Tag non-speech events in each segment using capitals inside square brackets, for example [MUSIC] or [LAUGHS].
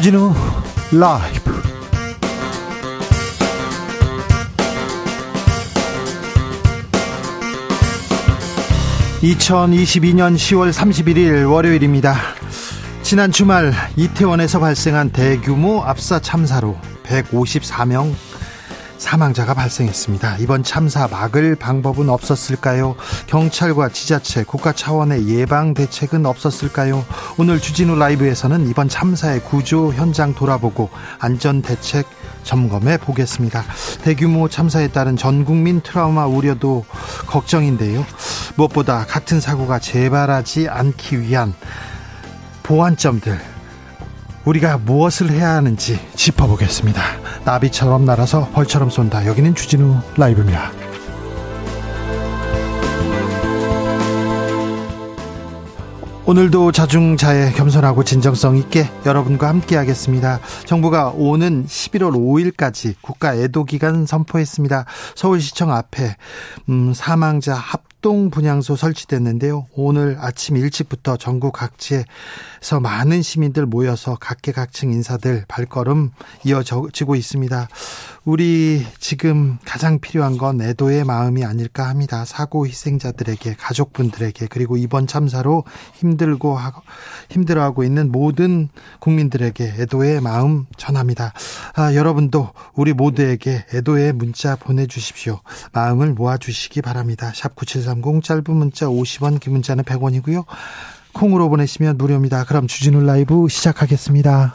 주진우 라이브 (2022년 10월 31일) 월요일입니다 지난 주말 이태원에서 발생한 대규모 압사 참사로 154명 사망자가 발생했습니다. 이번 참사 막을 방법은 없었을까요? 경찰과 지자체, 국가 차원의 예방 대책은 없었을까요? 오늘 주진우 라이브에서는 이번 참사의 구조 현장 돌아보고 안전 대책 점검해 보겠습니다. 대규모 참사에 따른 전 국민 트라우마 우려도 걱정인데요. 무엇보다 같은 사고가 재발하지 않기 위한 보완점들 우리가 무엇을 해야 하는지 짚어보겠습니다. 나비처럼 날아서 벌처럼 쏜다. 여기는 주진우 라이브입니다. 오늘도 자중자애 겸손하고 진정성 있게 여러분과 함께 하겠습니다. 정부가 오는 11월 5일까지 국가 애도 기간 선포했습니다. 서울시청 앞에 음, 사망자 합 합동 분향소 설치됐는데요. 오늘 아침 일찍부터 전국 각지에서 많은 시민들 모여서 각계각층 인사들 발걸음 이어지고 있습니다. 우리 지금 가장 필요한 건 애도의 마음이 아닐까 합니다. 사고 희생자들에게 가족분들에게 그리고 이번 참사로 힘들고 힘들어하고 있는 모든 국민들에게 애도의 마음 전합니다. 아, 여러분도 우리 모두에게 애도의 문자 보내주십시오. 마음을 모아주시기 바랍니다. 샵 9730 짧은 문자 50원 긴 문자는 100원이고요. 콩으로 보내시면 무료입니다. 그럼 주진우 라이브 시작하겠습니다.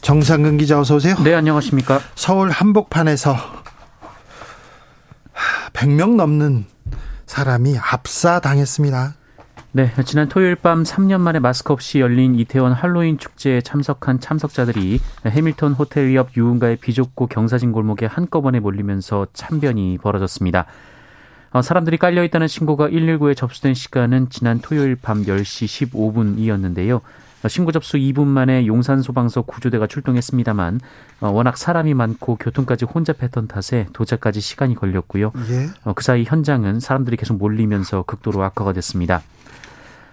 정상근 기자 어서 오세요. 네, 안녕하십니까. 서울 한복판에서 100명 넘는 사람이 압사당했습니다. 네, 지난 토요일 밤 3년 만에 마스크 없이 열린 이태원 할로윈 축제에 참석한 참석자들이 해밀턴 호텔 옆 유흥가의 비좁고 경사진 골목에 한꺼번에 몰리면서 참변이 벌어졌습니다. 어, 사람들이 깔려 있다는 신고가 119에 접수된 시간은 지난 토요일 밤 10시 15분이었는데요. 신고 접수 2분 만에 용산 소방서 구조대가 출동했습니다만 어, 워낙 사람이 많고 교통까지 혼잡했던 탓에 도착까지 시간이 걸렸고요. 예. 어, 그 사이 현장은 사람들이 계속 몰리면서 극도로 악화가 됐습니다.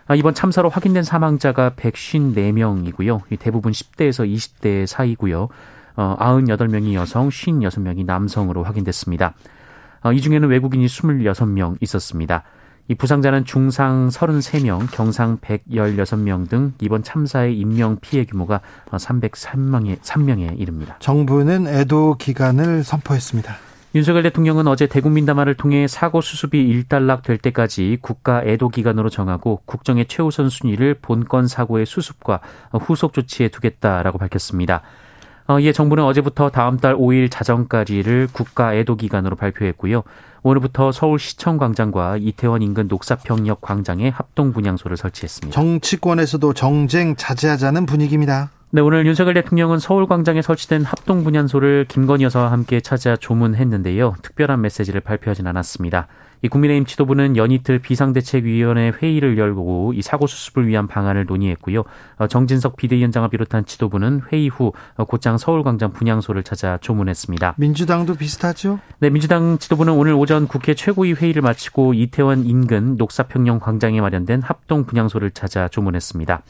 아, 이번 참사로 확인된 사망자가 154명이고요. 대부분 10대에서 20대 사이고요. 98명이 여성, 56명이 남성으로 확인됐습니다. 이 중에는 외국인이 26명 있었습니다. 이 부상자는 중상 33명, 경상 116명 등 이번 참사의 인명 피해 규모가 303명에 3명에 이릅니다. 정부는 애도 기간을 선포했습니다. 윤석열 대통령은 어제 대국민담화를 통해 사고 수습이 일단락 될 때까지 국가 애도 기간으로 정하고 국정의 최우선 순위를 본건 사고의 수습과 후속 조치에 두겠다라고 밝혔습니다. 어, 이에 정부는 어제부터 다음 달 5일 자정까지를 국가 애도 기간으로 발표했고요. 오늘부터 서울시청 광장과 이태원 인근 녹사평역 광장에 합동 분향소를 설치했습니다. 정치권에서도 정쟁 자제하자는 분위기입니다. 네, 오늘 윤석열 대통령은 서울광장에 설치된 합동 분향소를 김건희 여사와 함께 찾아 조문했는데요. 특별한 메시지를 발표하진 않았습니다. 이 국민의힘 지도부는 연이틀 비상대책위원회 회의를 열고 이 사고 수습을 위한 방안을 논의했고요. 어, 정진석 비대위원장을 비롯한 지도부는 회의 후 곧장 서울광장 분향소를 찾아 조문했습니다. 민주당도 비슷하죠? 네, 민주당 지도부는 오늘 오전 국회 최고위 회의를 마치고 이태원 인근 녹사평영 광장에 마련된 합동 분향소를 찾아 조문했습니다.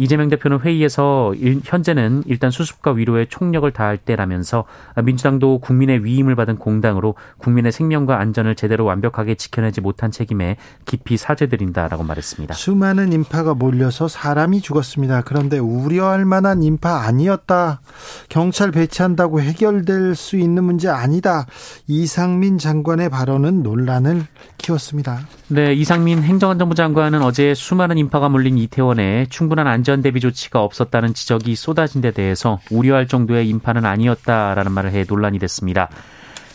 이재명 대표는 회의에서 일, 현재는 일단 수습과 위로에 총력을 다할 때라면서 민주당도 국민의 위임을 받은 공당으로 국민의 생명과 안전을 제대로 완벽하게 지켜내지 못한 책임에 깊이 사죄드린다라고 말했습니다. 수많은 인파가 몰려서 사람이 죽었습니다. 그런데 우려할 만한 인파 아니었다. 경찰 배치한다고 해결될 수 있는 문제 아니다. 이상민 장관의 발언은 논란을 키웠습니다. 네, 이상민 행정안전부 장관은 어제 수많은 인파가 몰린 이태원에 충분한 안전 대비 조치가 없었다는 지적이 쏟아진 데 대해서 우려할 정도의 인파는 아니었다라는 말을 해 논란이 됐습니다.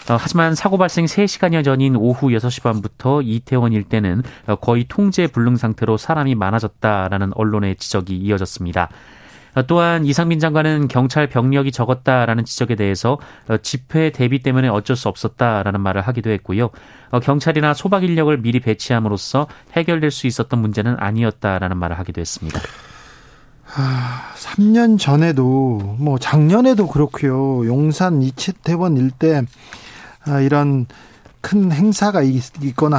어, 하지만 사고 발생 3시간여 전인 오후 6시 반부터 이태원 일대는 거의 통제 불능 상태로 사람이 많아졌다라는 언론의 지적이 이어졌습니다. 어, 또한 이상민 장관은 경찰 병력이 적었다라는 지적에 대해서 어, 집회 대비 때문에 어쩔 수 없었다라는 말을 하기도 했고요. 어, 경찰이나 소박 인력을 미리 배치함으로써 해결될 수 있었던 문제는 아니었다라는 말을 하기도 했습니다. 아, 3년 전에도 뭐 작년에도 그렇고요. 용산 이채태원 일대 아, 이런 큰 행사가 있거나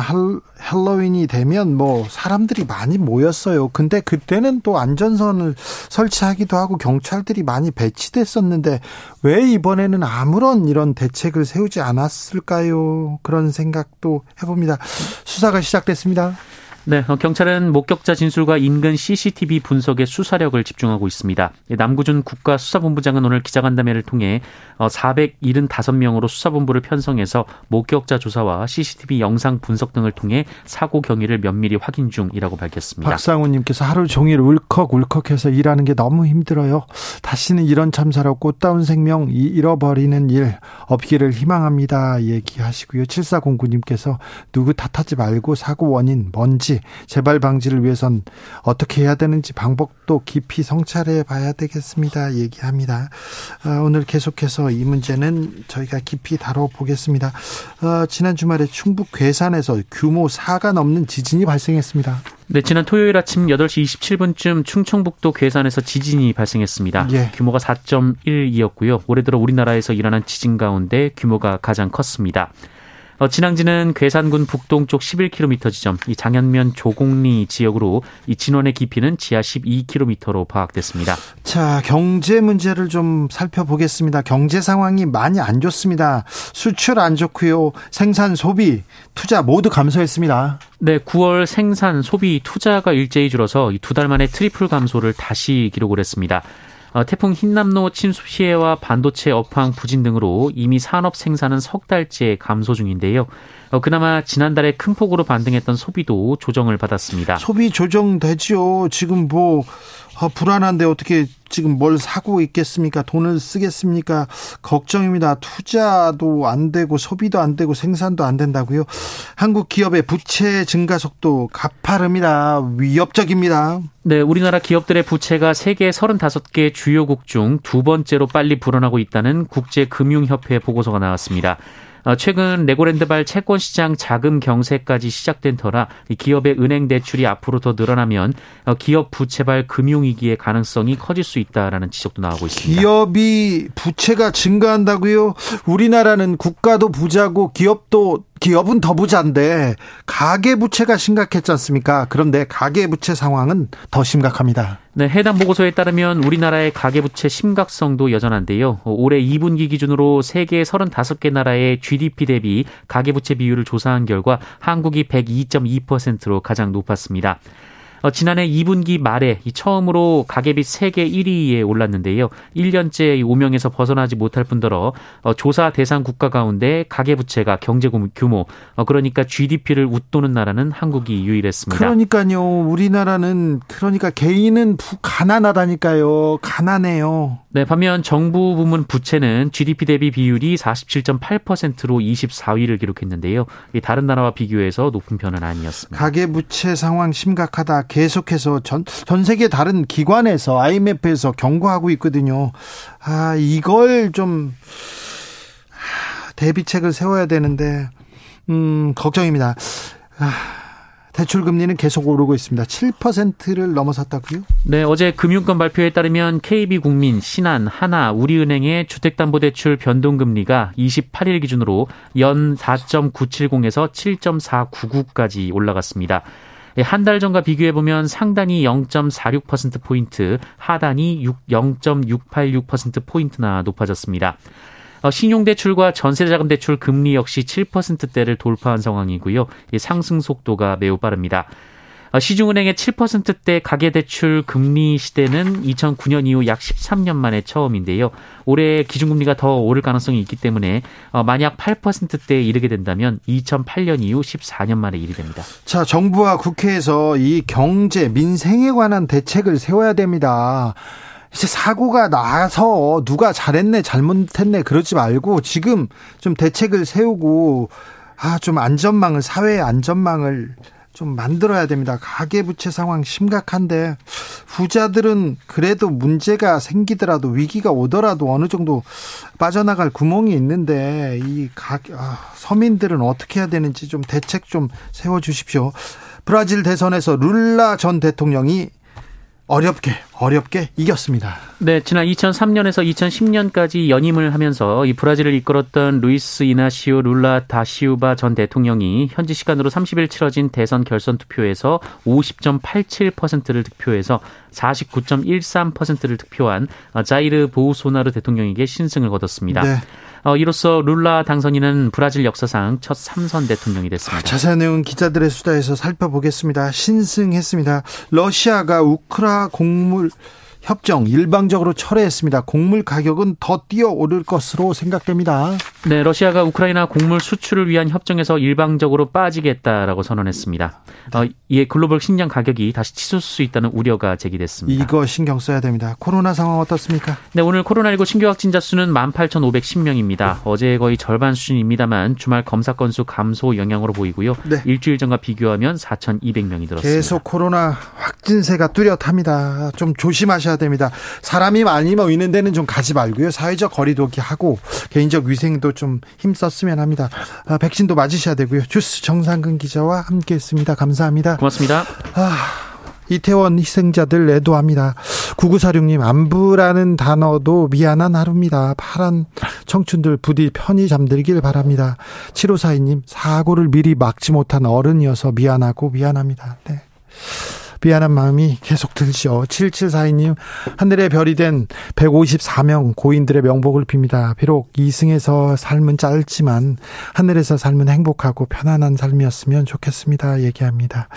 할로윈이 되면 뭐 사람들이 많이 모였어요. 근데 그때는 또 안전선을 설치하기도 하고 경찰들이 많이 배치됐었는데 왜 이번에는 아무런 이런 대책을 세우지 않았을까요? 그런 생각도 해봅니다. 수사가 시작됐습니다. 네, 어, 경찰은 목격자 진술과 인근 CCTV 분석에 수사력을 집중하고 있습니다. 남구준 국가수사본부장은 오늘 기자간담회를 통해 475명으로 어, 수사본부를 편성해서 목격자 조사와 CCTV 영상 분석 등을 통해 사고 경위를 면밀히 확인 중이라고 밝혔습니다. 박상우님께서 하루 종일 울컥 울컥해서 일하는 게 너무 힘들어요. 다시는 이런 참사로 꽃다운 생명 잃어버리는 일 없기를 희망합니다. 얘기하시고요. 7409님께서 누구 탓하지 말고 사고 원인 뭔지 재발 방지를 위해선 어떻게 해야 되는지 방법도 깊이 성찰해 봐야 되겠습니다. 얘기합니다. 아, 오늘 계속해서 이 문제는 저희가 깊이 다뤄보겠습니다. 아, 지난 주말에 충북 괴산에서 규모 4가 넘는 지진이 발생했습니다. 네, 지난 토요일 아침 8시 27분쯤 충청북도 괴산에서 지진이 발생했습니다. 예. 규모가 4.1이었고요. 올해 들어 우리나라에서 일어난 지진 가운데 규모가 가장 컸습니다. 어, 진앙지는 괴산군 북동쪽 11km 지점, 이 장현면 조곡리 지역으로 이 진원의 깊이는 지하 12km로 파악됐습니다. 자, 경제 문제를 좀 살펴보겠습니다. 경제 상황이 많이 안 좋습니다. 수출 안 좋고요. 생산, 소비, 투자 모두 감소했습니다. 네, 9월 생산, 소비, 투자가 일제히 줄어서 두 달 만에 triple 감소를 다시 기록을 했습니다. 어, 태풍 흰남노 침수 피해와 반도체 업황 부진 등으로 이미 산업 생산은 석 달째 감소 중인데요. 어, 그나마 지난달에 큰 폭으로 반등했던 소비도 조정을 받았습니다. 소비 조정되죠. 지금 뭐 아, 불안한데 어떻게 지금 뭘 사고 있겠습니까? 돈을 쓰겠습니까? 걱정입니다. 투자도 안 되고 소비도 안 되고 생산도 안 된다고요. 한국 기업의 부채 증가 속도 가파릅니다. 위협적입니다. 네, 우리나라 기업들의 부채가 세계 35개 주요국 중 두 번째로 빨리 불어나고 있다는 국제금융협회 보고서가 나왔습니다. 어, 최근 레고랜드발 채권 시장 자금 경세까지 시작된 터라 기업의 은행 대출이 앞으로 더 늘어나면 어, 기업 부채발 금융 위기의 가능성이 커질 수 있다라는 지적도 나오고 있습니다. 기업이 부채가 증가한다고요? 우리나라는 국가도 부자고 기업도 기업은 더 부자인데 가계 부채가 심각했지 않습니까? 그런데 가계 부채 상황은 더 심각합니다. 네, 해당 보고서에 따르면 우리나라의 가계 부채 심각성도 여전한데요. 올해 2분기 기준으로 세계 35개 나라의 GDP 대비 가계 부채 비율을 조사한 결과 한국이 102.2%로 가장 높았습니다. 어, 지난해 2분기 말에 처음으로 가계비 세계 1위에 올랐는데요. 1년째 오명에서 벗어나지 못할 뿐더러 어, 조사 대상 국가 가운데 가계부채가 경제 규모 어, 그러니까 GDP를 웃도는 나라는 한국이 유일했습니다. 그러니까요. 우리나라는 그러니까 개인은 가난하다니까요. 가난해요. 네, 반면 정부 부문 부채는 GDP 대비 비율이 47.8%로 24위를 기록했는데요. 다른 나라와 비교해서 높은 편은 아니었습니다. 가계부채 상황 심각하다. 계속해서 전, 전 세계 다른 기관에서 IMF에서 경고하고 있거든요. 아, 이걸 좀 대비책을 세워야 되는데 음, 걱정입니다. 아, 대출 금리는 계속 오르고 있습니다. 7%를 넘어섰다고요? 네, 어제 금융권 발표에 따르면 KB국민, 신한, 하나, 우리은행의 주택담보대출 변동금리가 28일 기준으로 연 4.970에서 7.499까지 올라갔습니다. 예, 한달 전과 비교해 보면 상단이 0.46% 포인트, 하단이 0.686% 포인트나 높아졌습니다. 어, 신용대출과 전세자금대출 금리 역시 7%대를 돌파한 상황이고요. 상승 속도가 매우 빠릅니다. 어, 시중은행의 7%대 가계대출 금리 시대는 2009년 이후 약 13년 만에 처음인데요. 올해 기준금리가 더 오를 가능성이 있기 때문에 어, 만약 8%대에 이르게 된다면 2008년 이후 14년 만에 일이 됩니다. 자, 정부와 국회에서 이 경제, 민생에 관한 대책을 세워야 됩니다. 이제 사고가 나서 누가 잘했네 잘못했네 그러지 말고 지금 좀 대책을 세우고 아 좀 안전망을 사회의 안전망을 좀 만들어야 됩니다. 가계부채 상황 심각한데 부자들은 그래도 문제가 생기더라도 위기가 오더라도 어느 정도 빠져나갈 구멍이 있는데 이 가, 아, 서민들은 어떻게 해야 되는지 좀 대책 좀 세워 주십시오. 브라질 대선에서 룰라 전 대통령이 어렵게 어렵게 이겼습니다. 네, 지난 2003년에서 2010년까지 연임을 하면서 이 브라질을 이끌었던 루이스 이나시오 룰라 다시우바 전 대통령이 현지 시간으로 30일 치러진 대선 결선 투표에서 50.87%를 득표해서 49.13%를 득표한 자이르 보우소나르 대통령에게 신승을 거뒀습니다. 네. 어, 이로써 룰라 당선인은 브라질 역사상 첫 삼선 대통령이 됐습니다. 자세한 내용 기자들의 수다에서 살펴보겠습니다. 신승했습니다. 러시아가 우크라 곡물 협정 일방적으로 철회했습니다. 곡물 가격은 더 뛰어오를 것으로 생각됩니다. 네, 러시아가 우크라이나 곡물 수출을 위한 협정에서 일방적으로 빠지겠다라고 선언했습니다. 어, 이에 글로벌 식량 가격이 다시 치솟을 수 있다는 우려가 제기됐습니다. 이거 신경 써야 됩니다. 코로나 상황 어떻습니까? 네, 오늘 코로나19 신규 확진자 수는 18,510명입니다. 어제 거의 절반 수준입니다만 주말 검사 건수 감소 영향으로 보이고요. 네. 일주일 전과 비교하면 4,200명이 늘었습니다. 계속 코로나 확진세가 뚜렷합니다. 좀 조심하셔야 됩니다. 사람이 많이 모이는 데는 좀 가지 말고요. 사회적 거리두기 하고 개인적 위생도 좀 힘썼으면 합니다. 아, 백신도 맞으셔야 되고요. 주스 정상근 기자와 함께했습니다. 감사합니다. 고맙습니다. 아, 이태원 희생자들 애도합니다. 9946님, 안부라는 단어도 미안한 하루입니다. 파란 청춘들 부디 편히 잠들길 바랍니다. 7542님, 사고를 미리 막지 못한 어른이어서 미안하고 미안합니다. 네. 미안한 마음이 계속 들죠. 7742님, 하늘의 별이 된 154명 고인들의 명복을 빕니다. 비록 이승에서 삶은 짧지만 하늘에서 삶은 행복하고 편안한 삶이었으면 좋겠습니다. 얘기합니다.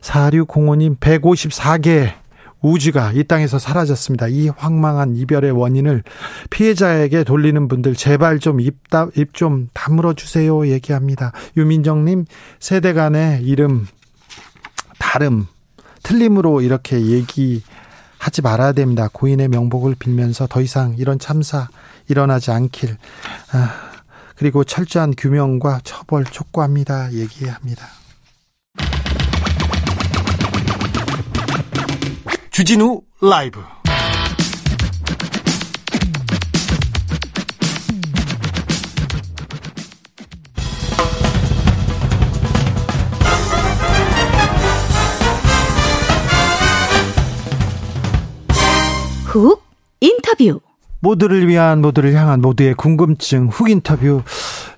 4605님, 154개 우주가 이 땅에서 사라졌습니다. 이 황망한 이별의 원인을 피해자에게 돌리는 분들 제발 좀 입 좀 다물어 주세요 얘기합니다. 유민정님 세대 간의 이름 다름 틀림으로 이렇게 얘기하지 말아야 됩니다. 고인의 명복을 빌면서 더 이상 이런 참사 일어나지 않길. 아, 그리고 철저한 규명과 처벌 촉구합니다. 얘기합니다. 주진우 라이브 훅 인터뷰 모두를 위한 모두를 향한 모두의 궁금증 훅 인터뷰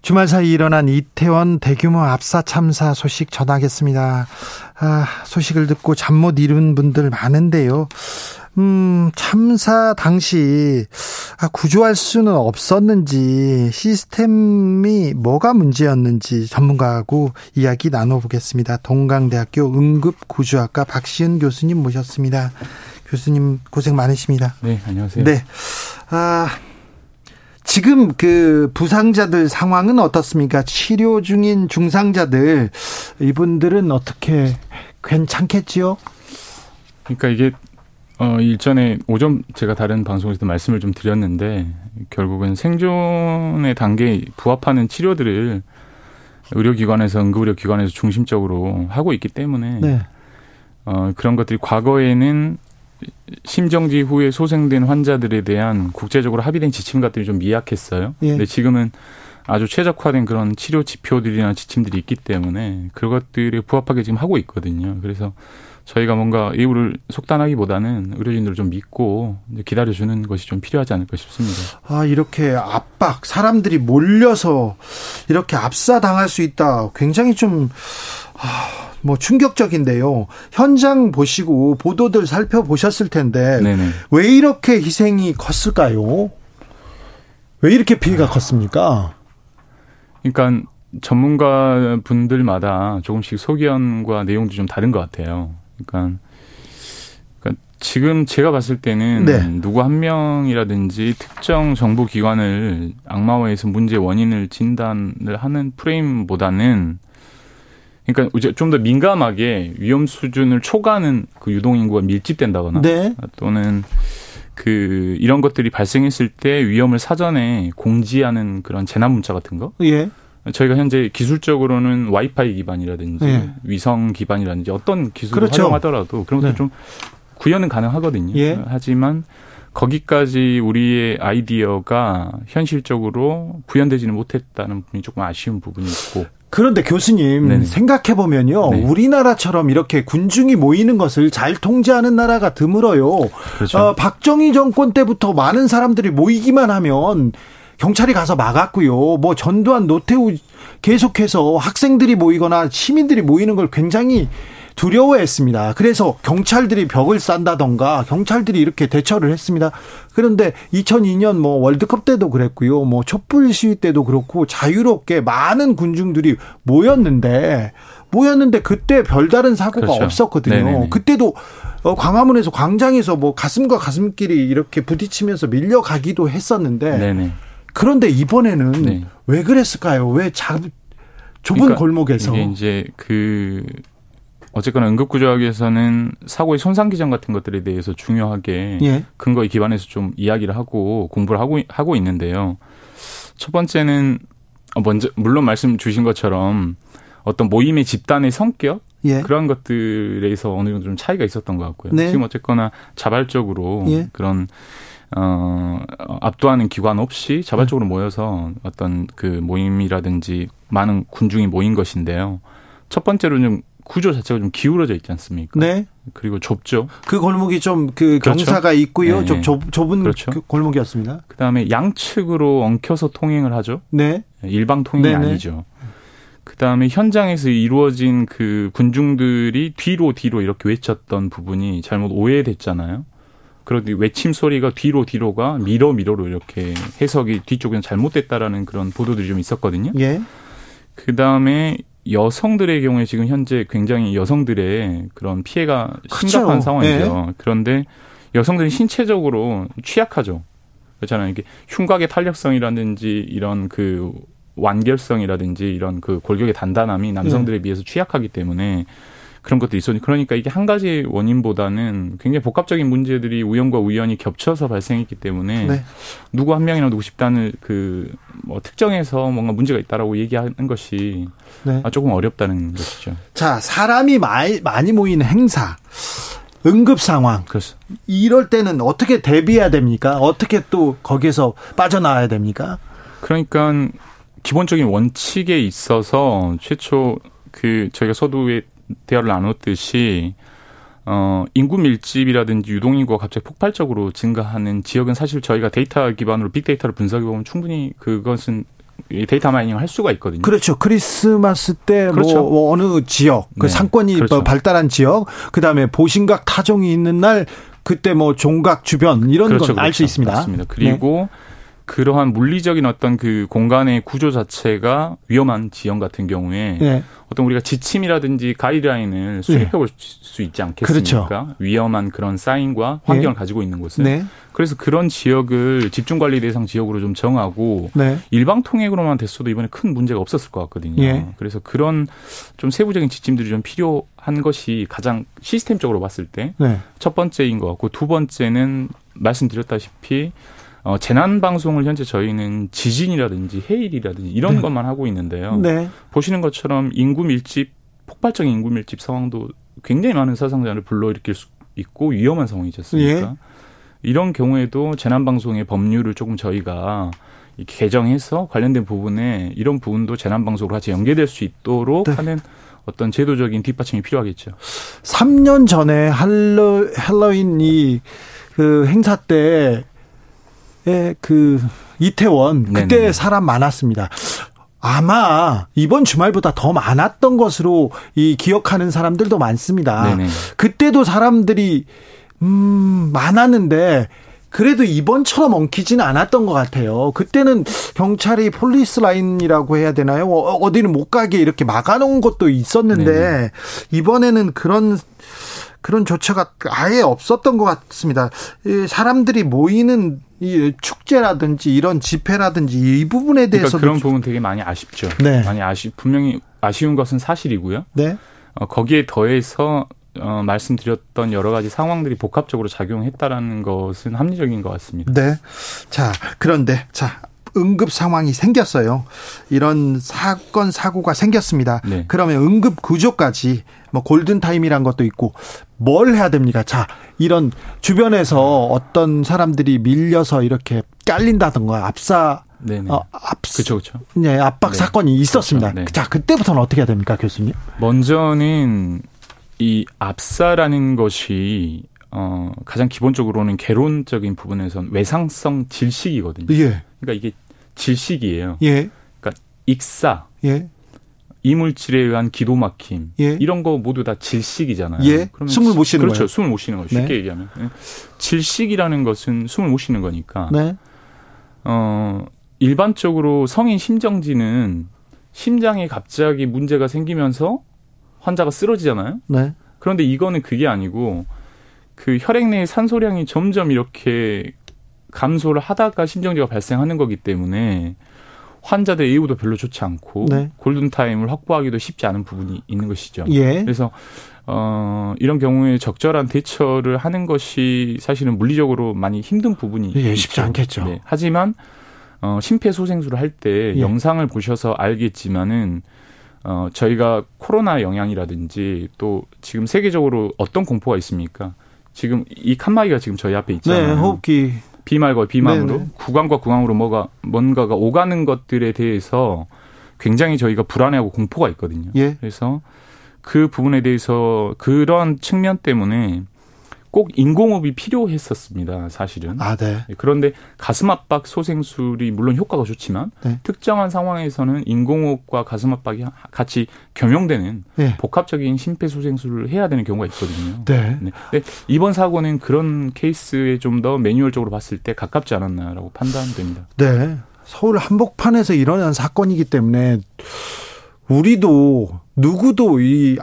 주말 사이 일어난 이태원 대규모 압사 참사 소식 전하겠습니다. 아, 소식을 듣고 잠 못 이룬 분들 많은데요. 음, 참사 당시 아, 구조할 수는 없었는지 시스템이 뭐가 문제였는지 전문가하고 이야기 나눠보겠습니다. 동강대학교 응급구조학과 박시은 교수님 모셨습니다. 교수님 고생 많으십니다. 네, 안녕하세요. 네. 아, 지금 그 부상자들 상황은 어떻습니까? 치료 중인 중상자들 이분들은 어떻게 괜찮겠지요? 그러니까 이게 어 일전에 오전 제가 다른 방송에서도 말씀을 좀 드렸는데 결국은 생존의 단계에 부합하는 치료들을 의료기관에서 응급의료기관에서 중심적으로 하고 있기 때문에 네. 어 그런 것들이 과거에는 심정지 후에 소생된 환자들에 대한 국제적으로 합의된 지침 같들이 좀 미약했어요. 예. 근데 지금은 아주 최적화된 그런 치료 지표들이나 지침들이 있기 때문에 그것들에 부합하게 지금 하고 있거든요. 그래서 저희가 뭔가 이유를 속단하기보다는 의료진들을 좀 믿고 기다려주는 것이 좀 필요하지 않을까 싶습니다. 아, 이렇게 압박, 사람들이 몰려서 이렇게 압사당할 수 있다. 굉장히 좀, 아, 뭐 충격적인데요. 현장 보시고 보도들 살펴보셨을 텐데 네네. 왜 이렇게 희생이 컸을까요? 왜 이렇게 피해가 컸습니까? 그러니까 전문가 분들마다 조금씩 소견과 내용도 좀 다른 것 같아요. 그러니까, 그러니까 지금 제가 봤을 때는 네. 누구 한 명이라든지 특정 정부 기관을 악마화해서 문제 원인을 진단을 하는 프레임보다는 그러니까 이제 좀 더 민감하게 위험 수준을 초과하는 그 유동 인구가 밀집된다거나 네. 또는 그 이런 것들이 발생했을 때 위험을 사전에 공지하는 그런 재난 문자 같은 거. 예. 저희가 현재 기술적으로는 와이파이 기반이라든지 예. 위성 기반이라든지 어떤 기술을 그렇죠. 활용하더라도 그런 것도 네. 좀 구현은 가능하거든요. 예. 하지만 거기까지 우리의 아이디어가 현실적으로 구현되지는 못했다는 부분이 조금 아쉬운 부분이 있고 그런데 교수님 네네. 생각해 보면요, 네. 우리나라처럼 이렇게 군중이 모이는 것을 잘 통제하는 나라가 드물어요. 그렇죠. 어, 박정희 정권 때부터 많은 사람들이 모이기만 하면 경찰이 가서 막았고요. 뭐 전두환, 노태우 계속해서 학생들이 모이거나 시민들이 모이는 걸 굉장히 두려워했습니다. 그래서 경찰들이 벽을 싼다던가 경찰들이 이렇게 대처를 했습니다. 그런데 2002년 뭐 월드컵 때도 그랬고요. 뭐 촛불 시위 때도 그렇고 자유롭게 많은 군중들이 모였는데 모였는데 그때 별다른 사고가 그렇죠. 없었거든요. 네네네. 그때도 어, 광화문에서 광장에서 뭐 가슴과 가슴끼리 이렇게 부딪히면서 밀려가기도 했었는데 네네. 그런데 이번에는 네. 왜 그랬을까요? 왜 자, 좁은 그러니까 골목에서 이게 이제 그 어쨌거나 응급구조하기 위해서는 사고의 손상 기전 같은 것들에 대해서 중요하게 예. 근거에 기반해서 좀 이야기를 하고 공부를 하고 하고 있는데요. 첫 번째는 어, 먼저 물론 말씀 주신 것처럼 어떤 모임의 집단의 성격 예. 그런 것들에서 어느 정도 좀 차이가 있었던 것 같고요. 네. 지금 어쨌거나 자발적으로 예. 그런 어 압도하는 기관 없이 자발적으로 모여서 어떤 그 모임이라든지 많은 군중이 모인 것인데요. 첫 번째로는 구조 자체가 좀 기울어져 있지 않습니까? 네. 그리고 좁죠. 그 골목이 좀그 그렇죠. 경사가 있고요. 네, 좀 네. 좁, 좁은 그렇죠. 그 골목이었습니다. 그다음에 양측으로 엉켜서 통행을 하죠. 네. 일방 통행이 네네. 아니죠. 그다음에 현장에서 이루어진 그 군중들이 뒤로 뒤로 이렇게 외쳤던 부분이 잘못 오해됐잖아요. 그런데 외침 소리가 뒤로 뒤로가 미러 미러로 이렇게 해석이 뒤쪽에는 잘못됐다라는 그런 보도들이 좀 있었거든요. 예. 그다음에 여성들의 경우에 지금 현재 굉장히 여성들의 그런 피해가 심각한 그렇죠. 상황이죠. 그런데 여성들이 신체적으로 취약하죠. 그렇잖아요. 이게 흉곽의 탄력성이라든지 이런 그 완결성이라든지 이런 그 골격의 단단함이 남성들에 비해서 취약하기 때문에 그런 것도 있었니 그러니까 이게 한 가지 원인보다는 굉장히 복합적인 문제들이 우연과 우연이 겹쳐서 발생했기 때문에 네. 누구 한 명이나 누구 집단을 그 뭐 특정해서 뭔가 문제가 있다라고 얘기하는 것이 네. 아, 조금 어렵다는 것이죠. 자, 사람이 많이, 많이 모이는 행사. 응급 상황. 그래서 이럴 때는 어떻게 대비해야 됩니까? 어떻게 또 거기에서 빠져나와야 됩니까? 그러니까 기본적인 원칙에 있어서 최초 그 저희가 서두에 대화를 나눴듯이 어 인구 밀집이라든지 유동인구가 갑자기 폭발적으로 증가하는 지역은 사실 저희가 데이터 기반으로 빅데이터를 분석해 보면 충분히 그것은 이 데이터 mining을 할 수가 있거든요. 그렇죠. 크리스마스 때뭐 그렇죠. 어느 지역, 그 네. 상권이 그렇죠. 뭐 발달한 지역, 그 다음에 보신각 타종이 있는 날 그때 뭐 종각 주변 이런 그렇죠, 건알수 그렇죠. 있습니다. 맞습니다. 그리고 그러한 물리적인 어떤 그 공간의 구조 자체가 위험한 지형 같은 경우에 네. 어떤 우리가 지침이라든지 가이드라인을 수립해 볼수 있지 않겠습니까? 위험한 그런 사인과 환경을 네. 가지고 있는 곳을. 네. 그래서 그런 지역을 집중 관리 대상 지역으로 좀 정하고 네. 일방 통행으로만 됐어도 이번에 큰 문제가 없었을 것 같거든요. 예. 그래서 그런 좀 세부적인 지침들이 좀 필요한 것이 가장 시스템적으로 봤을 때 네. 첫 번째인 것 같고 두 번째는 말씀드렸다시피 어, 재난 방송을 현재 저희는 지진이라든지 해일이라든지 이런 네. 것만 하고 있는데요. 네. 보시는 것처럼 인구 밀집 폭발적인 인구 밀집 상황도 굉장히 많은 사상자를 불러일으킬 수 있고 위험한 상황이지 않습니까? 예. 이런 경우에도 재난 방송의 법률을 조금 저희가 개정해서 관련된 부분에 이런 부분도 재난 방송으로 같이 연계될 수 있도록 네. 하는 어떤 제도적인 뒷받침이 필요하겠죠. 3년 전에 할로, 할로윈 이, 그 행사 때, 에, 그, 이태원, 그때 네네. 사람 많았습니다. 아마 이번 주말보다 더 많았던 것으로 이 기억하는 사람들도 많습니다. 네네. 그때도 사람들이, 음, 많았는데, 그래도 이번처럼 엉키지는 않았던 것 같아요. 그때는 경찰이 폴리스 라인이라고 해야 되나요? 어, 어디는 못 가게 이렇게 막아놓은 것도 있었는데 네네. 이번에는 그런 그런 조처가 아예 없었던 것 같습니다. 이 사람들이 모이는 이 축제라든지 이런 집회라든지 이 부분에 그러니까 대해서도 그런 부분 되게 많이 아쉽죠. 네. 많이 아쉬 분명히 아쉬운 것은 사실이고요. 네, 어, 거기에 더해서 어, 말씀드렸던 여러 가지 상황들이 복합적으로 작용했다라는 것은 합리적인 것 같습니다. 네. 자, 그런데 자, 응급 상황이 생겼어요. 이런 사건 사고가 생겼습니다. 네. 그러면 응급 구조까지 뭐 골든 타임이란 것도 있고 뭘 해야 됩니까? 자, 이런 주변에서 어떤 사람들이 밀려서 이렇게 깔린다던가 압사 네네. 어, 압 그렇죠, 그렇죠. 네, 압박 네. 사건이 있었습니다. 그렇죠. 네. 자, 그때부터는 어떻게 해야 됩니까, 교수님? 먼저는 이 압사라는 것이 어, 가장 기본적으로는 개론적인 부분에선 외상성 질식이거든요. 예. 그러니까 이게 질식이에요. 예. 그러니까 익사, 예. 이물질에 의한 기도 막힘 예. 이런 거 모두 다 질식이잖아요. 예. 숨을 못 쉬는 그렇죠. 거예요. 숨을 못 쉬는 거예요. 쉽게 네. 얘기하면 예. 질식이라는 것은 숨을 못 쉬는 거니까. 네. 어, 일반적으로 성인 심정지는 심장에 갑자기 문제가 생기면서 환자가 쓰러지잖아요. 네. 그런데 이거는 그게 아니고 그 혈액 내의 산소량이 점점 이렇게 감소를 하다가 심정지가 발생하는 거기 때문에 환자들 예후도 별로 좋지 않고 네. 골든 타임을 확보하기도 쉽지 않은 부분이 있는 것이죠. 예. 그래서 어 이런 경우에 적절한 대처를 하는 것이 사실은 물리적으로 많이 힘든 부분이 예, 쉽지 있죠. 않겠죠. 네. 하지만 어 심폐소생술을 할때 예. 영상을 보셔서 알겠지만은 어 저희가 코로나 영향이라든지 또 지금 세계적으로 어떤 공포가 있습니까? 지금 이 칸막이가 지금 저희 앞에 있잖아요. 네, 호흡기. 비말과 비망으로 네네. 구강과 구강으로 뭐가 뭔가가 오가는 것들에 대해서 굉장히 저희가 불안해하고 공포가 있거든요. 예. 그래서 그 부분에 대해서 그런 측면 때문에 꼭 인공호흡이 필요했었습니다. 사실은. 아, 네. 그런데 가슴 압박 소생술이 물론 효과가 좋지만 네. 특정한 상황에서는 인공호흡과 가슴 압박이 같이 겸용되는 예. 복합적인 심폐소생술을 해야 되는 경우가 있거든요. 네. 네. 근데 이번 사고는 그런 케이스에 좀 더 매뉴얼적으로 봤을 때 가깝지 않았나라고 판단됩니다. 네. 서울 한복판에서 일어난 사건이기 때문에 우리도 누구도 이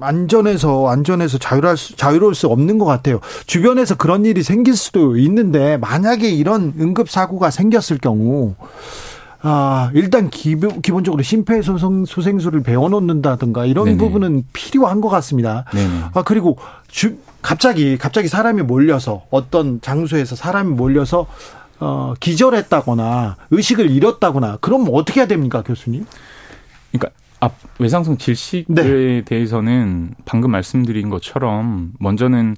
안, 안전에서 안전에서 자유할 수, 자유로울 수 없는 것 같아요. 주변에서 그런 일이 생길 수도 있는데 만약에 이런 응급 사고가 생겼을 경우 아, 일단 기본, 기본적으로 심폐소생술을 배워 놓는다든가 이런 네네. 부분은 필요한 것 같습니다. 네네. 아 그리고 주, 갑자기 갑자기 사람이 몰려서 어떤 장소에서 사람이 몰려서 어 기절했다거나 의식을 잃었다거나 그럼 어떻게 해야 됩니까, 교수님? 그러니까 앞 외상성 질식에 네. 대해서는 방금 말씀드린 것처럼 먼저는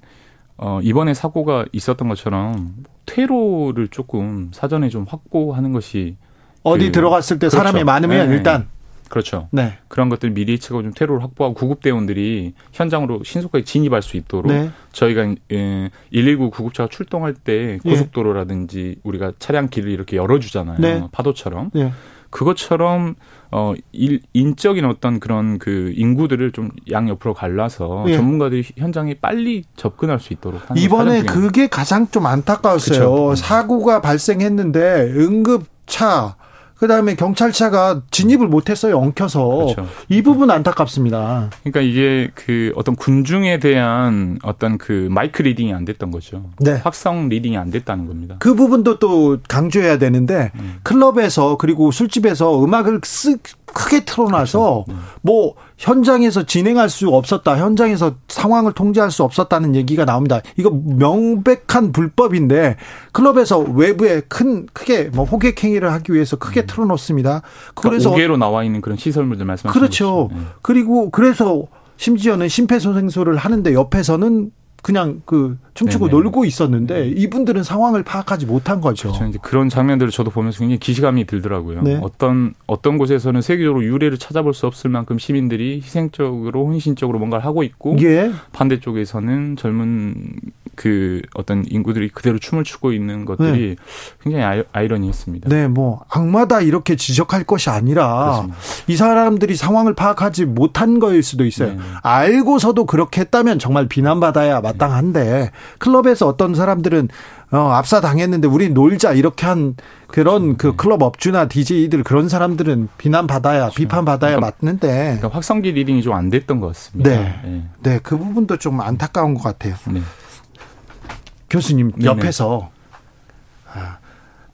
어 이번에 사고가 있었던 것처럼 퇴로를 조금 사전에 좀 확보하는 것이 어디 그- 들어갔을 때 그렇죠. 사람이 많으면 네. 일단 그렇죠. 네. 그런 것들 미리 예측하고 좀 퇴로를 확보하고 구급대원들이 현장으로 신속하게 진입할 수 있도록 네. 저희가 예, 119 구급차가 출동할 때 예. 고속도로라든지 우리가 차량 길을 이렇게 열어주잖아요. 네. 파도처럼. 네. 그것처럼 어 일, 인적인 어떤 그런 그 인구들을 좀 양옆으로 갈라서 예. 전문가들이 현장에 빨리 접근할 수 있도록 하는 이번에 그게 가장 좀 안타까웠어요. 그쵸. 사고가 발생했는데 응급차 그다음에 경찰차가 진입을 못했어요. 엉켜서 그렇죠. 이 부분 안타깝습니다. 그러니까 이게 그 어떤 군중에 대한 어떤 그 마이크 leading이 안 됐던 거죠. 네. 확성 leading이 안 됐다는 겁니다. 그 부분도 또 강조해야 되는데 음. 클럽에서 그리고 술집에서 음악을 쓱 크게 틀어놔서 그렇죠. 네. 뭐 현장에서 진행할 수 없었다, 현장에서 상황을 통제할 수 없었다는 얘기가 나옵니다. 이거 명백한 불법인데 클럽에서 외부에 큰 크게 뭐 호객 행위를 하기 위해서 크게 틀어놓습니다. 그래서 그래서 5개로 나와 있는 그런 시설물들 말씀하시는 그렇죠. 네. 그리고 그래서 심지어는 심폐소생술을 하는데 옆에서는 그냥 그 춤추고 네네. 놀고 있었는데 이분들은 상황을 파악하지 못한 거죠. 그렇죠. 이제 그런 장면들을 저도 보면서 굉장히 기시감이 들더라고요. 네. 어떤 어떤 곳에서는 세계적으로 유례를 찾아볼 수 없을 만큼 시민들이 희생적으로 헌신적으로 뭔가를 하고 있고 예. 반대쪽에서는 젊은 그 어떤 인구들이 그대로 춤을 추고 있는 것들이 굉장히 아이, 아이러니했습니다. 네, 뭐 악마다 이렇게 지적할 것이 아니라 그렇습니다. 이 사람들이 상황을 파악하지 못한 거일 수도 있어요. 네. 알고서도 그렇게 했다면 정말 비난받아야 마땅한데 클럽에서 어떤 사람들은 어, 압사 당했는데 우리 놀자 이렇게 한 그런 그 클럽 업주나 DJ들 그런 사람들은 비난받아야 비판받아야 그러니까- 맞는데 그러니까 확성기 leading이 좀 안 됐던 것 같습니다. 네. 네. 네, 그 부분도 좀 안타까운 것 같아요. 네. 교수님. 옆에서 아,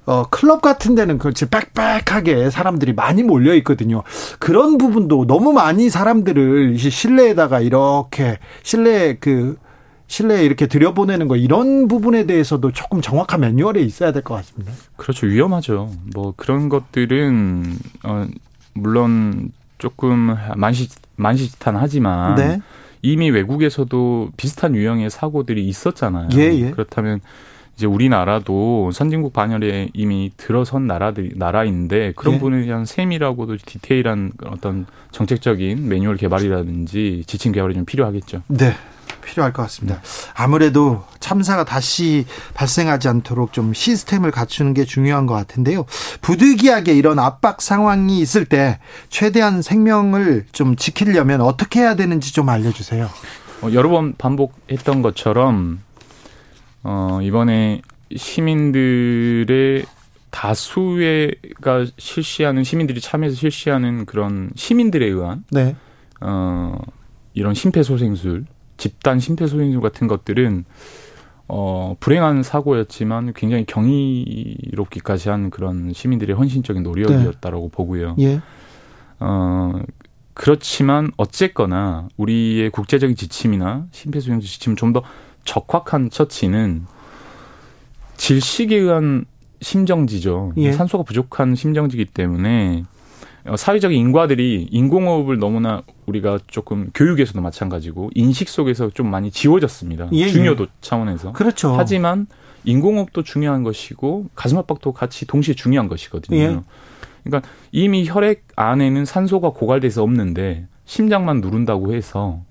어, 클럽 같은 데는 그렇지 빽빽하게 사람들이 많이 몰려 있거든요. 그런 부분도 너무 많이 사람들을 실내에다가 이렇게 실내 그 실내에 이렇게 들여보내는 거 이런 부분에 대해서도 조금 정확한 매뉴얼이 있어야 될 것 같습니다. 그렇죠. 위험하죠. 뭐 그런 것들은 어 물론 조금 만시 만시지탄하지만 네. 이미 외국에서도 비슷한 유형의 사고들이 있었잖아요. 예, 예. 그렇다면 이제 우리나라도 선진국 반열에 이미 들어선 나라들 나라인데 그런 예. 부분에 대한 세밀하고도 디테일한 어떤 정책적인 매뉴얼 개발이라든지 지침 개발이 좀 필요하겠죠. 네. 필요할 것 같습니다. 아무래도 참사가 다시 발생하지 않도록 좀 시스템을 갖추는 게 중요한 것 같은데요. 부득이하게 이런 압박 상황이 있을 때 최대한 생명을 좀 지키려면 어떻게 해야 되는지 좀 알려주세요. 어, 여러 번 반복했던 것처럼 어, 이번에 시민들의 다수가 실시하는 시민들이 참여해서 실시하는 그런 시민들에 의한 네. 어, 이런 심폐소생술 집단 심폐소생술 같은 것들은 어, 불행한 사고였지만 굉장히 경이롭기까지 한 그런 시민들의 헌신적인 노력이었다라고 네. 보고요. 예. 어, 그렇지만 어쨌거나 우리의 국제적인 지침이나 심폐소생술 지침 좀 더 적확한 처치는 질식에 의한 심정지죠. 예. 산소가 부족한 심정지기 때문에 어, 사회적인 인과들이 인공호흡을 너무나 우리가 조금 교육에서도 마찬가지고 인식 속에서 좀 많이 지워졌습니다. 예, 예. 중요도 예. 차원에서. 그렇죠. 하지만 인공호흡도 중요한 것이고 가슴 압박도 같이 동시에 중요한 것이거든요. 예. 그러니까 이미 혈액 안에는 산소가 고갈돼서 없는데 심장만 누른다고 해서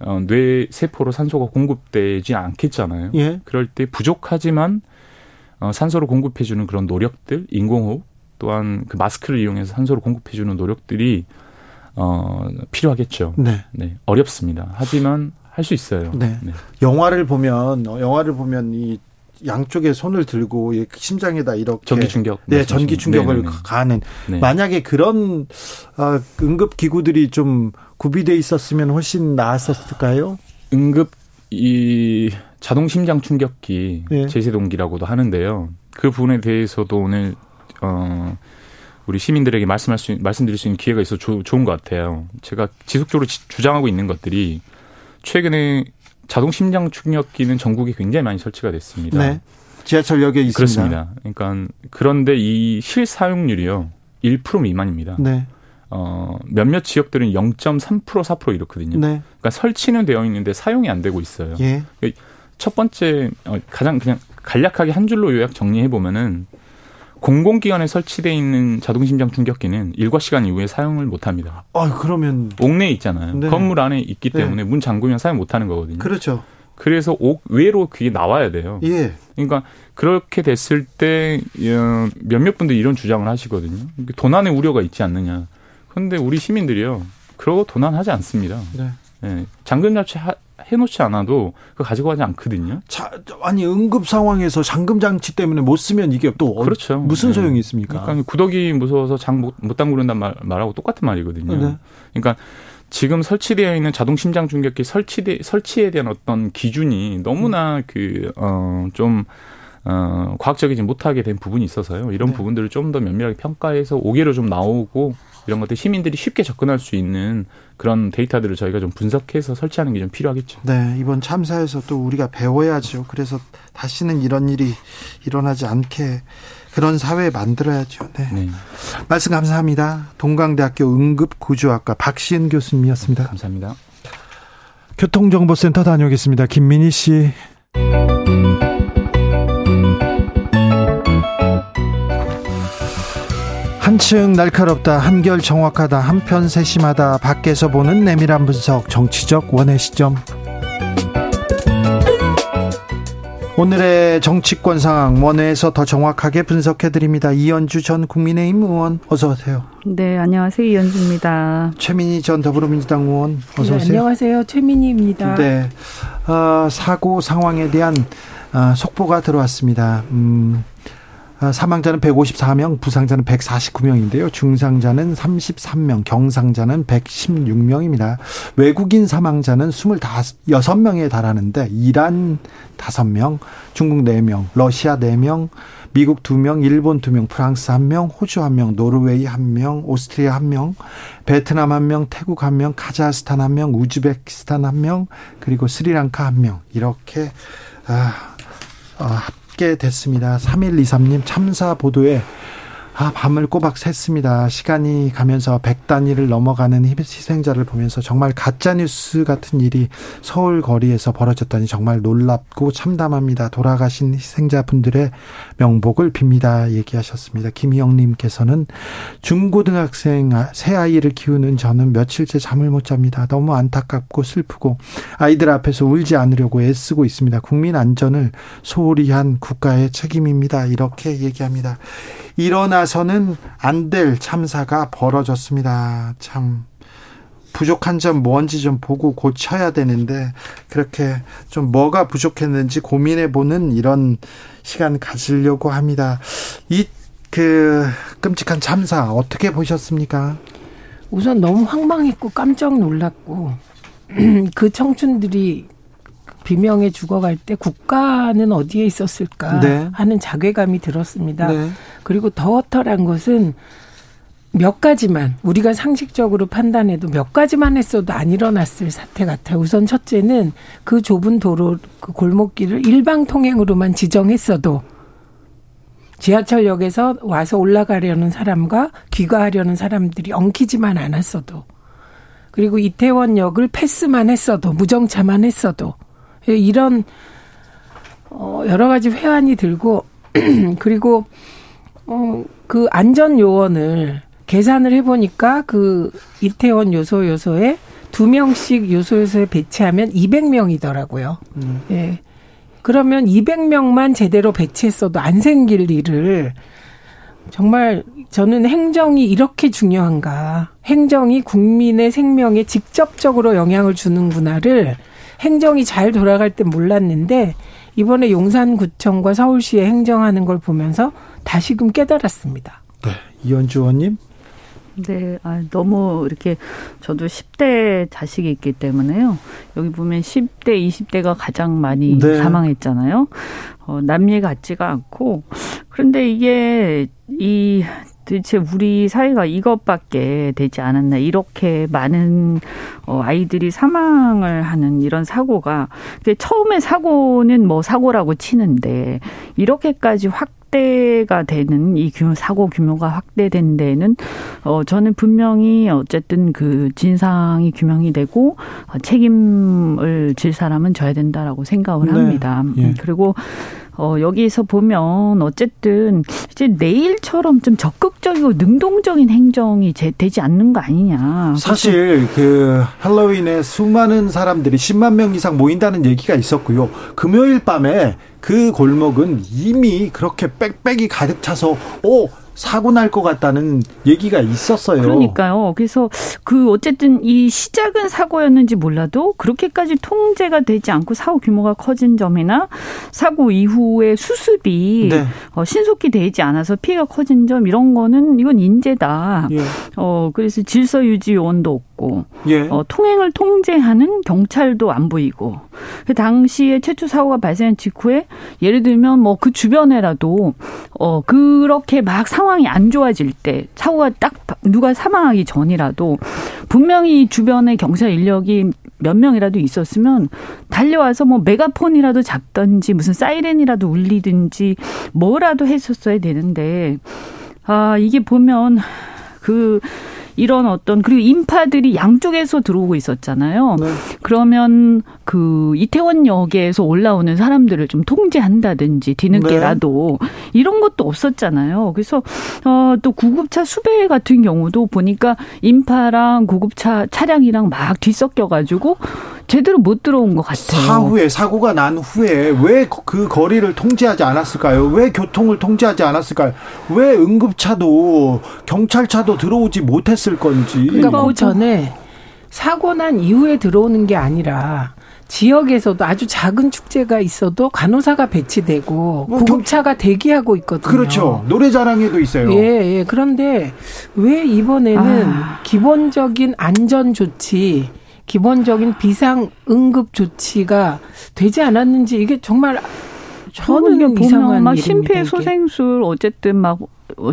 어, 뇌 세포로 산소가 공급되지 않겠잖아요. 예. 그럴 때 부족하지만 어, 산소를 공급해주는 그런 노력들, 인공호흡 또한 그 마스크를 이용해서 산소를 공급해주는 노력들이 어, 필요하겠죠. 네. 네. 어렵습니다. 하지만 할 수 있어요. 네. 네. 영화를 보면 영화를 보면 이 양쪽에 손을 들고 심장에다 이렇게 전기 충격 네 전기 충격을 네네네. 가는 네. 만약에 그런 어, 응급 기구들이 좀 구비돼 있었으면 훨씬 나았었을까요? 응급 이 자동 심장 충격기 네. 제세동기라고도 하는데요. 그 부분에 대해서도 오늘 어, 우리 시민들에게 말씀할 수, 말씀드릴 수 있는 기회가 있어 조, 좋은 것 같아요. 제가 지속적으로 지, 주장하고 있는 것들이 최근에 자동 심장 충격기는 전국에 굉장히 많이 설치가 됐습니다. 네. 지하철역에 있습니다. 그렇습니다. 그러니까 그런데 이 실사용률이요. 1% 미만입니다. 네. 어, 몇몇 지역들은 0.3% 4% 이렇거든요. 네. 그러니까 설치는 되어 있는데 사용이 안 되고 있어요. 예. 첫 번째 어, 가장 그냥 간략하게 한 줄로 요약 정리해 보면은 공공기관에 설치되어 있는 자동 심장 충격기는 일과 시간 이후에 사용을 못합니다. 아 그러면 옥내에 있잖아요. 네. 건물 안에 있기 네. 때문에 네. 문 잠그면 사용 못하는 거거든요. 그렇죠. 그래서 옥 외로 그게 나와야 돼요. 예. 그러니까 그렇게 됐을 때 어, 몇몇 분들이 이런 주장을 하시거든요. 도난의 우려가 있지 않느냐. 그런데 우리 시민들이요. 그러고 도난하지 않습니다. 네. 네. 잠금 자체 해놓지 않아도 그 가지고 가지 않거든요. 자, 아니 응급 상황에서 잠금 장치 때문에 못 쓰면 이게 또 그렇죠. 무슨 네. 소용이 있습니까? 그러니까 구더기 무서워서 장못 못 담그는단 말, 말하고 똑같은 말이거든요. 네. 그러니까 지금 설치되어 있는 자동 심장 중격기 설치돼 설치에 대한 어떤 기준이 너무나 음. 그어좀 어, 과학적이지 못하게 된 부분이 있어서요. 이런 네. 부분들을 좀 더 면밀하게 평가해서 5개로 좀 나오고 이런 것들 시민들이 쉽게 접근할 수 있는 그런 데이터들을 저희가 좀 분석해서 설치하는 게 좀 필요하겠죠. 네, 이번 참사에서 또 우리가 배워야죠. 그래서 다시는 이런 일이 일어나지 않게 그런 사회 만들어야죠. 네. 네. 말씀 감사합니다. 동강대학교 응급구조학과 박시은 교수님이었습니다. 감사합니다. 교통정보센터 다녀오겠습니다. 김민희 씨. 한층 날카롭다, 한결 정확하다, 한편 세심하다, 밖에서 보는 내밀한 분석, 정치적 원의 시점. 오늘의 정치권 상황 원회에서 더 정확하게 분석해 드립니다. 이현주 전 국민의힘 의원 어서 오세요. 네, 안녕하세요. 이현주입니다. 최민희 전 더불어민주당 의원 어서 오세요. 네, 안녕하세요. 최민희입니다. 네. 어, 사고 상황에 대한 어, 속보가 들어왔습니다. 음, 아, 사망자는 154명, 부상자는 149명인데요. 중상자는 33명, 경상자는 116명입니다. 외국인 사망자는 26명에 달하는데 이란 5명, 중국 4명, 러시아 4명, 미국 2명, 일본 2명, 프랑스 1명, 호주 1명, 노르웨이 1명, 오스트리아 1명, 베트남 1명, 태국 1명, 카자흐스탄 1명, 우즈베키스탄 1명, 그리고 스리랑카 1명. 이렇게 아, 아, 됐습니다. 3123님 참사 보도에 아, 밤을 꼬박 샜습니다. 시간이 가면서 100단위를 넘어가는 희생자를 보면서 정말 가짜뉴스 같은 일이 서울 거리에서 벌어졌다니 정말 놀랍고 참담합니다. 돌아가신 희생자분들의 명복을 빕니다. 얘기하셨습니다. 김희영님께서는 중고등학생 새 아이를 키우는 저는 며칠째 잠을 못 잡니다. 너무 안타깝고 슬프고 아이들 앞에서 울지 않으려고 애쓰고 있습니다. 국민 안전을 소홀히 한 국가의 책임입니다. 이렇게 얘기합니다. 일어나 서는 안 될 참사가 벌어졌습니다. 참 부족한 점 뭔지 좀 보고 고쳐야 되는데 그렇게 좀 뭐가 부족했는지 고민해 보는 이런 시간 가지려고 합니다. 이 그 끔찍한 참사 어떻게 보셨습니까? 우선 너무 황망했고 깜짝 놀랐고 [CLEARS THROAT] 그 청춘들이 비명에 죽어갈 때 국가는 어디에 있었을까 네. 하는 자괴감이 들었습니다. 네. 그리고 더 허탈한 것은 몇 가지만 우리가 상식적으로 판단해도 몇 가지만 했어도 안 일어났을 사태 같아요. 우선 첫째는 그 좁은 도로 그 골목길을 일방 통행으로만 지정했어도 지하철역에서 와서 올라가려는 사람과 귀가하려는 사람들이 엉키지만 않았어도 그리고 이태원역을 패스만 했어도 무정차만 했어도 이런 어 여러 가지 회한이 들고 [CLEARS THROAT] 그리고 어그 안전 요원을 계산을 해보니까 그 이태원 요소 요소에 두 명씩 요소 요소에 배치하면 200명이더라고요. 음. 예. 그러면 200명만 제대로 배치했어도 안 생길 일을 정말 저는 행정이 이렇게 중요한가. 행정이 국민의 생명에 직접적으로 영향을 주는구나를 행정이 잘 돌아갈 때 몰랐는데 이번에 용산구청과 서울시에 행정하는 걸 보면서 다시금 깨달았습니다. 네. 이현주 의원님. 네, 아, 너무 이렇게 저도 10대 자식이 있기 때문에요. 여기 보면 10대, 20대가 가장 많이 네. 사망했잖아요. 어, 남일 같지가 않고 그런데 이게 이 도대체 우리 사회가 이것밖에 되지 않았나. 이렇게 많은 어, 아이들이 사망을 하는 이런 사고가 처음에 사고는 뭐 사고라고 치는데 이렇게까지 확 확대가 되는 이 규모 사고 규모가 확대된 데는 어 저는 분명히 어쨌든 그 진상이 규명이 되고 어, 책임을 질 사람은 져야 된다라고 생각을 네. 합니다. 예. 그리고 어, 여기서 보면 어쨌든 이제 내일처럼 좀 적극적이고 능동적인 행정이 제, 되지 않는 거 아니냐. 사실 그 할로윈에 수많은 사람들이 10만 명 이상 모인다는 얘기가 있었고요. 금요일 밤에 그 골목은 이미 그렇게 빽빽이 가득 차서 오 사고 날 것 같다는 얘기가 있었어요. 그러니까요. 그래서 그 어쨌든 이 시작은 사고였는지 몰라도 그렇게까지 통제가 되지 않고 사고 규모가 커진 점이나 사고 이후에 수습이 네. 어, 신속히 되지 않아서 피해가 커진 점 이런 거는 이건 인재다. 예. 어 그래서 질서 유지 요원도 없고 예. 어, 통행을 통제하는 경찰도 안 보이고 그 당시에 최초 사고가 발생한 직후에 예를 들면 뭐 그 주변에라도 어 그렇게 막 상황이 안 좋아질 때 사고가 딱 누가 사망하기 전이라도 분명히 주변에 경찰 인력이 몇 명이라도 있었으면 달려와서 뭐 메가폰이라도 잡든지 무슨 사이렌이라도 울리든지 뭐라도 했었어야 되는데 아 이게 보면 그 이런 어떤 그리고 인파들이 양쪽에서 들어오고 있었잖아요. 네. 그러면 그 이태원역에서 올라오는 사람들을 좀 통제한다든지 뒤늦게라도 네. 이런 것도 없었잖아요. 그래서 어또 구급차 수배 같은 경우도 보니까 인파랑 구급차 차량이랑 막 뒤섞여 가지고 제대로 못 들어온 것 같아요. 사후에 사고가 난 후에 왜 그 거리를 통제하지 않았을까요? 왜 교통을 통제하지 않았을까요? 왜 응급차도 경찰차도 들어오지 못했을 건지. 그러니까 그 전에 사고 난 이후에 들어오는 게 아니라 지역에서도 아주 작은 축제가 있어도 간호사가 배치되고 뭐 구급차가 대기하고 있거든요. 그렇죠. 노래자랑에도 있어요. 예, 예. 그런데 왜 이번에는 아. 기본적인 안전 조치 기본적인 비상 응급 조치가 되지 않았는지 이게 정말 저는 보면 막 심폐소생술 어쨌든 막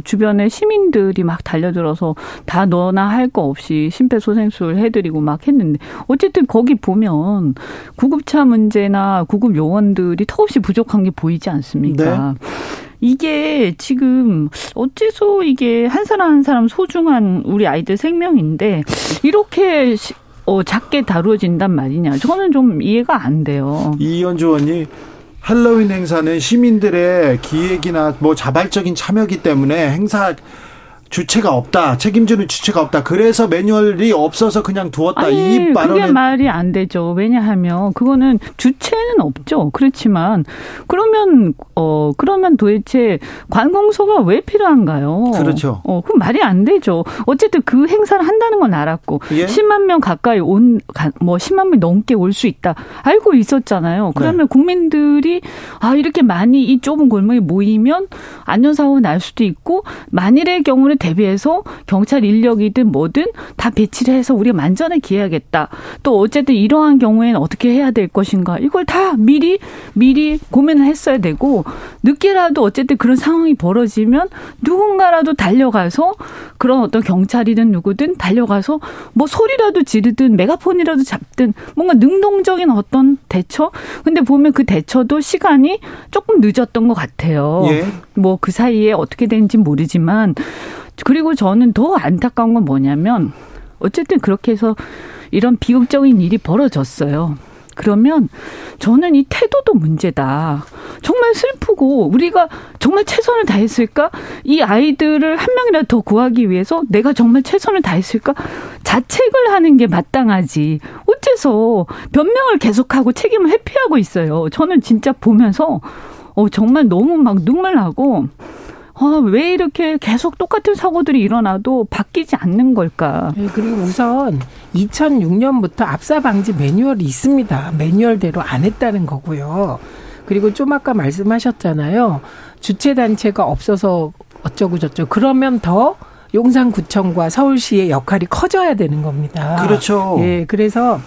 주변에 시민들이 막 달려들어서 다 너나 할 거 없이 심폐소생술 해드리고 막 했는데 어쨌든 거기 보면 구급차 문제나 구급 요원들이 턱없이 부족한 게 보이지 않습니까? 네. 이게 지금 어째서 이게 한 사람 한 사람 소중한 우리 아이들 생명인데 이렇게 어, 작게 다루어진단 말이냐. 저는 좀 이해가 안 돼요. 이현주 의원이 할로윈 행사는 시민들의 기획이나 뭐 자발적인 참여기 때문에 행사 주체가 없다. 책임지는 주체가 없다. 그래서 매뉴얼이 없어서 그냥 두었다. 아니, 이 말은 그게 말이 안 되죠. 왜냐하면 그거는 주체는 없죠. 그렇지만 그러면 어 그러면 도대체 관공서가 왜 필요한가요? 그렇죠. 어 그럼 말이 안 되죠. 어쨌든 그 행사를 한다는 건 알았고 예? 10만 명 가까이 온 뭐 10만 명 넘게 올 수 있다. 알고 있었잖아요. 그러면 네. 국민들이 아 이렇게 많이 이 좁은 골목에 모이면 안전사고가 날 수도 있고 만일의 경우는 대비해서 경찰 인력이든 뭐든 다 배치를 해서 우리가 만전을 기해야겠다. 또 어쨌든 이러한 경우에는 어떻게 해야 될 것인가. 이걸 다 미리 미리 고민을 했어야 되고 늦게라도 어쨌든 그런 상황이 벌어지면 누군가라도 달려가서 그런 어떤 경찰이든 누구든 달려가서 뭐 소리라도 지르든 메가폰이라도 잡든 뭔가 능동적인 어떤 대처. 근데 보면 그 대처도 시간이 조금 늦었던 것 같아요. 예. 뭐 그 사이에 어떻게 되는지 모르지만 그리고 저는 더 안타까운 건 뭐냐면 어쨌든 그렇게 해서 이런 비극적인 일이 벌어졌어요. 그러면 저는 이 태도도 문제다. 정말 슬프고 우리가 정말 최선을 다했을까? 이 아이들을 한 명이라도 더 구하기 위해서 내가 정말 최선을 다했을까? 자책을 하는 게 마땅하지. 어째서 변명을 계속하고 책임을 회피하고 있어요. 저는 진짜 보면서 어 정말 너무 막 눈물 나고 아, 왜 이렇게 계속 똑같은 사고들이 일어나도 바뀌지 않는 걸까? 네, 그리고 우선 2006년부터 압사 방지 매뉴얼이 있습니다. 매뉴얼대로 안 했다는 거고요. 그리고 좀 아까 말씀하셨잖아요. 주체 단체가 없어서 어쩌고 저쩌고 그러면 더 용산구청과 서울시의 역할이 커져야 되는 겁니다. 그렇죠. 예, 그래서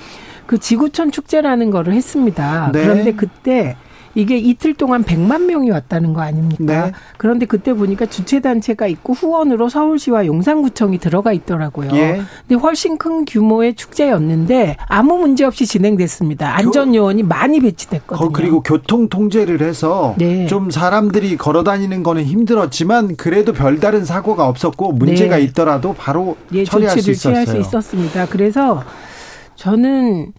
그 지구촌 축제라는 거를 했습니다. 네. 그런데 그때 이게 이틀 동안 100만 명이 왔다는 거 아닙니까? 네. 그런데 그때 보니까 주최 단체가 있고 후원으로 서울시와 용산구청이 들어가 있더라고요. 예. 근데 훨씬 큰 규모의 축제였는데 아무 문제 없이 진행됐습니다. 안전 요원이 많이 배치됐거든요. 그리고 교통 통제를 해서 네. 좀 사람들이 걸어 다니는 거는 힘들었지만 그래도 별다른 사고가 없었고 문제가 네. 있더라도 바로 예, 처리할 수 있었어요. 취할 수 있었습니다. 그래서 저는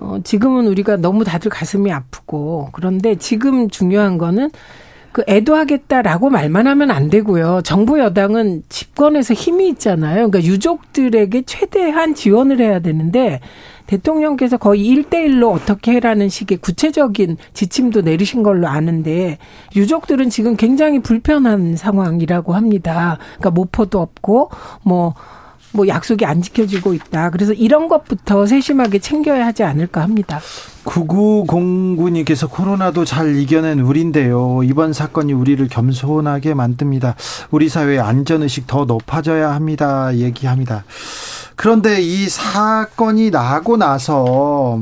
어, 지금은 우리가 너무 다들 가슴이 아프고 그런데 지금 중요한 거는 그 애도하겠다라고 말만 하면 안 되고요. 정부 여당은 집권에서 힘이 있잖아요. 그러니까 유족들에게 최대한 지원을 해야 되는데 대통령께서 거의 일대일로 어떻게 해라는 식의 구체적인 지침도 내리신 걸로 아는데 유족들은 지금 굉장히 불편한 상황이라고 합니다. 그러니까 모포도 없고 뭐 뭐 약속이 안 지켜지고 있다. 그래서 이런 것부터 세심하게 챙겨야 하지 않을까 합니다. 9909님께서 코로나도 잘 이겨낸 우리인데요. 이번 사건이 우리를 겸손하게 만듭니다. 우리 사회의 안전의식 더 높아져야 합니다. 얘기합니다. 그런데 이 사건이 나고 나서,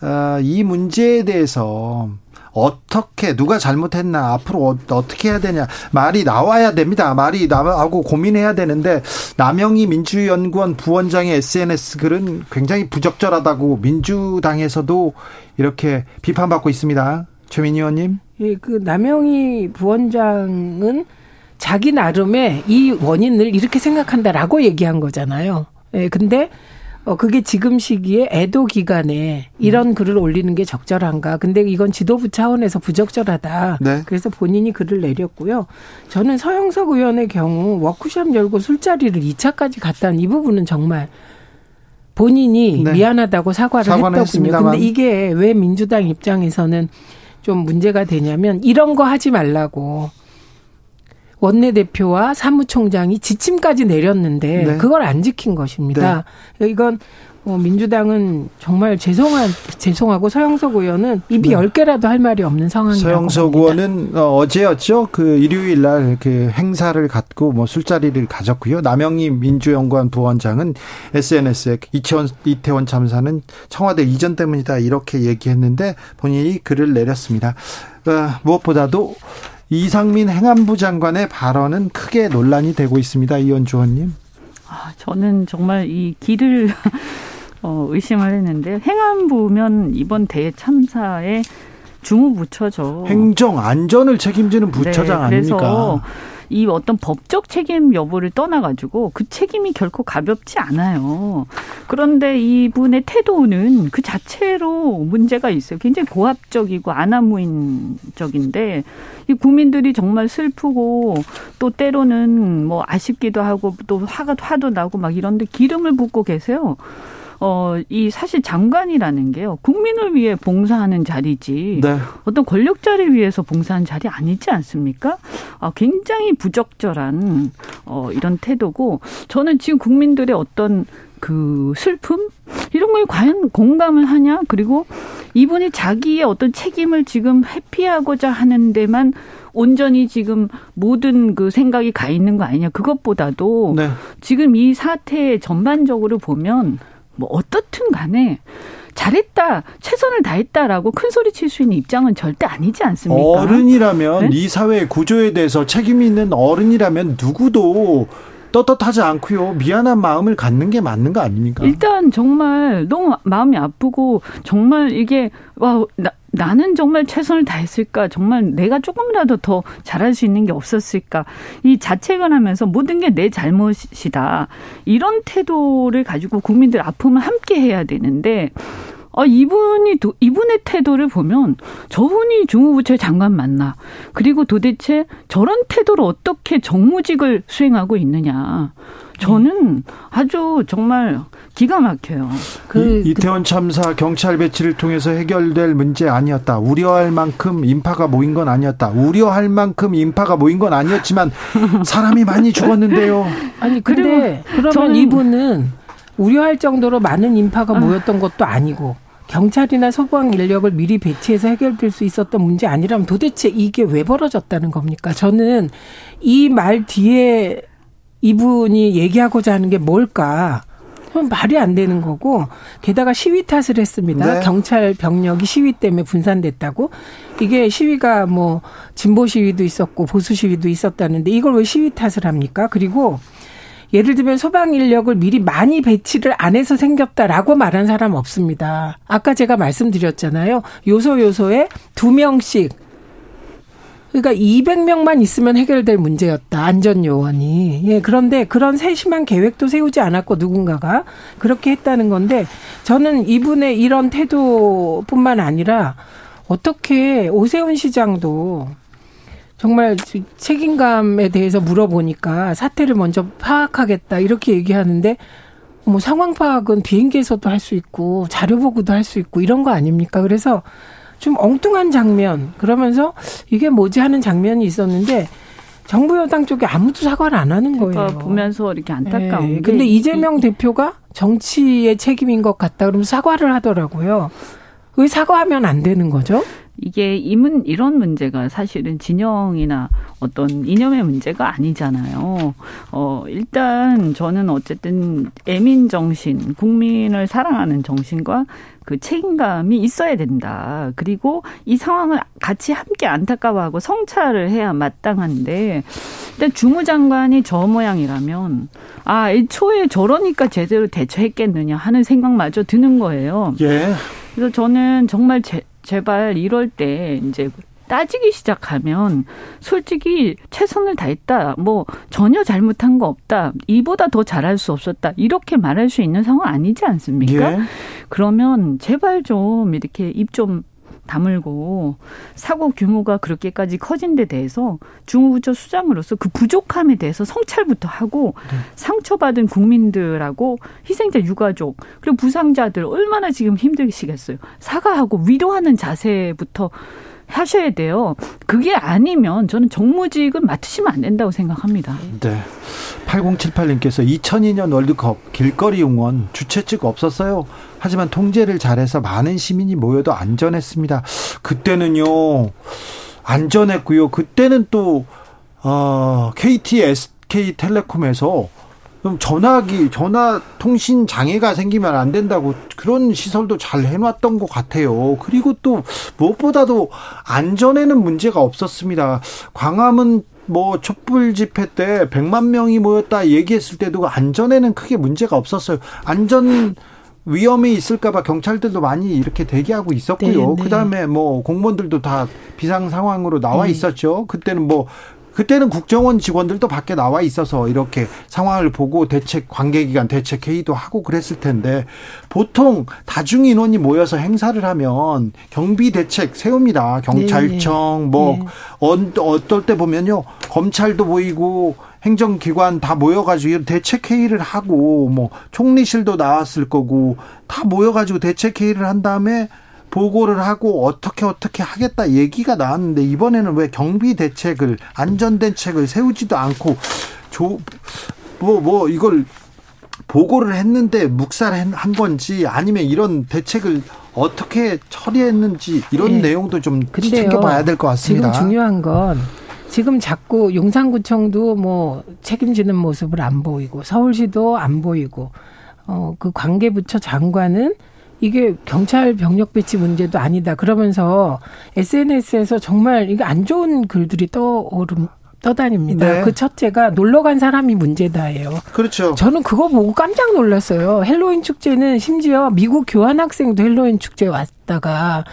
어, 이 문제에 대해서 어떻게 누가 잘못했나 앞으로 어, 어떻게 해야 되냐 말이 나와야 됩니다. 말이 나하고 고민해야 되는데 남영희 민주연구원 부원장의 SNS 글은 굉장히 부적절하다고 민주당에서도 이렇게 비판받고 있습니다. 최민희 의원님. 예, 그 남영희 부원장은 자기 나름의 이 원인을 이렇게 생각한다라고 얘기한 거잖아요. 예, 근데 어, 그게 지금 시기에 애도 기간에 이런 음. 글을 올리는 게 적절한가. 근데 이건 지도부 차원에서 부적절하다. 네. 그래서 본인이 글을 내렸고요. 저는 서영석 의원의 경우 워크숍 열고 술자리를 2차까지 갔다는 이 부분은 정말 본인이 네. 미안하다고 사과를 했더군요. 했습니다만. 근데 이게 왜 민주당 입장에서는 좀 문제가 되냐면 이런 거 하지 말라고 원내대표와 사무총장이 지침까지 내렸는데 네. 그걸 안 지킨 것입니다. 네. 이건 어, 민주당은 정말 죄송한 죄송하고 서영석 의원은 입이 열 네. 개라도 할 말이 없는 상황이라고 서영석 의원은 어, 어제였죠. 그 일요일 날 그 행사를 갖고 뭐 술자리를 가졌고요. 남영희 민주연구원 부원장은 SNS에 이태원 이태원 참사는 청와대 이전 때문이다 이렇게 얘기했는데 본인이 글을 내렸습니다. 어, 무엇보다도 이상민 행안부 장관의 발언은 크게 논란이 되고 있습니다. 이현주 의원님. 아, 저는 정말 이 길을 [LAUGHS] 어, 의심을 했는데 행안부면 이번 대회 참사에 주무부처죠. 행정 안전을 책임지는 부처장 네, 아닙니까? 이 어떤 법적 책임 여부를 떠나가지고 그 책임이 결코 가볍지 않아요. 그런데 이분의 태도는 그 자체로 문제가 있어요. 굉장히 고압적이고 아나무인적인데 이 국민들이 정말 슬프고 또 때로는 뭐 아쉽기도 하고 또 화가 화도 나고 막 이런데 기름을 붓고 계세요. 어, 이 사실 장관이라는 게요. 국민을 위해 봉사하는 자리지. 네. 어떤 권력자를 위해서 봉사하는 자리 아니지 않습니까? 아, 굉장히 부적절한 어, 이런 태도고 저는 지금 국민들의 어떤 그 슬픔 이런 거에 과연 공감을 하냐 그리고 이분이 자기의 어떤 책임을 지금 회피하고자 하는 데만 온전히 지금 모든 그 생각이 가 있는 거 아니냐 그것보다도 네. 지금 이 사태 전반적으로 보면 뭐 어떻든 간에 잘했다, 최선을 다했다라고 큰 소리 칠 수 있는 입장은 절대 아니지 않습니까? 어른이라면 네? 이 사회 구조에 대해서 책임이 있는 어른이라면 누구도 떳떳하지 않고요. 미안한 마음을 갖는 게 맞는 거 아닙니까? 일단 정말 너무 마음이 아프고 정말 이게 와 나, 나는 정말 최선을 다했을까? 정말 내가 조금이라도 더 잘할 수 있는 게 없었을까? 이 자책을 하면서 모든 게 내 잘못이다. 이런 태도를 가지고 국민들 아픔을 함께 해야 되는데 아, 이분이, 이분의 태도를 보면 저분이 중후부처 장관 맞나. 그리고 도대체 저런 태도로 어떻게 정무직을 수행하고 있느냐. 저는 아주 정말 기가 막혀요. 그, 이, 태원 참사 경찰 배치를 통해서 해결될 문제 아니었다. 우려할 만큼 인파가 모인 건 아니었다. 우려할 만큼 인파가 모인 건 아니었지만 사람이 많이 죽었는데요. [LAUGHS] 아니 근데 그러면 저는, 이분은 우려할 정도로 많은 인파가 아. 모였던 것도 아니고 경찰이나 소방 인력을 미리 배치해서 해결될 수 있었던 문제 아니라면 도대체 이게 왜 벌어졌다는 겁니까? 저는 이 말 뒤에 이분이 얘기하고자 하는 게 뭘까? 말이 안 되는 거고 게다가 시위 탓을 했습니다. 네. 경찰 병력이 시위 때문에 분산됐다고. 이게 시위가 뭐 진보 시위도 있었고 보수 시위도 있었다는데 이걸 왜 시위 탓을 합니까? 그리고 예를 들면 소방 인력을 미리 많이 배치를 안 해서 생겼다라고 말한 사람 없습니다. 아까 제가 말씀드렸잖아요. 요소 요소에 두 명씩 그러니까 200명만 있으면 해결될 문제였다. 안전 요원이. 예, 그런데 그런 세심한 계획도 세우지 않았고 누군가가 그렇게 했다는 건데 저는 이분의 이런 태도뿐만 아니라 어떻게 오세훈 시장도 정말 책임감에 대해서 물어보니까 사태를 먼저 파악하겠다 이렇게 얘기하는데 뭐 상황 파악은 비행기에서도 할 수 있고 자료 보고도 할 수 있고 이런 거 아닙니까? 그래서 좀 엉뚱한 장면 그러면서 이게 뭐지 하는 장면이 있었는데 정부 여당 쪽에 아무도 사과를 안 하는 거예요. 그러니까 보면서 이렇게 안타까운 네. 근데 이재명 이, 대표가 정치의 책임인 것 같다 그러면 사과를 하더라고요. 왜 사과하면 안 되는 거죠? 이게 이문 이런 문제가 사실은 진영이나 어떤 이념의 문제가 아니잖아요. 어 일단 저는 어쨌든 애민 정신, 국민을 사랑하는 정신과 그 책임감이 있어야 된다. 그리고 이 상황을 같이 함께 안타까워하고 성찰을 해야 마땅한데 일단 주무 장관이 저 모양이라면 아 애초에 저러니까 제대로 대처했겠느냐 하는 생각마저 드는 거예요. 예. 그래서 저는 정말 제, 제발 이럴 때 이제 따지기 시작하면 솔직히 최선을 다했다. 뭐 전혀 잘못한 거 없다. 이보다 더 잘할 수 없었다. 이렇게 말할 수 있는 상황 아니지 않습니까? 예. 그러면 제발 좀 이렇게 입좀 다물고 사고 규모가 그렇게까지 커진 데 대해서 중후부처 수장으로서 그 부족함에 대해서 성찰부터 하고 네. 상처받은 국민들하고 희생자 유가족 그리고 부상자들 얼마나 지금 힘드시겠어요. 사과하고 위로하는 자세부터 하셔야 돼요. 그게 아니면 저는 정무직은 맡으시면 안 된다고 생각합니다. 네. 8078님께서 2002년 월드컵 길거리 응원 주최 측 없었어요. 하지만 통제를 잘해서 많은 시민이 모여도 안전했습니다. 그때는요. 안전했고요. 그때는 또 어, KT, SK텔레콤에서 그럼 전화기 전화 통신 장애가 생기면 안 된다고 그런 시설도 잘 해놨던 것 같아요. 그리고 또 무엇보다도 안전에는 문제가 없었습니다. 광화문 뭐 촛불 집회 때 100만 명이 모였다 얘기했을 때도 안전에는 크게 문제가 없었어요. 안전 위험이 있을까봐 경찰들도 많이 이렇게 대기하고 있었고요. 네, 네. 그 다음에 뭐 공무원들도 다 비상 상황으로 나와 네. 있었죠. 그때는 뭐 그때는 국정원 직원들도 밖에 나와 있어서 이렇게 상황을 보고 대책 관계기관 대책 회의도 하고 그랬을 텐데 보통 다중 인원이 모여서 행사를 하면 경비 대책 세웁니다. 경찰청 네. 뭐 네. 어, 어떨 때 보면요 검찰도 보이고 행정기관 다 모여가지고 대책 회의를 하고 뭐 총리실도 나왔을 거고 다 모여가지고 대책 회의를 한 다음에 보고를 하고 어떻게 어떻게 하겠다 얘기가 나왔는데 이번에는 왜 경비 대책을 안전 대책을 세우지도 않고 뭐뭐 뭐 이걸 보고를 했는데 묵살한 건지 아니면 이런 대책을 어떻게 처리했는지 이런 네. 내용도 좀 지켜봐야 될 것 같습니다. 지금 중요한 건 지금 자꾸 용산구청도 뭐 책임지는 모습을 안 보이고 서울시도 안 보이고 어 그 관계부처 장관은 이게 경찰 병력 배치 문제도 아니다. 그러면서 SNS에서 정말 이게 안 좋은 글들이 떠오름 떠다닙니다. 네. 그 첫째가 놀러 간 사람이 문제다예요. 그렇죠. 저는 그거 보고 깜짝 놀랐어요. 헬로윈 축제는 심지어 미국 교환 학생도 헬로윈 축제 왔다가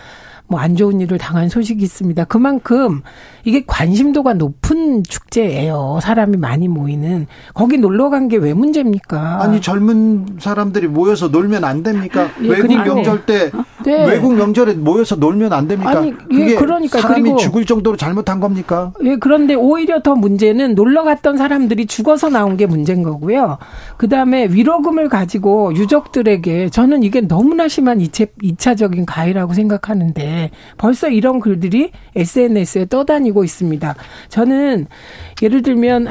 뭐 안 좋은 일을 당한 소식이 있습니다. 그만큼 이게 관심도가 높은 축제예요. 사람이 많이 모이는. 거기 놀러 간 게 왜 문제입니까? 아니 젊은 사람들이 모여서 놀면 안 됩니까? 예, 외국 그러니까. 명절 때 네. 외국 명절에 모여서 놀면 안 됩니까? 아니, 예, 그러니까 사람이 그리고, 죽을 정도로 잘못한 겁니까? 예, 그런데 오히려 더 문제는 놀러 갔던 사람들이 죽어서 나온 게 문제인 거고요. 그다음에 위로금을 가지고 유족들에게 저는 이게 너무나 심한 이차, 이차적인 가해라고 생각하는데 벌써 이런 글들이 SNS에 떠다니고 있습니다. 저는 예를 들면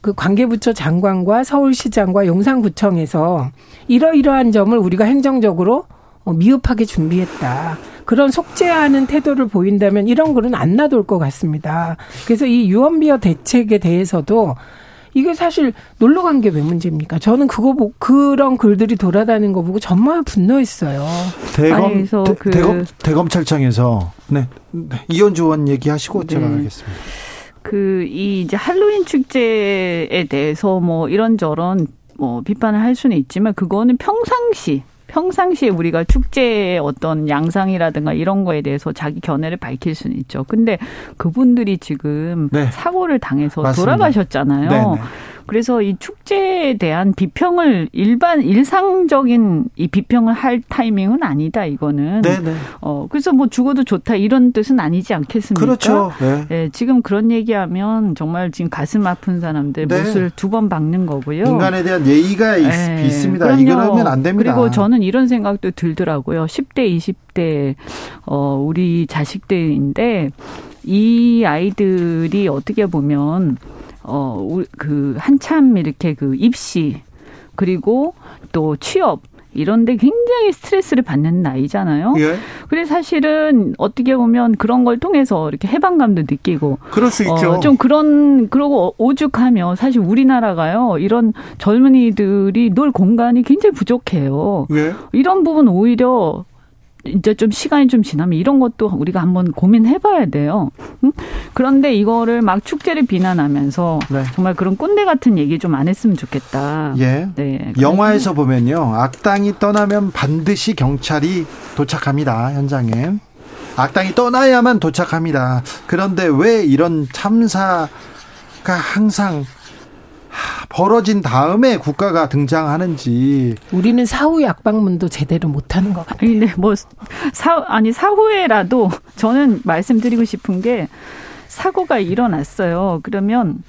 그 관계부처 장관과 서울시장과 용산구청에서 이러이러한 점을 우리가 행정적으로 어, 미흡하게 준비했다. 그런 속죄하는 태도를 보인다면 이런 글은 안 놔둘 것 같습니다. 그래서 이 유언비어 대책에 대해서도 이게 사실 놀러 간 게 왜 문제입니까? 저는 그거 보고 그런 글들이 돌아다니는 거 보고 정말 분노했어요. 대검 아니, 대, 그 대검 대검찰청에서 네, 네. 이현주 의원 얘기하시고 네. 제가 하겠습니다. 그 이 이제 할로윈 축제에 대해서 뭐 이런저런 뭐 비판을 할 수는 있지만 그거는 평상시 평상시에 우리가 축제의 어떤 양상이라든가 이런 거에 대해서 자기 견해를 밝힐 수는 있죠. 근데 그분들이 지금 네. 사고를 당해서 맞습니다. 돌아가셨잖아요. 네네. 그래서 이 축제에 대한 비평을 일반 일상적인 이 비평을 할 타이밍은 아니다 이거는. 네네. 어 그래서 뭐 죽어도 좋다 이런 뜻은 아니지 않겠습니까? 그렇죠. 네. 네 지금 그런 얘기하면 정말 지금 가슴 아픈 사람들 네. 못을 두 번 박는 거고요. 인간에 대한 예의가 네. 있습니다. 이러면 안 됩니다. 그리고 저는 이런 생각도 들더라고요. 10대, 20대 어 우리 자식들인데 이 아이들이 어떻게 보면 어, 그, 한참 이렇게 그 입시, 그리고 또 취업, 이런데 굉장히 스트레스를 받는 나이잖아요. 예. 그래서 사실은 어떻게 보면 그런 걸 통해서 이렇게 해방감도 느끼고. 그럴 수 있죠. 어, 좀 그런, 그러고 오죽하면 사실 우리나라가요. 이런 젊은이들이 놀 공간이 굉장히 부족해요. 예. 이런 부분 오히려 이제 좀 시간이 좀 지나면 이런 것도 우리가 한번 고민해봐야 돼요. 응? 그런데 이거를 막 축제를 비난하면서 네. 정말 그런 꼰대 같은 얘기 좀 안 했으면 좋겠다. 예. 네. 영화에서 보면요, 악당이 떠나면 반드시 경찰이 도착합니다 현장에. 악당이 떠나야만 도착합니다. 그런데 왜 이런 참사가 항상 벌어진 다음에 국가가 등장하는지 우리는 사후 약방문도 제대로 못하는 것 같아요. 근데 뭐 사, 아니 사후에라도 저는 말씀드리고 싶은 게 사고가 일어났어요. 그러면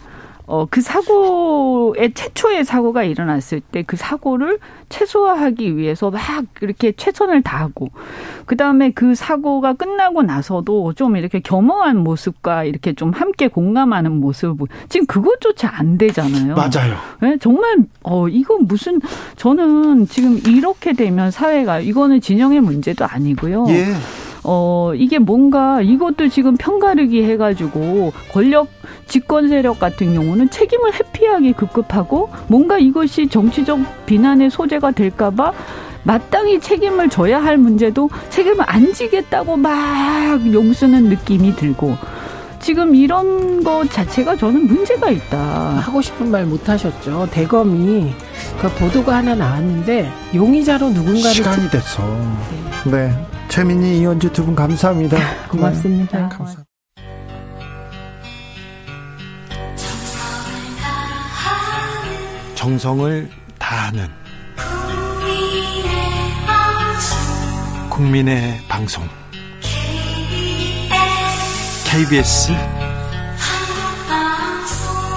어, 그 사고의 최초의 사고가 일어났을 때 그 사고를 최소화하기 위해서 막 이렇게 최선을 다하고 그 다음에 그 사고가 끝나고 나서도 좀 이렇게 겸허한 모습과 이렇게 좀 함께 공감하는 모습 지금 그것조차 안 되잖아요. 맞아요. 네? 정말 어 이건 무슨 저는 지금 이렇게 되면 사회가 이거는 진영의 문제도 아니고요. 예. 어, 이게 뭔가 이것도 지금 편가르기 해가지고 권력 집권 세력 같은 경우는 책임을 회피하기 급급하고 뭔가 이것이 정치적 비난의 소재가 될까봐 마땅히 책임을 져야 할 문제도 책임을 안 지겠다고 막 용쓰는 느낌이 들고 지금 이런 것 자체가 저는 문제가 있다. 하고 싶은 말 못 하셨죠. 대검이 그 보도가 하나 나왔는데 용의자로 누군가를 시간이 됐어. 네. 네. 최민희 이현주 두 분 감사합니다. [LAUGHS] 고맙습니다. 네. 감사합니다. 정성을 다하는 국민의 방송 KBS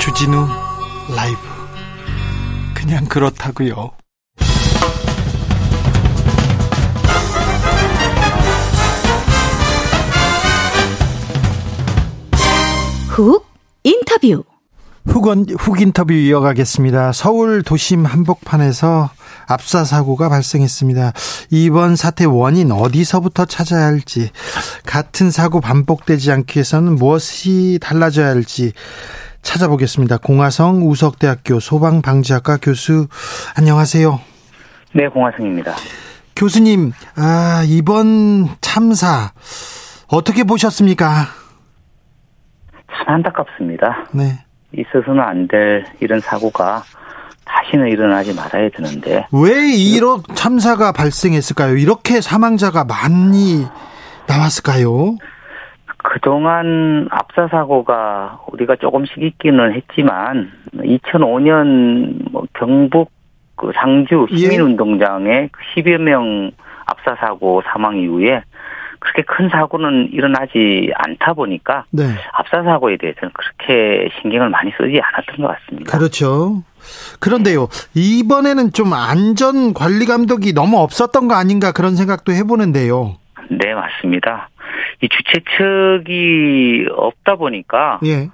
주진우 라이브 그냥 그렇다고요. 훅 인터뷰 훅은 훅 인터뷰 이어가겠습니다. 서울 도심 한복판에서 압사 사고가 발생했습니다. 이번 사태 원인 어디서부터 찾아야 할지, 같은 사고 반복되지 않기 위해서는 무엇이 달라져야 할지 찾아보겠습니다. 공화성 우석대학교 소방방지학과 교수 안녕하세요. 네, 공화성입니다. 교수님, 아, 이번 참사 어떻게 보셨습니까? 참 안타깝습니다. 네. 있어서는 안 될 이런 사고가 다시는 일어나지 말아야 되는데. 왜 이런 참사가 발생했을까요? 이렇게 사망자가 많이 나왔을까요? 그동안 압사 사고가 우리가 조금씩 있기는 했지만 2005년 뭐 경북 그 상주 예. 시민운동장에 10여 명 압사 사고 사망 이후에 그렇게 큰 사고는 일어나지 않다 보니까 네. 압사 사고에 대해서는 그렇게 신경을 많이 쓰지 않았던 것 같습니다. 그렇죠. 그런데요, 이번에는 좀 안전 관리 감독이 너무 없었던 거 아닌가 그런 생각도 해보는데요. 네, 맞습니다. 이 주최 측이 없다 보니까 예.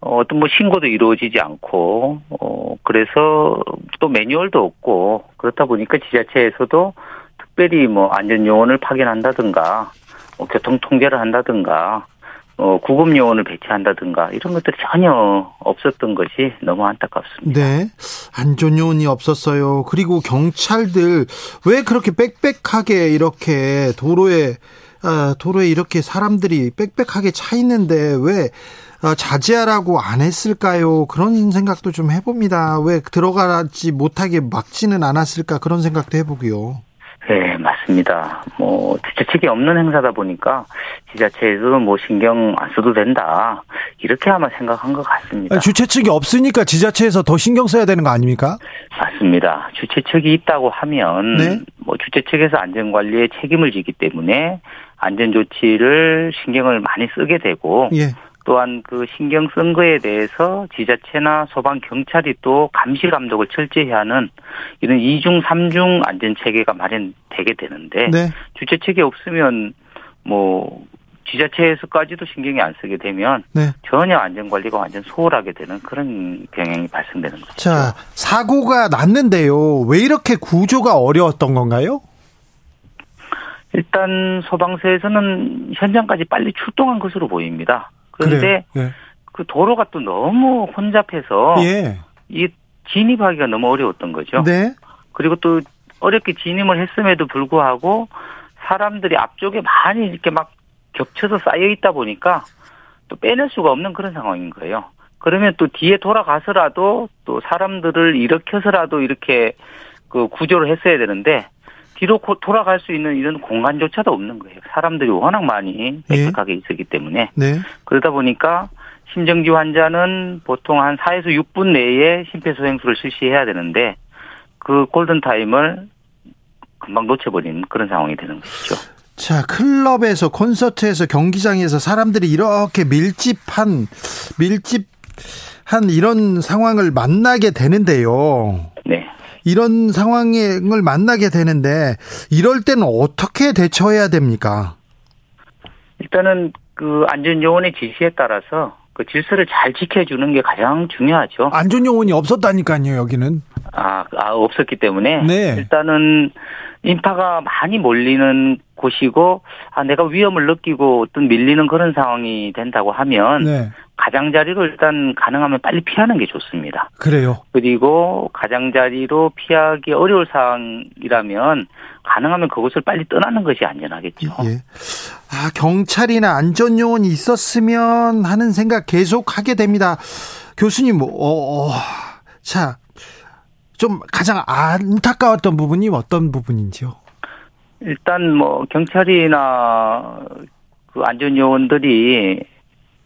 어, 어떤 뭐 신고도 이루어지지 않고 어 그래서 또 매뉴얼도 없고 그렇다 보니까 지자체에서도 특별히 뭐 안전 요원을 파견한다든가 뭐 교통 통제를 한다든가 어 구급 요원을 배치한다든가 이런 것들이 전혀 없었던 것이 너무 안타깝습니다. 네. 안전 요원이 없었어요. 그리고 경찰들 왜 그렇게 빽빽하게 이렇게 도로에 아, 도로에 이렇게 사람들이 빽빽하게 차 있는데 왜 어, 자제하라고 안 했을까요? 그런 생각도 좀 해봅니다. 왜 들어가지 못하게 막지는 않았을까 그런 생각도 해보고요. 네, 맞습니다. 뭐 지자책이 없는 행사다 보니까 지자체에서 뭐 신경 안 써도 된다 이렇게 아마 생각한 것 같습니다. 주최 측이 없으니까 지자체에서 더 신경 써야 되는 거 아닙니까? 맞습니다. 주최 측이 있다고 하면 네. 뭐 주최 측에서 안전 관리에 책임을 지기 때문에 안전 조치를 신경을 많이 쓰게 되고 예. 또한 그 신경 쓴 거에 대해서 지자체나 소방 경찰이 또 감시 감독을 철저히 하는 이런 이중 삼중 안전 체계가 마련되게 되는데 네. 주최 측이 없으면 뭐 지자체에서까지도 신경이 안 쓰게 되면 네. 전혀 안전 관리가 완전 소홀하게 되는 그런 경향이 발생되는 거죠. 자, 사고가 났는데요. 왜 이렇게 구조가 어려웠던 건가요? 일단 소방서에서는 현장까지 빨리 출동한 것으로 보입니다. 그런데 그래요. 그 도로가 또 너무 혼잡해서 예. 이 진입하기가 너무 어려웠던 거죠. 네. 그리고 또 어렵게 진입을 했음에도 불구하고 사람들이 앞쪽에 많이 이렇게 막 겹쳐서 쌓여 있다 보니까 또 빼낼 수가 없는 그런 상황인 거예요. 그러면 또 뒤에 돌아가서라도 또 사람들을 일으켜서라도 이렇게 그 구조를 했어야 되는데 뒤로 고- 돌아갈 수 있는 이런 공간조차도 없는 거예요. 사람들이 워낙 많이 빽빽하게 있었기 때문에 네. 그러다 보니까 심정지 환자는 보통 한 4에서 6분 내에 심폐소생술을 실시해야 되는데 그 골든 타임을 금방 놓쳐버린 그런 상황이 되는 것이죠. 자, 클럽에서 콘서트에서 경기장에서 사람들이 이렇게 밀집한 밀집 한 이런 상황을 만나게 되는데요. 네. 이런 상황을 만나게 되는데 이럴 때는 어떻게 대처해야 됩니까? 일단은 그 안전요원의 지시에 따라서 그 질서를 잘 지켜주는 게 가장 중요하죠. 안전 요원이 없었다니까요, 여기는. 아, 아, 없었기 때문에 네. 일단은 인파가 많이 몰리는 곳이고 아 내가 위험을 느끼고 어떤 밀리는 그런 상황이 된다고 하면 네. 가장자리로 일단 가능하면 빨리 피하는 게 좋습니다. 그래요. 그리고 가장자리로 피하기 어려울 상황이라면 가능하면 그곳을 빨리 떠나는 것이 안전하겠죠. 예. 아 경찰이나 안전 요원이 있었으면 하는 생각 계속 하게 됩니다. 교수님, 뭐, 어, 어, 자, 좀 가장 안타까웠던 부분이 어떤 부분인지요? 일단 뭐 경찰이나 그 안전 요원들이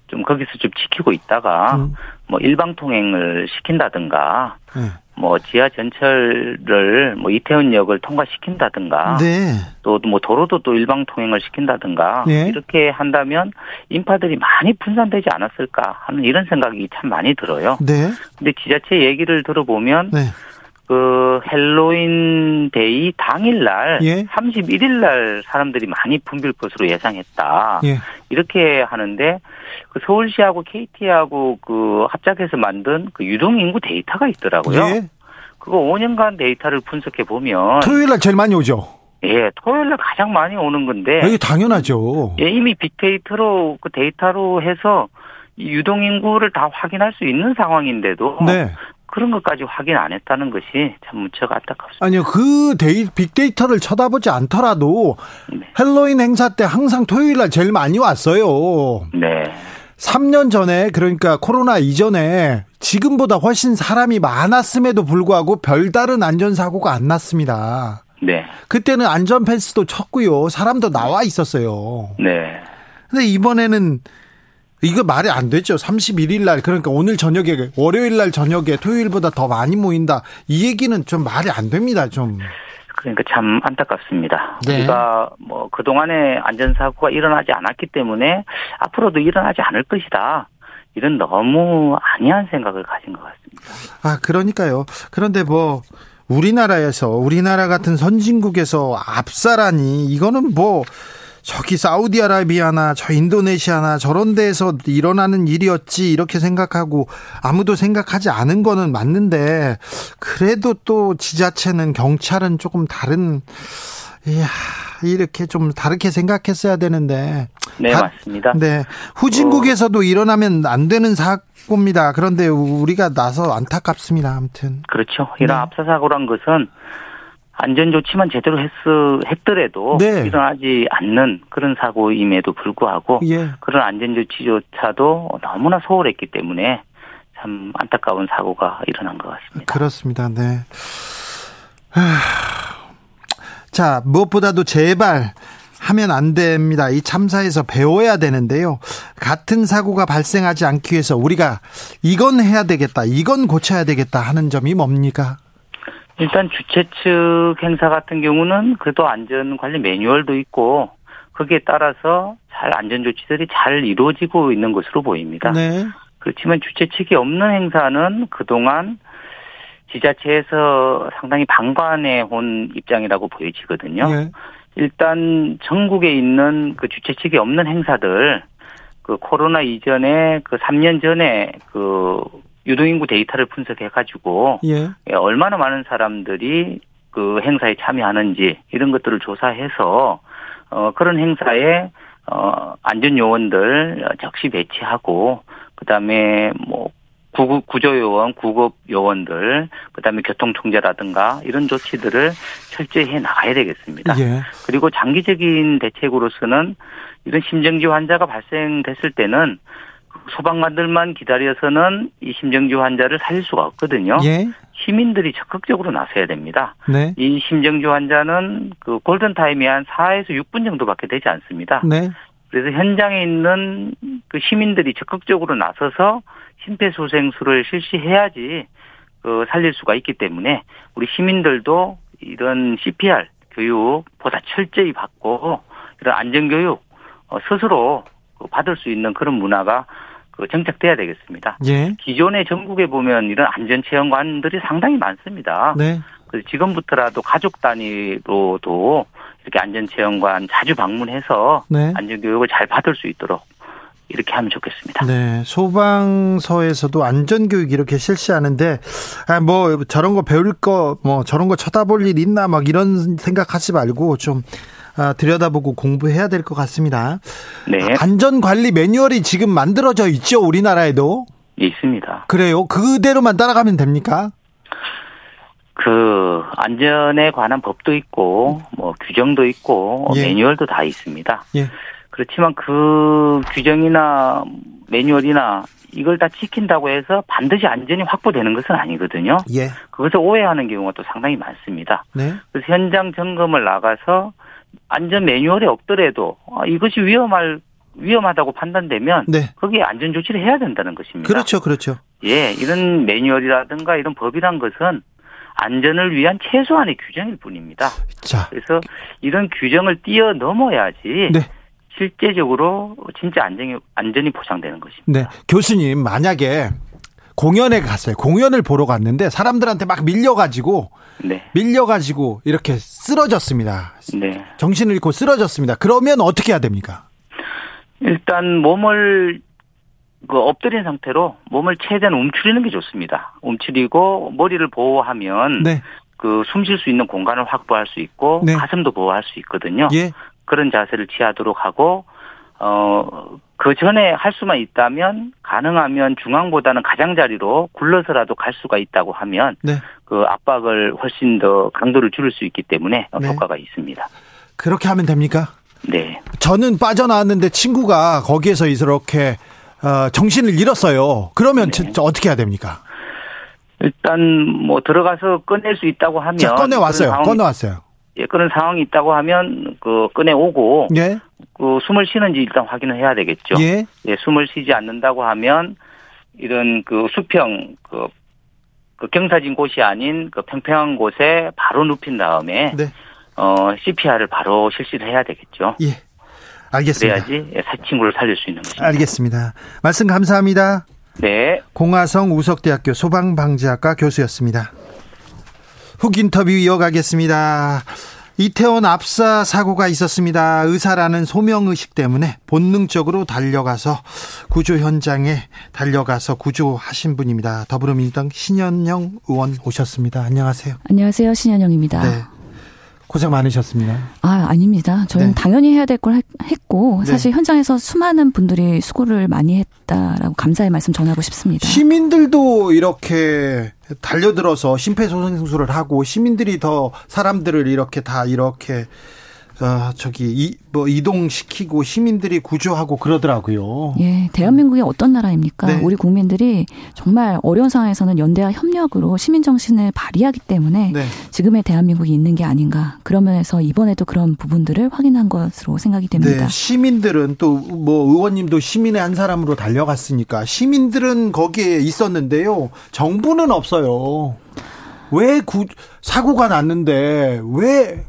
좀 거기서 좀 지키고 있다가 음. 뭐 일방 통행을 시킨다든가 네. 뭐 지하 전철을 뭐 이태원역을 통과시킨다든가 네. 또뭐 도로도 또 일방 통행을 시킨다든가 네. 이렇게 한다면 인파들이 많이 분산되지 않았을까 하는 이런 생각이 참 많이 들어요. 네. 근데 지자체 얘기를 들어보면 네. 그 헬로윈 데이 당일날 예. 31일 날 사람들이 많이 붐빌 것으로 예상했다. 예. 이렇게 하는데 그 서울시하고 KT하고 그 합작해서 만든 그 유동 인구 데이터가 있더라고요. 예. 그거 5년간 데이터를 분석해 보면 토요일 날 제일 많이 오죠. 예, 토요일 날 가장 많이 오는 건데. 이게 당연하죠. 예, 이미 빅데이터로 그 데이터로 해서 유동 인구를 다 확인할 수 있는 상황인데도 네. 그런 것까지 확인 안 했다는 것이 참 무척 안타깝습니다. 아니요, 그 데이, 빅데이터를 쳐다보지 않더라도 네. 헬로윈 행사 때 항상 토요일 날 제일 많이 왔어요. 네. 3년 전에 그러니까 코로나 이전에 지금보다 훨씬 사람이 많았음에도 불구하고 별다른 안전사고가 안 났습니다. 네. 그때는 안전 펜스도 쳤고요. 사람도 나와 있었어요. 네. 근데 이번에는 이거 말이 안 되죠. 31일 날 그러니까 오늘 저녁에 월요일 날 저녁에 토요일보다 더 많이 모인다. 이 얘기는 좀 말이 안 됩니다. 좀. 그러니까 참 안타깝습니다. 네. 우리가 뭐 그동안에 안전사고가 일어나지 않았기 때문에 앞으로도 일어나지 않을 것이다. 이런 너무 아니한 생각을 가진 것 같습니다. 아, 그러니까요. 그런데 뭐 우리나라에서 우리나라 같은 선진국에서 압사라니 이거는 뭐 저기 사우디아라비아나 저 인도네시아나 저런 데에서 일어나는 일이었지 이렇게 생각하고 아무도 생각하지 않은 거는 맞는데 그래도 또 지자체는 경찰은 조금 다른 이야 이렇게 좀 다르게 생각했어야 되는데 네 다, 맞습니다. 네 후진국에서도 어. 일어나면 안 되는 사고입니다. 그런데 우리가 나서 안타깝습니다. 아무튼 그렇죠. 이런 네. 압사 사고란 것은 안전 조치만 제대로 했, 했더라도 네. 일어나지 않는 그런 사고임에도 불구하고 예. 그런 안전 조치조차도 너무나 소홀했기 때문에 참 안타까운 사고가 일어난 것 같습니다. 그렇습니다. 네. 자, 무엇보다도 제발 하면 안 됩니다. 이 참사에서 배워야 되는데요. 같은 사고가 발생하지 않기 위해서 우리가 이건 해야 되겠다, 이건 고쳐야 되겠다 하는 점이 뭡니까? 일단 주최 측 행사 같은 경우는 그래도 안전 관리 매뉴얼도 있고 거기에 따라서 잘 안전 조치들이 잘 이루어지고 있는 것으로 보입니다. 네. 그렇지만 주최 측이 없는 행사는 그동안 지자체에서 상당히 방관해 온 입장이라고 보여지거든요. 네. 일단 전국에 있는 그 주최 측이 없는 행사들 그 코로나 이전에 그 3년 전에 그 유동인구 데이터를 분석해가지고 예. 예. 얼마나 많은 사람들이 그 행사에 참여하는지 이런 것들을 조사해서 어 그런 행사에 어 안전 요원들 적시 배치하고 그다음에 뭐 구급 구조 요원, 구급 요원들, 그다음에 교통 통제라든가 이런 조치들을 철저히 해 나가야 되겠습니다. 예. 그리고 장기적인 대책으로서는 이런 심정지 환자가 발생됐을 때는 소방관들만 기다려서는 이 심정지 환자를 살릴 수가 없거든요. 예. 시민들이 적극적으로 나서야 됩니다. 네. 이 심정지 환자는 그 골든 타임이 한 4에서 6분 정도밖에 되지 않습니다. 네. 그래서 현장에 있는 그 시민들이 적극적으로 나서서 심폐소생술을 실시해야지 그 살릴 수가 있기 때문에 우리 시민들도 이런 CPR 교육 보다 철저히 받고 이런 안전 교육 어, 스스로 그 받을 수 있는 그런 문화가 그 정착돼야 되겠습니다. 예. 기존의 전국에 보면 이런 안전체험관들이 상당히 많습니다. 네. 그래서 지금부터라도 가족 단위로도 이렇게 안전체험관 자주 방문해서 네. 안전교육을 잘 받을 수 있도록 이렇게 하면 좋겠습니다. 네, 소방서에서도 안전 교육 이렇게 실시하는데 아, 뭐 저런 거 배울 거 뭐 저런 거 쳐다볼 일 있나 막 이런 생각하지 말고 좀 아, 들여다보고 공부해야 될 것 같습니다. 네. 안전관리 매뉴얼이 지금 만들어져 있죠, 우리나라에도? 있습니다. 그래요? 그대로만 따라가면 됩니까? 그 안전에 관한 법도 있고 뭐 규정도 있고 예. 매뉴얼도 다 있습니다. 예. 그렇지만 그 규정이나 매뉴얼이나 이걸 다 지킨다고 해서 반드시 안전이 확보되는 것은 아니거든요. 예. 그것을 오해하는 경우가 또 상당히 많습니다. 네. 그래서 현장 점검을 나가서 안전 매뉴얼이 없더라도 아, 이것이 위험할 위험하다고 판단되면 네. 거기에 안전 조치를 해야 된다는 것입니다. 그렇죠, 그렇죠. 예, 이런 매뉴얼이라든가 이런 법이란 것은 안전을 위한 최소한의 규정일 뿐입니다. 자, 그래서 이런 규정을 뛰어넘어야지 네. 실제적으로 진짜 안전이 안전이 보장되는 것입니다. 네. 교수님, 만약에 공연에 갔어요. 공연을 보러 갔는데 사람들한테 막 밀려가지고, 네, 밀려가지고 이렇게 쓰러졌습니다. 네. 정신을 잃고 쓰러졌습니다. 그러면 어떻게 해야 됩니까? 일단 몸을 그 엎드린 상태로 몸을 최대한 움츠리는 게 좋습니다. 움츠리고 머리를 보호하면 네. 그숨 쉴 수 있는 공간을 확보할 수 있고 네. 가슴도 보호할 수 있거든요. 예. 그런 자세를 취하도록 하고 어, 그 전에 할 수만 있다면 가능하면 중앙보다는 가장자리로 굴러서라도 갈 수가 있다고 하면 네. 그 압박을 훨씬 더 강도를 줄일 수 있기 때문에 네. 효과가 있습니다. 그렇게 하면 됩니까? 네. 저는 빠져나왔는데 친구가 거기에서 이렇게 어, 정신을 잃었어요. 그러면 네. 저 어떻게 해야 됩니까? 일단 뭐 들어가서 꺼낼 수 있다고 하면 자, 꺼내 왔어요. 꺼내 왔어요. 예, 그런 상황이 있다고 하면 그 꺼내 오고 예. 그 숨을 쉬는지 일단 확인을 해야 되겠죠. 예. 예, 숨을 쉬지 않는다고 하면 이런 그 수평 그, 그 경사진 곳이 아닌 그 평평한 곳에 바로 눕힌 다음에 네. 어 CPR을 바로 실시를 해야 되겠죠. 예. 알겠습니다. 그래야지 예, 사- 친구를 살릴 수 있는 것입니다. 알겠습니다. 말씀 감사합니다. 네. 공화성 우석대학교 소방방지학과 교수였습니다. 훅 인터뷰 이어가겠습니다. 이태원 압사 사고가 있었습니다. 의사라는 소명의식 때문에 본능적으로 달려가서 구조 현장에 달려가서 구조하신 분입니다. 더불어민주당 신현영 의원 오셨습니다. 안녕하세요. 안녕하세요. 신현영입니다. 네. 고생 많으셨습니다. 아, 아닙니다. 저희는 네. 당연히 해야 될 걸 했고, 네. 사실 현장에서 수많은 분들이 수고를 많이 했다라고 감사의 말씀 전하고 싶습니다. 시민들도 이렇게 달려들어서 심폐소생술을 하고 시민들이 더 사람들을 이렇게 다 이렇게 어, 저기 이, 뭐 이동시키고 시민들이 구조하고 그러더라고요. 예, 대한민국이 어떤 나라입니까? 네. 우리 국민들이 정말 어려운 상황에서는 연대와 협력으로 시민 정신을 발휘하기 때문에 네. 지금의 대한민국이 있는 게 아닌가. 그런 면에서 이번에도 그런 부분들을 확인한 것으로 생각이 됩니다. 네, 시민들은 또 뭐 의원님도 시민의 한 사람으로 달려갔으니까 시민들은 거기에 있었는데요. 정부는 없어요. 왜 구, 사고가 났는데 왜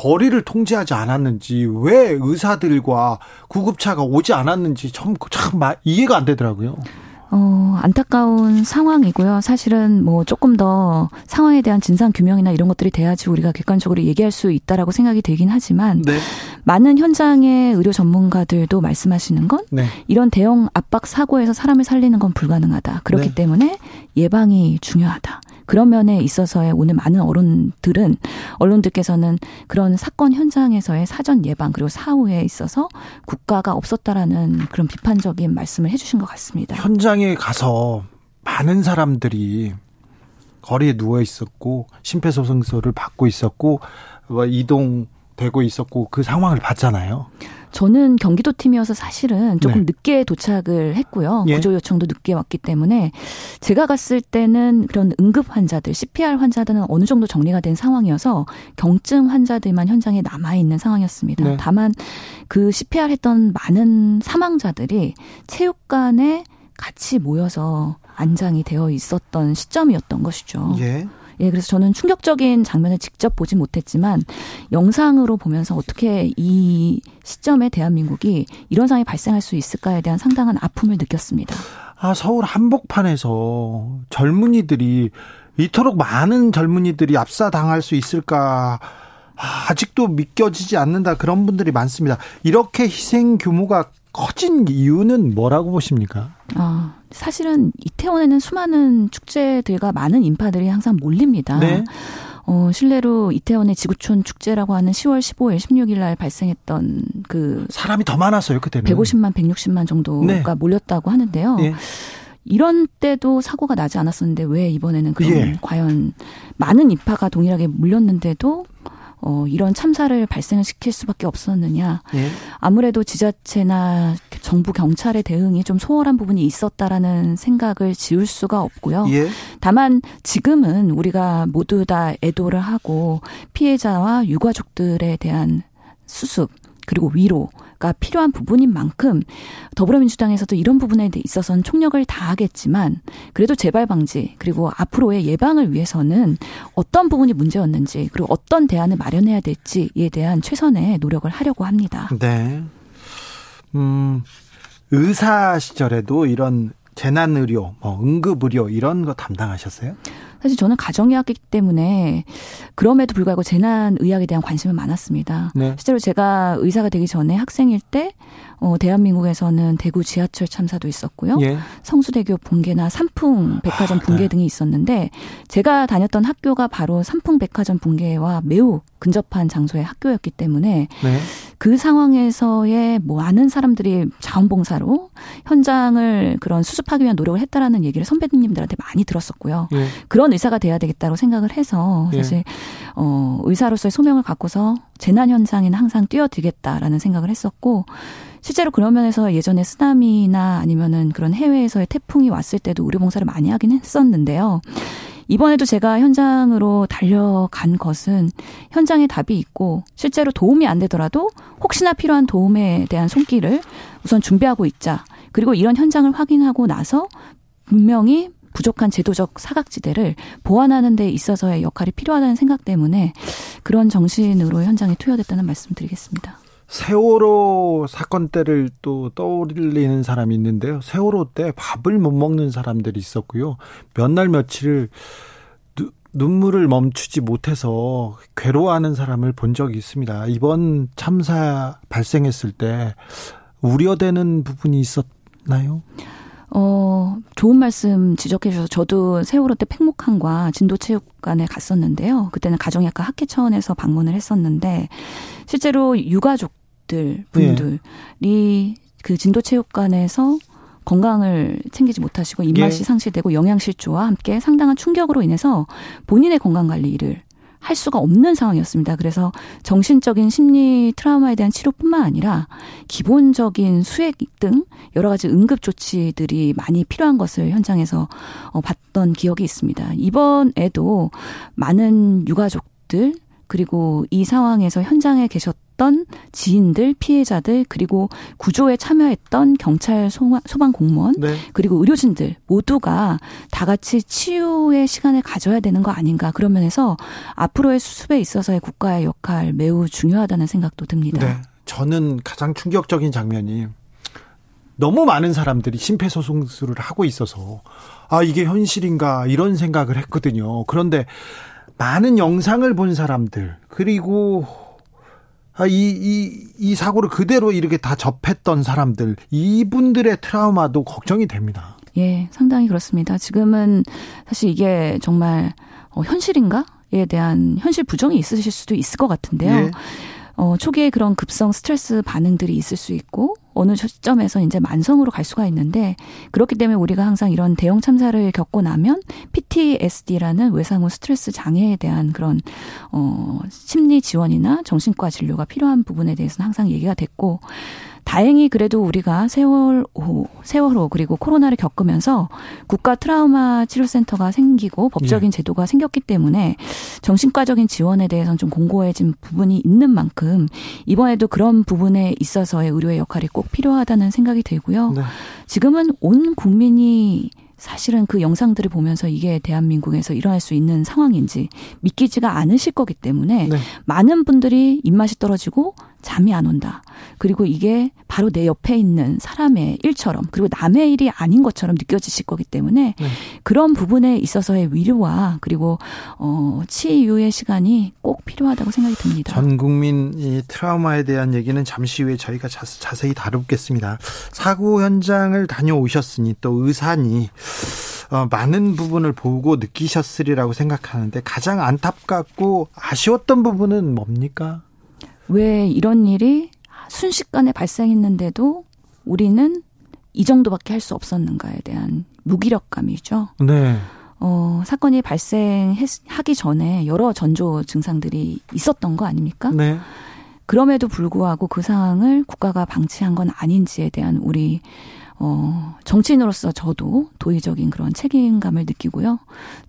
거리를 통제하지 않았는지 왜 의사들과 구급차가 오지 않았는지 참, 참 마- 이해가 안 되더라고요. 어, 안타까운 상황이고요. 사실은 뭐 조금 더 상황에 대한 진상 규명이나 이런 것들이 돼야지 우리가 객관적으로 얘기할 수 있다라고 생각이 되긴 하지만 네, 많은 현장의 의료 전문가들도 말씀하시는 건 네, 이런 대형 압박 사고에서 사람을 살리는 건 불가능하다. 그렇기 네. 때문에 예방이 중요하다. 그런 면에 있어서의 오늘 많은 언론들은 언론들께서는 그런 사건 현장에서의 사전 예방 그리고 사후에 있어서 국가가 없었다라는 그런 비판적인 말씀을 해주신 것 같습니다. 현장에 가서 많은 사람들이 거리에 누워 있었고 심폐소생술을 받고 있었고 뭐 이동되고 있었고 그 상황을 봤잖아요. 저는 경기도 팀이어서 사실은 조금 네. 늦게 도착을 했고요. 예. 구조 요청도 늦게 왔기 때문에 제가 갔을 때는 그런 응급 환자들, CPR 환자들은 어느 정도 정리가 된 상황이어서 경증 환자들만 현장에 남아 있는 상황이었습니다. 네. 다만 그 CPR 했던 많은 사망자들이 체육관에 같이 모여서 안장이 되어 있었던 시점이었던 것이죠. 예. 예, 그래서 저는 충격적인 장면을 직접 보진 못했지만 영상으로 보면서 어떻게 이 시점에 대한민국이 이런 상황이 발생할 수 있을까에 대한 상당한 아픔을 느꼈습니다. 아, 서울 한복판에서 젊은이들이 이토록 많은 젊은이들이 압사당할 수 있을까? 아, 아직도 믿겨지지 않는다 그런 분들이 많습니다. 이렇게 희생 규모가 커진 이유는 뭐라고 보십니까? 아, 사실은 이태원에는 수많은 축제들과 많은 인파들이 항상 몰립니다. 네. 어, 실례로 이태원의 지구촌 축제라고 하는 10월 15일, 16일 날 발생했던 그 사람이 더 많았어요, 그때는. 150만, 160만 정도가 네. 몰렸다고 하는데요. 네. 이런 때도 사고가 나지 않았었는데 왜 이번에는 그런 예. 과연 많은 인파가 동일하게 몰렸는데도 어, 이런 참사를 발생을 시킬 수밖에 없었느냐. 예. 아무래도 지자체나 정부 경찰의 대응이 좀 소홀한 부분이 있었다라는 생각을 지울 수가 없고요. 예. 다만 지금은 우리가 모두 다 애도를 하고 피해자와 유가족들에 대한 수습 그리고 위로 가 필요한 부분인 만큼 더불어민주당에서도 이런 부분에 있어서는 총력을 다하겠지만 그래도 재발 방지 그리고 앞으로의 예방을 위해서는 어떤 부분이 문제였는지 그리고 어떤 대안을 마련해야 될지에 대한 최선의 노력을 하려고 합니다. 네. 음, 의사 시절에도 이런 재난의료, 뭐 응급의료 이런 거 담당하셨어요? 사실 저는 가정의학이기 때문에 그럼에도 불구하고 재난의학에 대한 관심은 많았습니다. 네. 실제로 제가 의사가 되기 전에 학생일 때 어, 대한민국에서는 대구 지하철 참사도 있었고요. 예. 성수대교 붕괴나 삼풍 백화점 아, 붕괴 네. 등이 있었는데 제가 다녔던 학교가 바로 삼풍 백화점 붕괴와 매우 근접한 장소의 학교였기 때문에 네. 그 상황에서의 뭐 많은 사람들이 자원봉사로 현장을 그런 수습하기 위한 노력을 했다라는 얘기를 선배님들한테 많이 들었었고요. 예. 그런 의사가 돼야 되겠다고 생각을 해서 예. 사실 예. 어 의사로서의 소명을 갖고서 재난 현장에는 항상 뛰어들겠다라는 생각을 했었고 실제로 그런 면에서 예전에 쓰나미나 아니면은 그런 해외에서의 태풍이 왔을 때도 의료봉사를 많이 하긴 했었는데요. 이번에도 제가 현장으로 달려간 것은 현장에 답이 있고 실제로 도움이 안 되더라도 혹시나 필요한 도움에 대한 손길을 우선 준비하고 있자. 그리고 이런 현장을 확인하고 나서 분명히 부족한 제도적 사각지대를 보완하는 데 있어서의 역할이 필요하다는 생각 때문에 그런 정신으로 현장에 투여됐다는 말씀 드리겠습니다. 세월호 사건 때를 또 떠올리는 사람이 있는데요. 세월호 때 밥을 못 먹는 사람들이 있었고요. 몇 날 며칠을 누, 눈물을 멈추지 못해서 괴로워하는 사람을 본 적이 있습니다. 이번 참사 발생했을 때 우려되는 부분이 있었나요? 어, 좋은 말씀 지적해 주셔서 저도 세월호 때 팽목항과 진도체육관에 갔었는데요. 그때는 가정의학과 학회 차원에서 방문을 했었는데 실제로 유가족 분들 분들이 예. 그 진도체육관에서 건강을 챙기지 못하시고 입맛이 예. 상실되고 영양실조와 함께 상당한 충격으로 인해서 본인의 건강 관리를 할 수가 없는 상황이었습니다. 그래서 정신적인 심리 트라우마에 대한 치료뿐만 아니라 기본적인 수액 등 여러 가지 응급 조치들이 많이 필요한 것을 현장에서 어, 봤던 기억이 있습니다. 이번에도 많은 유가족들 그리고 이 상황에서 현장에 계셨던 지인들, 피해자들, 그리고 구조에 참여했던 경찰 소방 공무원, 네. 그리고 의료진들 모두가 다 같이 치유의 시간을 가져야 되는 거 아닌가. 그런 면에서 앞으로의 수습에 있어서의 국가의 역할 매우 중요하다는 생각도 듭니다. 네. 저는 가장 충격적인 장면이 너무 많은 사람들이 심폐소생술을 하고 있어서 아 이게 현실인가 이런 생각을 했거든요. 그런데 많은 영상을 본 사람들 그리고 아, 이, 이, 이 사고를 그대로 이렇게 다 접했던 사람들, 이분들의 트라우마도 걱정이 됩니다. 예, 상당히 그렇습니다. 지금은 사실 이게 정말 어, 현실인가?에 대한 현실 부정이 있으실 수도 있을 것 같은데요. 예. 어, 초기에 그런 급성 스트레스 반응들이 있을 수 있고 어느 시점에서 이제 만성으로 갈 수가 있는데 그렇기 때문에 우리가 항상 이런 대형 참사를 겪고 나면 PTSD라는 외상 후 스트레스 장애에 대한 그런 어 심리 지원이나 정신과 진료가 필요한 부분에 대해서는 항상 얘기가 됐고 다행히 그래도 우리가 세월 호, 세월호 그리고 코로나를 겪으면서 국가 트라우마 치료센터가 생기고 법적인 예. 제도가 생겼기 때문에 정신과적인 지원에 대해서는 좀 공고해진 부분이 있는 만큼 이번에도 그런 부분에 있어서의 의료의 역할이 꼭 필요하다는 생각이 들고요. 네. 지금은 온 국민이 사실은 그 영상들을 보면서 이게 대한민국에서 일어날 수 있는 상황인지 믿기지가 않으실 거기 때문에 네. 많은 분들이 입맛이 떨어지고 잠이 안 온다. 그리고 이게 바로 내 옆에 있는 사람의 일처럼 그리고 남의 일이 아닌 것처럼 느껴지실 거기 때문에 네. 그런 부분에 있어서의 위로와 그리고 어 치유의 시간이 꼭 필요하다고 생각이 듭니다. 전 국민 이 트라우마에 대한 얘기는 잠시 후에 저희가 자, 자세히 다루겠습니다. 사고 현장을 다녀오셨으니 또 의사니 어, 많은 부분을 보고 느끼셨으리라고 생각하는데 가장 안타깝고 아쉬웠던 부분은 뭡니까? 왜 이런 일이 순식간에 발생했는데도 우리는 이 정도밖에 할 수 없었는가에 대한 무기력감이죠. 네. 어, 사건이 발생하기 전에 여러 전조 증상들이 있었던 거 아닙니까? 네. 그럼에도 불구하고 그 상황을 국가가 방치한 건 아닌지에 대한 우리 어, 정치인으로서 저도 도의적인 그런 책임감을 느끼고요.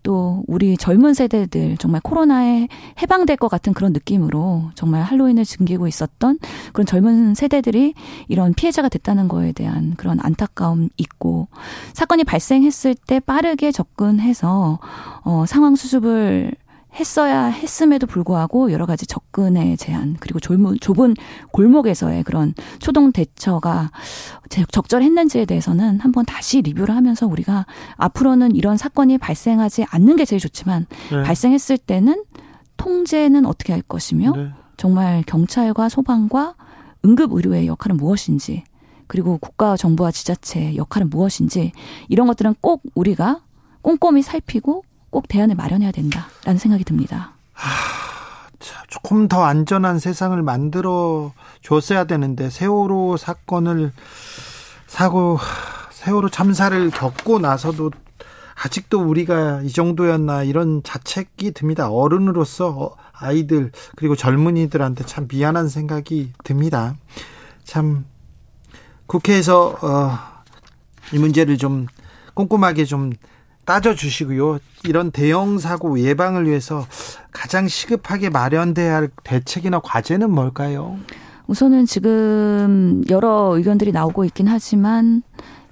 또 우리 젊은 세대들 정말 코로나에 해방될 것 같은 그런 느낌으로 정말 할로윈을 즐기고 있었던 그런 젊은 세대들이 이런 피해자가 됐다는 거에 대한 그런 안타까움 있고 사건이 발생했을 때 빠르게 접근해서 어, 상황 수습을 했어야 했음에도 불구하고 여러 가지 접근의 제한 그리고 좁은, 좁은 골목에서의 그런 초동 대처가 적절했는지에 대해서는 한번 다시 리뷰를 하면서 우리가 앞으로는 이런 사건이 발생하지 않는 게 제일 좋지만 네. 발생했을 때는 통제는 어떻게 할 것이며 네. 정말 경찰과 소방과 응급 의료의 역할은 무엇인지 그리고 국가 정부와 지자체의 역할은 무엇인지 이런 것들은 꼭 우리가 꼼꼼히 살피고 꼭 대안을 마련해야 된다라는 생각이 듭니다. 하, 조금 더 안전한 세상을 만들어 줬어야 되는데 세월호 사건을 사고 세월호 참사를 겪고 나서도 아직도 우리가 이 정도였나 이런 자책이 듭니다. 어른으로서 아이들 그리고 젊은이들한테 참 미안한 생각이 듭니다. 참 국회에서 어, 이 문제를 좀 꼼꼼하게 좀 따져주시고요. 이런 대형 사고 예방을 위해서 가장 시급하게 마련돼야 할 대책이나 과제는 뭘까요? 우선은 지금 여러 의견들이 나오고 있긴 하지만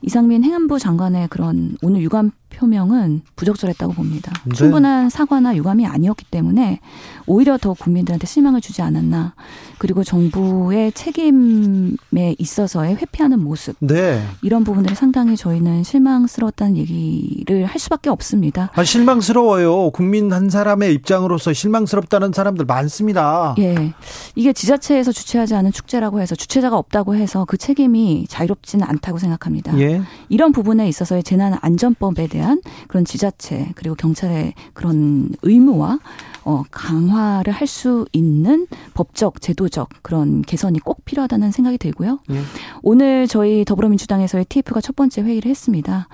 이상민 행안부 장관의 그런 오늘 유감 표명은 부적절했다고 봅니다. 네. 충분한 사과나 유감이 아니었기 때문에 오히려 더 국민들한테 실망을 주지 않았나. 그리고 정부의 책임에 있어서의 회피하는 모습. 네. 이런 부분들이 상당히 저희는 실망스러웠다는 얘기를 할 수밖에 없습니다. 아, 실망스러워요. 국민 한 사람의 입장으로서 실망스럽다는 사람들 많습니다. 예. 이게 지자체에서 주최하지 않은 축제라고 해서 주최자가 없다고 해서 그 책임이 자유롭지는 않다고 생각합니다. 예. 이런 부분에 있어서의 재난 안전법에 대한 그런 지자체 그리고 경찰의 그런 의무와 어, 강화를 할 수 있는 법적, 제도적 그런 개선이 꼭 필요하다는 생각이 들고요. 예. 오늘 저희 더불어민주당에서의 TF가 첫 번째 회의를 했습니다.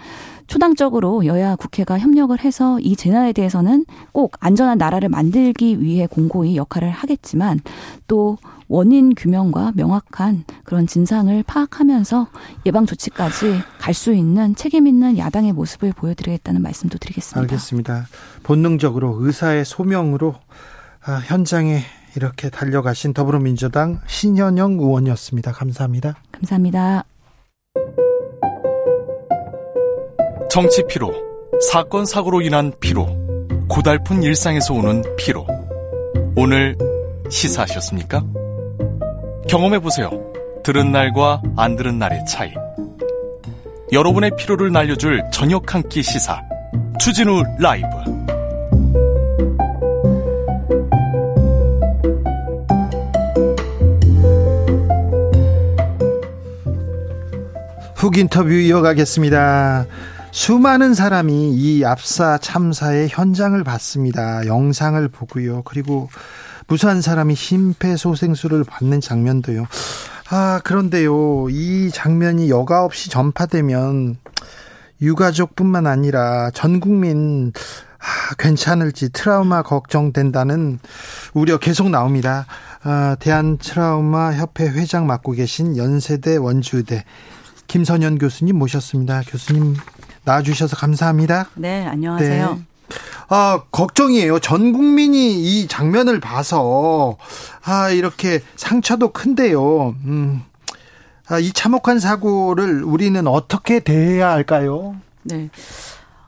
초당적으로 여야 국회가 협력을 해서 이 재난에 대해서는 꼭 안전한 나라를 만들기 위해 공고히 역할을 하겠지만 또 원인 규명과 명확한 그런 진상을 파악하면서 예방 조치까지 갈 수 있는 책임 있는 야당의 모습을 보여드리겠다는 말씀도 드리겠습니다. 알겠습니다. 본능적으로 의사의 소명으로 아, 현장에 이렇게 달려가신 더불어민주당 신현영 의원이었습니다. 감사합니다. 감사합니다. 정치 피로, 사건 사고로 인한 피로, 고달픈 일상에서 오는 피로. 오늘 시사하셨습니까? 경험해 보세요. 들은 날과 안 들은 날의 차이. 여러분의 피로를 날려줄 저녁 한 끼 시사. 추진우 라이브. 훅 인터뷰 이어가겠습니다. 수많은 사람이 이 압사 참사의 현장을 봤습니다. 영상을 보고요. 그리고 무수한 사람이 심폐소생술을 받는 장면도요. 아, 그런데요. 이 장면이 여과 없이 전파되면 유가족뿐만 아니라 전 국민 아, 괜찮을지 트라우마 걱정된다는 우려 계속 나옵니다. 아, 대한 트라우마 협회 회장 맡고 계신 연세대 원주대 김선현 교수님 모셨습니다. 교수님 나와주셔서 감사합니다. 네, 안녕하세요. 네. 아, 걱정이에요. 전 국민이 이 장면을 봐서, 아, 이렇게 상처도 큰데요. 음, 아, 이 참혹한 사고를 우리는 어떻게 대해야 할까요? 네.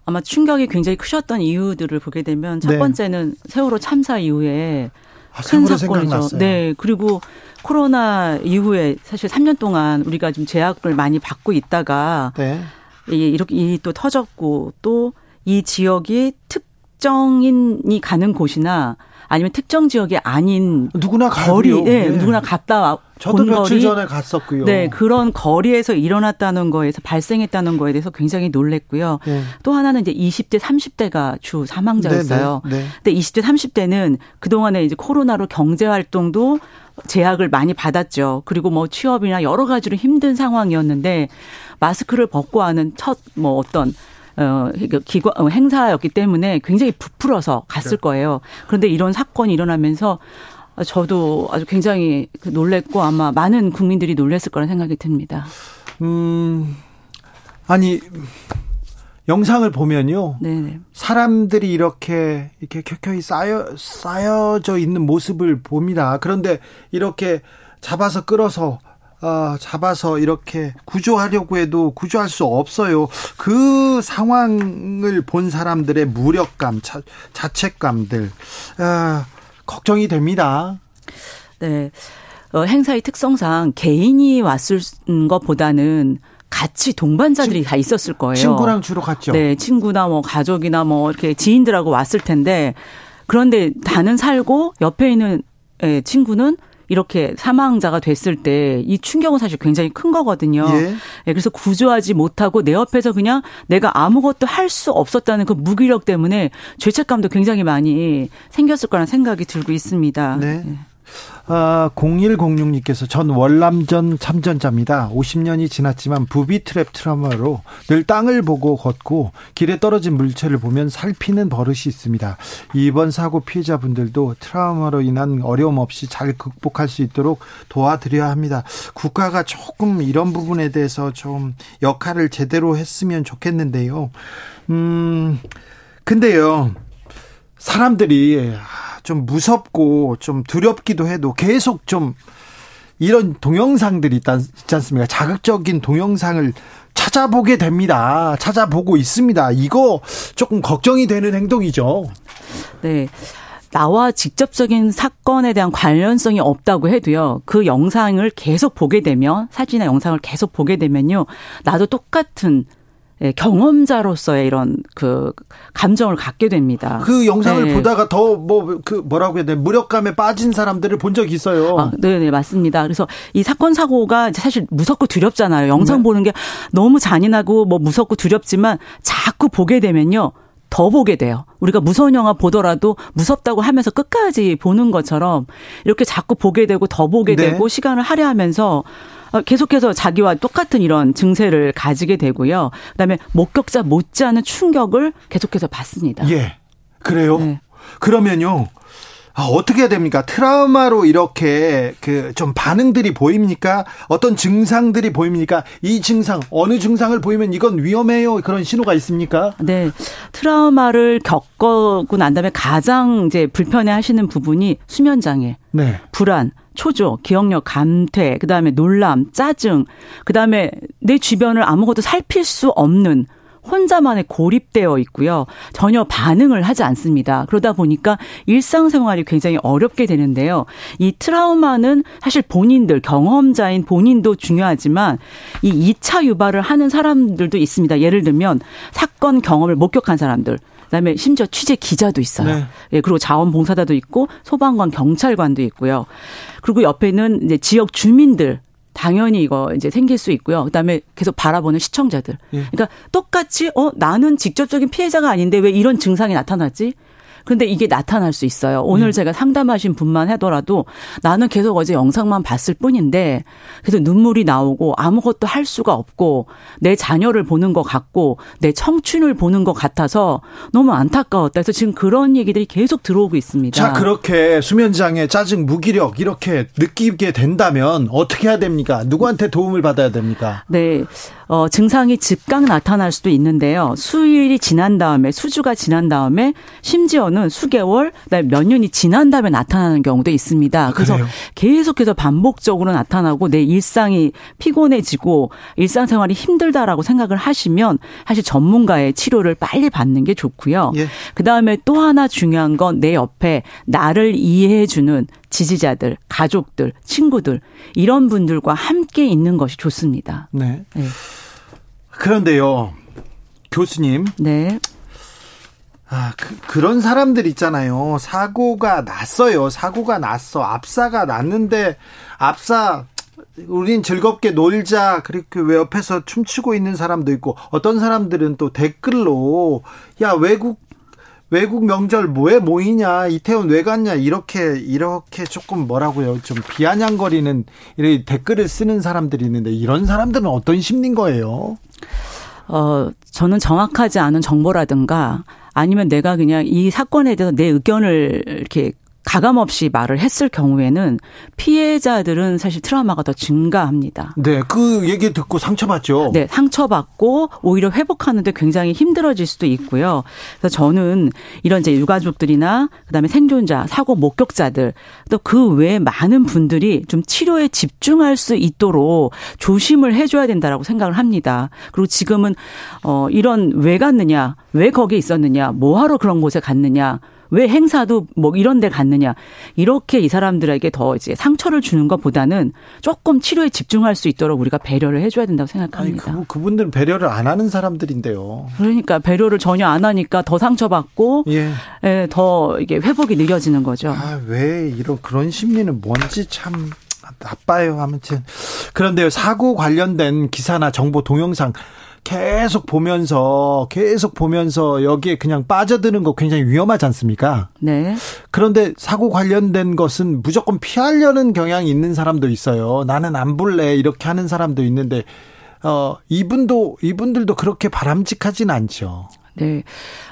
아마 충격이 굉장히 크셨던 이유들을 보게 되면 첫 네. 번째는 세월호 참사 이후에 아, 큰 사건이죠. 생각났어요. 네. 그리고 코로나 이후에 사실 3년 동안 우리가 좀 제약을 많이 받고 있다가 네. 이렇게 이또 터졌고 또 이 지역이 특정인이 가는 곳이나 아니면 특정 지역이 아닌 누구나 거리, 네, 네. 누구나 갔다 와. 저도 며칠 거리, 전에 갔었고요. 네, 그런 거리에서 일어났다는 거에서 발생했다는 거에 대해서 굉장히 놀랬고요. 네. 또 하나는 이제 20대, 30대가 주 사망자였어요. 네, 네, 네. 근데 20대, 30대는 그 동안에 이제 코로나로 경제 활동도 제약을 많이 받았죠. 그리고 뭐 취업이나 여러 가지로 힘든 상황이었는데 마스크를 벗고 하는 첫 뭐 어떤 어, 기관, 어, 행사였기 때문에 굉장히 부풀어서 갔을 네. 거예요. 그런데 이런 사건이 일어나면서 저도 아주 굉장히 그 놀랬고 아마 많은 국민들이 놀랬을 거라 생각이 듭니다. 음, 아니, 영상을 보면요. 네네. 사람들이 이렇게, 이렇게 켜켜이 쌓여, 쌓여져 있는 모습을 봅니다. 그런데 이렇게 잡아서 끌어서 어, 잡아서 이렇게 구조하려고 해도 구조할 수 없어요. 그 상황을 본 사람들의 무력감, 자, 자책감들, 어, 걱정이 됩니다. 네. 어, 행사의 특성상 개인이 왔을 것보다는 같이 동반자들이 친, 다 있었을 거예요. 친구랑 주로 갔죠. 네, 친구나 뭐 가족이나 뭐 이렇게 지인들하고 왔을 텐데 그런데 나는 살고 옆에 있는 예, 친구는 이렇게 사망자가 됐을 때 이 충격은 사실 굉장히 큰 거거든요. 예. 예. 그래서 구조하지 못하고 내 옆에서 그냥 내가 아무것도 할 수 없었다는 그 무기력 때문에 죄책감도 굉장히 많이 생겼을 거라는 생각이 들고 있습니다. 네. 예. 아, 0106님께서 전 월남전 참전자입니다. 50년이 지났지만 부비 트랩 트라우마로 늘 땅을 보고 걷고 길에 떨어진 물체를 보면 살피는 버릇이 있습니다. 이번 사고 피해자분들도 트라우마로 인한 어려움 없이 잘 극복할 수 있도록 도와드려야 합니다. 국가가 조금 이런 부분에 대해서 좀 역할을 제대로 했으면 좋겠는데요. 음, 근데요. 사람들이 좀 무섭고 좀 두렵기도 해도 계속 좀 이런 동영상들이 있지 않습니까? 자극적인 동영상을 찾아보게 됩니다. 찾아보고 있습니다. 이거 조금 걱정이 되는 행동이죠. 네. 나와 직접적인 사건에 대한 관련성이 없다고 해도요. 그 영상을 계속 보게 되면 사진이나 영상을 계속 보게 되면요. 나도 똑같은 예, 경험자로서의 이런 그 감정을 갖게 됩니다. 그 영상을 네. 보다가 더 뭐 그 뭐라고 해야 돼 무력감에 빠진 사람들을 본 적이 있어요. 아, 네, 네 맞습니다. 그래서 이 사건 사고가 사실 무섭고 두렵잖아요. 영상 네. 보는 게 너무 잔인하고 뭐 무섭고 두렵지만 자꾸 보게 되면요. 더 보게 돼요. 우리가 무서운 영화 보더라도 무섭다고 하면서 끝까지 보는 것처럼 이렇게 자꾸 보게 되고 더 보게 네. 되고 시간을 할애하면서 어, 계속해서 자기와 똑같은 이런 증세를 가지게 되고요. 그다음에 목격자 못지않은 충격을 계속해서 받습니다. 예. 그래요? 네. 그러면요. 아, 어떻게 해야 됩니까? 트라우마로 이렇게 그 좀 반응들이 보입니까? 어떤 증상들이 보입니까? 이 증상 어느 증상을 보이면 이건 위험해요. 그런 신호가 있습니까? 네. 트라우마를 겪고 난 다음에 가장 이제 불편해 하시는 부분이 수면 장애, 네. 불안, 초조, 기억력 감퇴, 그다음에 놀람, 짜증, 그다음에 내 주변을 아무것도 살필 수 없는 혼자만의 고립되어 있고요. 전혀 반응을 하지 않습니다. 그러다 보니까 일상생활이 굉장히 어렵게 되는데요. 이 트라우마는 사실 본인들, 경험자인 본인도 중요하지만 이 2차 유발을 하는 사람들도 있습니다. 예를 들면 사건 경험을 목격한 사람들. 그다음에 심지어 취재 기자도 있어요. 네. 예, 그리고 자원봉사자도 있고 소방관, 경찰관도 있고요. 그리고 옆에는 이제 지역 주민들 당연히 이거 이제 생길 수 있고요. 그다음에 계속 바라보는 시청자들. 예. 그러니까 똑같이 어 나는 직접적인 피해자가 아닌데 왜 이런 증상이 나타났지? 그런데 이게 나타날 수 있어요. 오늘 음. 제가 상담하신 분만 하더라도 나는 계속 어제 영상만 봤을 뿐인데 그래서 눈물이 나오고 아무것도 할 수가 없고 내 자녀를 보는 것 같고 내 청춘을 보는 것 같아서 너무 안타까웠다. 그래서 지금 그런 얘기들이 계속 들어오고 있습니다. 자, 그렇게 수면장애, 짜증, 무기력 이렇게 느끼게 된다면 어떻게 해야 됩니까? 누구한테 도움을 받아야 됩니까? 네. 어, 증상이 즉각 나타날 수도 있는데요. 수일이 지난 다음에 수주가 지난 다음에 심지어는 수개월, 몇 년이 지난 다음에 나타나는 경우도 있습니다. 그래서 그래요? 계속해서 반복적으로 나타나고 내 일상이 피곤해지고 일상생활이 힘들다라고 생각을 하시면 사실 전문가의 치료를 빨리 받는 게 좋고요. 예. 그 다음에 또 하나 중요한 건 내 옆에 나를 이해해주는 지지자들, 가족들, 친구들 이런 분들과 함께 있는 것이 좋습니다. 네. 네. 그런데요, 교수님. 네. 아, 그, 런 사람들 있잖아요. 사고가 났어요. 사고가 났어. 압사가 났는데, 압사, 우린 즐겁게 놀자. 그리고 왜 옆에서 춤추고 있는 사람도 있고, 어떤 사람들은 또 댓글로, 야, 외국 외국 명절 뭐에 모이냐 이태원 왜 갔냐 이렇게 이렇게 조금 뭐라고요 좀 비아냥거리는 이런 댓글을 쓰는 사람들이 있는데 이런 사람들은 어떤 심리인 거예요? 어 저는 정확하지 않은 정보라든가 아니면 내가 그냥 이 사건에 대해서 내 의견을 이렇게 가감 없이 말을 했을 경우에는 피해자들은 사실 트라우마가 더 증가합니다. 네, 그 얘기 듣고 상처받죠. 네, 상처받고 오히려 회복하는데 굉장히 힘들어질 수도 있고요. 그래서 저는 이런 이제 유가족들이나 그다음에 생존자, 사고 목격자들 또 그 외에 많은 분들이 좀 치료에 집중할 수 있도록 조심을 해줘야 된다라고 생각을 합니다. 그리고 지금은 어 이런 왜 갔느냐, 왜 거기 있었느냐, 뭐하러 그런 곳에 갔느냐. 왜 행사도 뭐 이런 데 갔느냐. 이렇게 이 사람들에게 더 이제 상처를 주는 것보다는 조금 치료에 집중할 수 있도록 우리가 배려를 해줘야 된다고 생각합니다. 아니, 그, 그분들은 배려를 안 하는 사람들인데요. 그러니까 배려를 전혀 안 하니까 더 상처받고 예. 예, 더 이게 회복이 느려지는 거죠. 아, 왜 이런 그런 심리는 뭔지 참 나빠요. 아무튼 그런데요 사고 관련된 기사나 정보 동영상 계속 보면서 계속 보면서 여기에 그냥 빠져드는 거 굉장히 위험하지 않습니까? 네. 그런데 사고 관련된 것은 무조건 피하려는 경향이 있는 사람도 있어요. 나는 안 볼래 이렇게 하는 사람도 있는데 어 이분도 이분들도 그렇게 바람직하진 않죠. 네.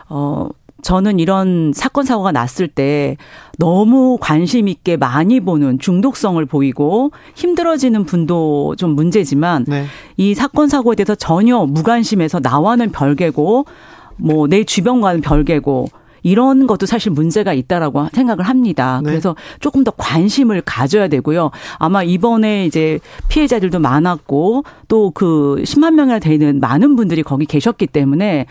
어 저는 이런 사건 사고가 났을 때 너무 관심 있게 많이 보는 중독성을 보이고 힘들어지는 분도 좀 문제지만 네. 이 사건 사고에 대해서 전혀 무관심해서 나와는 별개고 뭐 내 주변과는 별개고 이런 것도 사실 문제가 있다라고 생각을 합니다. 네. 그래서 조금 더 관심을 가져야 되고요. 아마 이번에 이제 피해자들도 많았고 또 그 10만 명이나 되는 많은 분들이 거기 계셨기 때문에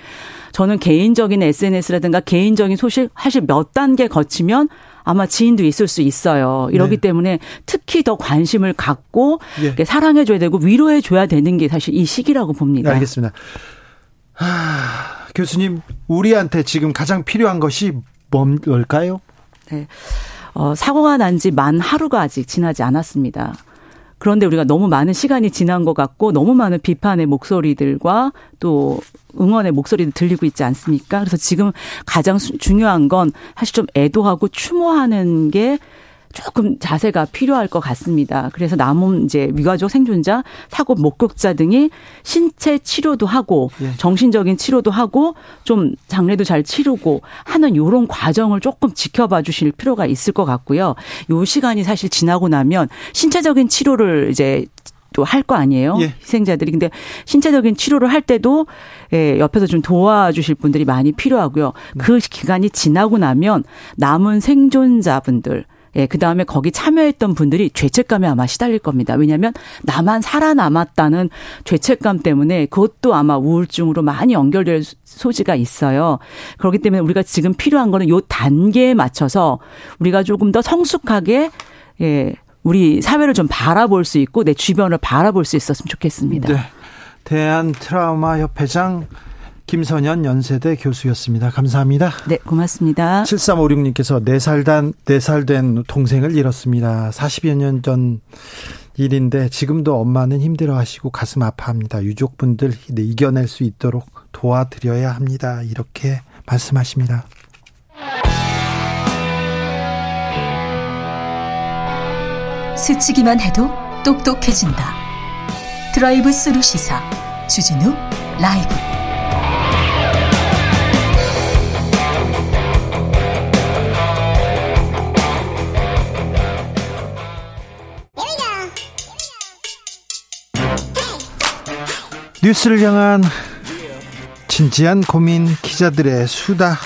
저는 개인적인 SNS라든가 개인적인 소식 사실 몇 단계 거치면 아마 지인도 있을 수 있어요. 이러기 네. 때문에 특히 더 관심을 갖고 예. 사랑해줘야 되고 위로해줘야 되는 게 사실 이 시기라고 봅니다. 네, 알겠습니다. 하, 교수님, 우리한테 지금 가장 필요한 것이 뭘까요? 네. 어, 사고가 난 지 만 하루가 아직 지나지 않았습니다. 그런데 우리가 너무 많은 시간이 지난 것 같고 너무 많은 비판의 목소리들과 또 응원의 목소리도 들리고 있지 않습니까? 그래서 지금 가장 중요한 건 사실 좀 애도하고 추모하는 게 조금 자세가 필요할 것 같습니다. 그래서 남은 이제 위가족 생존자, 사고 목격자 등이 신체 치료도 하고 예. 정신적인 치료도 하고 좀 장례도 잘 치르고 하는 요런 과정을 조금 지켜봐 주실 필요가 있을 것 같고요. 요 시간이 사실 지나고 나면 신체적인 치료를 이제 또할거 아니에요. 예. 희생자들이. 근데 신체적인 치료를 할 때도 예, 옆에서 좀 도와주실 분들이 많이 필요하고요. 네. 그 기간이 지나고 나면 남은 생존자분들 예, 그 다음에 거기 참여했던 분들이 죄책감에 아마 시달릴 겁니다. 왜냐하면 나만 살아남았다는 죄책감 때문에 그것도 아마 우울증으로 많이 연결될 소지가 있어요. 그렇기 때문에 우리가 지금 필요한 거는 요 단계에 맞춰서 우리가 조금 더 성숙하게 예, 우리 사회를 좀 바라볼 수 있고 내 주변을 바라볼 수 있었으면 좋겠습니다. 네. 대한 트라우마 협회장 김선현 연세대 교수였습니다. 감사합니다. 네, 고맙습니다. 7356님께서 4살 단, 4살 된 동생을 잃었습니다. 40여 년 전 일인데 지금도 엄마는 힘들어 하시고 가슴 아파합니다. 유족분들 이겨낼 수 있도록 도와드려야 합니다. 이렇게 말씀하십니다. 스치기만 해도 똑똑해진다. 드라이브 스루 시사 주진우 라이브 뉴스를 향한 진지한 고민 기자들의 수다.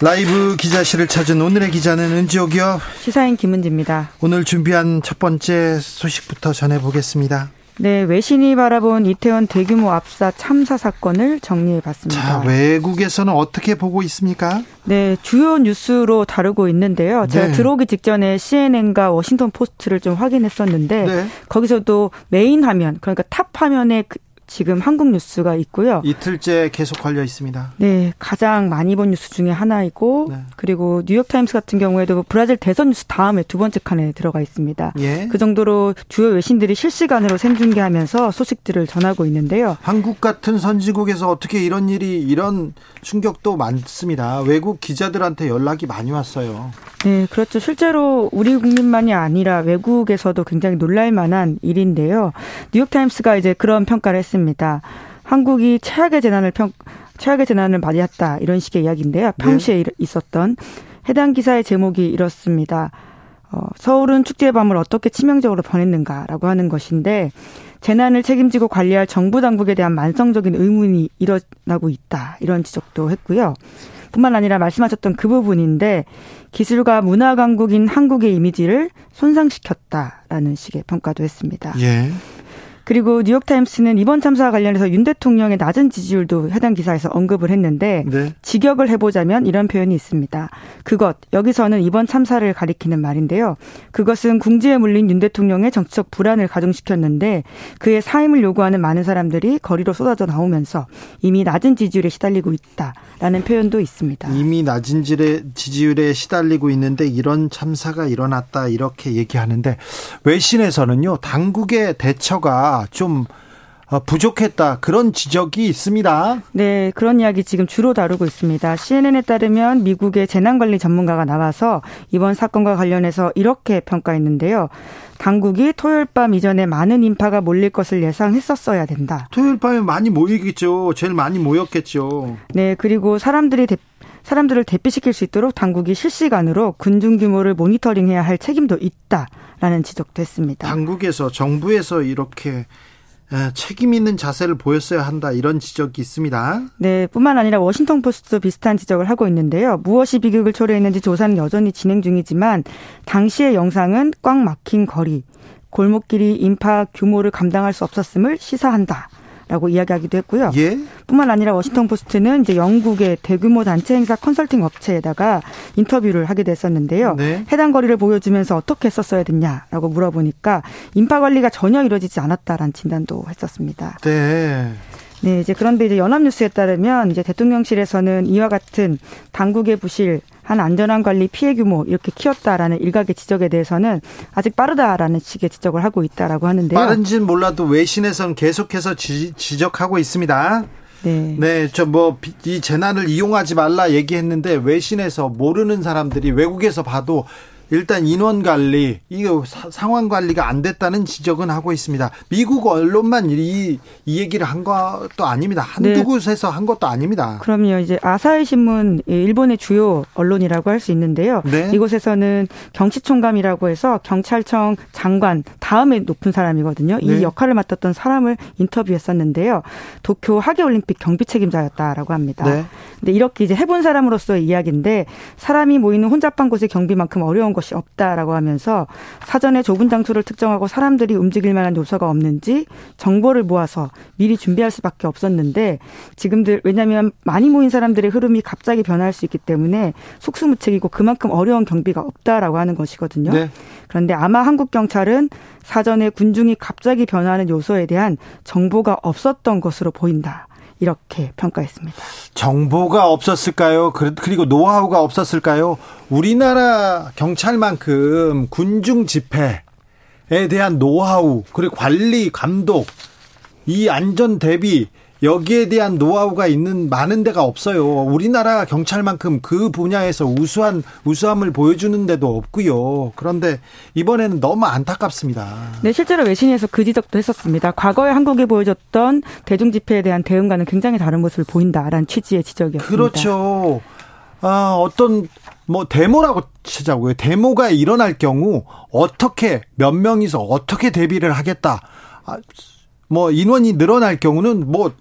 라이브 기자실을 찾은 오늘의 기자는 은지옥이요. 시사인 김은지입니다. 오늘 준비한 첫 번째 소식부터 전해보겠습니다. 네, 외신이 바라본 이태원 대규모 압사 참사 사건을 정리해 봤습니다. 자, 외국에서는 어떻게 보고 있습니까? 네, 주요 뉴스로 다루고 있는데요. 제가 네. 들어오기 직전에 CNN과 워싱턴 포스트를 좀 확인했었는데 네. 거기서도 메인 화면, 그러니까 top 화면에 그 지금 한국 뉴스가 있고요. 이틀째 계속 걸려 있습니다. 네, 가장 많이 본 뉴스 중에 하나이고 네. 그리고 뉴욕 타임스 같은 경우에도 브라질 대선 뉴스 다음에 두 번째 칸에 들어가 있습니다. 예. 그 정도로 주요 외신들이 실시간으로 생중계하면서 소식들을 전하고 있는데요. 한국 같은 선진국에서 어떻게 이런 일이 이런 충격도 많습니다. 외국 기자들한테 연락이 많이 왔어요. 네, 그렇죠. 실제로 우리 국민만이 아니라 외국에서도 굉장히 놀랄 만한 일인데요. 뉴욕 타임스가 이제 그런 평가를 했습니다. 했습니다. 한국이 최악의 재난을 평 최악의 재난을 맞이했다 이런 식의 이야기인데요. 평시에 네. 있었던 해당 기사의 제목이 이렇습니다. 어, 서울은 축제의 밤을 어떻게 치명적으로 보냈는가라고 하는 것인데 재난을 책임지고 관리할 정부 당국에 대한 만성적인 의문이 일어나고 있다 이런 지적도 했고요. 뿐만 아니라 말씀하셨던 그 부분인데 기술과 문화 강국인 한국의 이미지를 손상시켰다라는 식의 평가도 했습니다. 예. 그리고 뉴욕타임스는 이번 참사와 관련해서 윤 대통령의 낮은 지지율도 해당 기사에서 언급을 했는데 네. 직역을 해보자면 이런 표현이 있습니다. 그것 여기서는 이번 참사를 가리키는 말인데요. 그것은 궁지에 물린 윤 대통령의 정치적 불안을 가중시켰는데 그의 사임을 요구하는 많은 사람들이 거리로 쏟아져 나오면서 이미 낮은 지지율에 시달리고 있다라는 표현도 있습니다. 이미 낮은 지지율에 시달리고 있는데 이런 참사가 일어났다 이렇게 얘기하는데 외신에서는요 당국의 대처가 좀 어, 부족했다 그런 지적이 있습니다. 네, 그런 이야기 지금 주로 다루고 있습니다. CNN에 따르면 미국의 재난관리 전문가가 나와서 이번 사건과 관련해서 이렇게 평가했는데요. 당국이 토요일 밤 이전에 많은 인파가 몰릴 것을 예상했었어야 된다. 토요일 밤에 많이 모이겠죠. 제일 많이 모였겠죠. 네, 그리고 사람들이 대, 사람들을 대피시킬 수 있도록 당국이 실시간으로 군중 규모를 모니터링해야 할 책임도 있다라는 지적도 했습니다. 당국에서 정부에서 이렇게 책임 있는 자세를 보였어야 한다 이런 지적이 있습니다. 네, 뿐만 아니라 워싱턴 포스트도 비슷한 지적을 하고 있는데요. 무엇이 비극을 초래했는지 조사는 여전히 진행 중이지만 당시의 영상은 꽉 막힌 거리, 골목길이 인파 규모를 감당할 수 없었음을 시사한다. 라고 이야기하기도 했고요. 예? 뿐만 아니라 워싱턴 포스트는 이제 영국의 대규모 단체 행사 컨설팅 업체에다가 인터뷰를 하게 됐었는데요. 네. 해당 거리를 보여주면서 어떻게 했었어야 됐냐라고 물어보니까 인파 관리가 전혀 이루어지지 않았다라는 진단도 했었습니다. 네. 네, 이제 그런데 이제 연합뉴스에 따르면 이제 대통령실에서는 이와 같은 당국의 부실, 한 안전한 관리 피해 규모 이렇게 키웠다라는 일각의 지적에 대해서는 아직 빠르다라는 식의 지적을 하고 있다라고 하는데요. 빠른지는 몰라도 외신에서는 계속해서 지, 적하고 있습니다. 네. 네, 저 뭐 이 재난을 이용하지 말라 얘기했는데 외신에서 모르는 사람들이 외국에서 봐도 일단 인원 관리, 이 상황 관리가 안 됐다는 지적은 하고 있습니다. 미국 언론만 이, 이 얘기를 한 것도 아닙니다. 한두 네. 곳에서 한 것도 아닙니다. 그럼요. 이제 아사히 신문 일본의 주요 언론이라고 할 수 있는데요. 네. 이곳에서는 경치총감이라고 해서 경찰청 장관 다음에 높은 사람이거든요. 이 네. 역할을 맡았던 사람을 인터뷰했었는데요. 도쿄 하계 올림픽 경비 책임자였다라고 합니다. 네. 근데 이렇게 이제 해본 사람으로서의 이야기인데 사람이 모이는 혼잡한 곳의 경비만큼 어려운 것이 없다라고 하면서 사전에 좁은 장소를 특정하고 사람들이 움직일 만한 요소가 없는지 정보를 모아서 미리 준비할 수밖에 없었는데 지금들 왜냐하면 많이 모인 사람들의 흐름이 갑자기 변할 수 있기 때문에 속수무책이고 그만큼 어려운 경비가 없다라고 하는 것이거든요. 네. 그런데 아마 한국 경찰은 사전에 군중이 갑자기 변하는 요소에 대한 정보가 없었던 것으로 보인다. 이렇게 평가했습니다. 정보가 없었을까요? 그리고 노하우가 없었을까요? 우리나라 경찰만큼 군중 집회에 대한 노하우, 그리고 관리, 감독, 이 안전 대비 여기에 대한 노하우가 있는 많은 데가 없어요. 우리나라 경찰만큼 그 분야에서 우수한 우수함을 보여주는 데도 없고요. 그런데 이번에는 너무 안타깝습니다. 네, 실제로 외신에서 그 지적도 했었습니다. 과거에 한국이 보여줬던 대중 집회에 대한 대응과는 굉장히 다른 모습을 보인다라는 취지의 지적이었습니다. 그렇죠. 아, 어떤 뭐 데모라고 치자고요. 데모가 일어날 경우 어떻게 몇 명이서 어떻게 대비를 하겠다. 아, 뭐 인원이 늘어날 경우는 뭐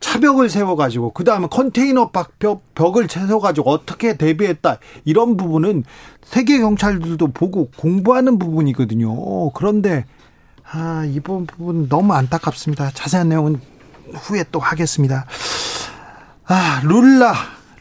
차벽을 세워가지고 그 다음에 컨테이너 박 벽, 벽을 세워가지고 어떻게 대비했다 이런 부분은 세계 경찰들도 보고 공부하는 부분이거든요. 그런데 아 이번 부분 너무 안타깝습니다. 자세한 내용은 후에 또 하겠습니다. 아 룰라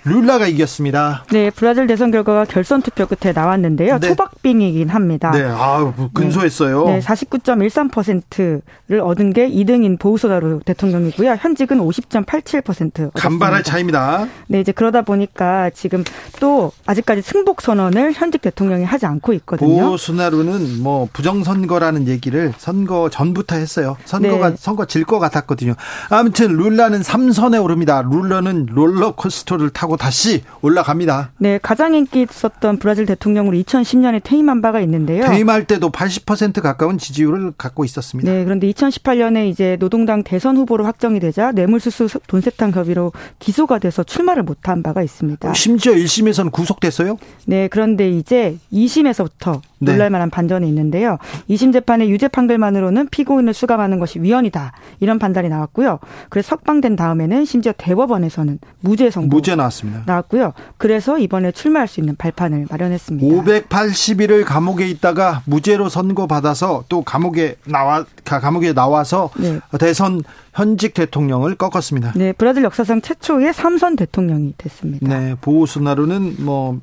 룰라가 이겼습니다. 네, 브라질 대선 결과가 결선 투표 끝에 나왔는데요. 네. 초박빙이긴 합니다. 네, 아 근소했어요. 네, 네 49.13%를 얻은 게 2등인 보우소나루 대통령이고요. 현직은 50.87%. 간발의 차이입니다. 네, 이제 그러다 보니까 지금 또 아직까지 승복 선언을 현직 대통령이 하지 않고 있거든요. 보우소나루는 뭐 부정선거라는 얘기를 선거 전부터 했어요. 선거가 네. 선거 질 것 같았거든요. 아무튼 룰라는 3선에 오릅니다. 룰라는 롤러코스터를 타고 다시 올라갑니다. 네, 가장 인기 있었던 브라질 대통령으로 2010년에 퇴임한 바가 있는데요. 퇴임할 때도 80% 가까운 지지율을 갖고 있었습니다. 네, 그런데 2018년에 이제 노동당 대선 후보로 확정이 되자 뇌물수수 돈세탁 혐의로 기소가 돼서 출마를 못한 바가 있습니다. 심지어 1심에서는 구속됐어요? 네, 그런데 이제 2심에서부터 네. 놀랄만한 반전이 있는데요. 2심 재판의 유죄 판결만으로는 피고인을 수감하는 것이 위헌이다 이런 판단이 나왔고요. 그래서 석방된 다음에는 심지어 대법원에서는 무죄 선고 무죄 나왔습니다. 나왔고요. 그래서 이번에 출마할 수 있는 발판을 마련했습니다. 580일을 감옥에 있다가 무죄로 선고받아서 또 감옥에 나와 감옥에 나와서 네. 대선 현직 대통령을 꺾었습니다. 네, 브라질 역사상 최초의 삼선 대통령이 됐습니다. 네, 보우스나루는 뭐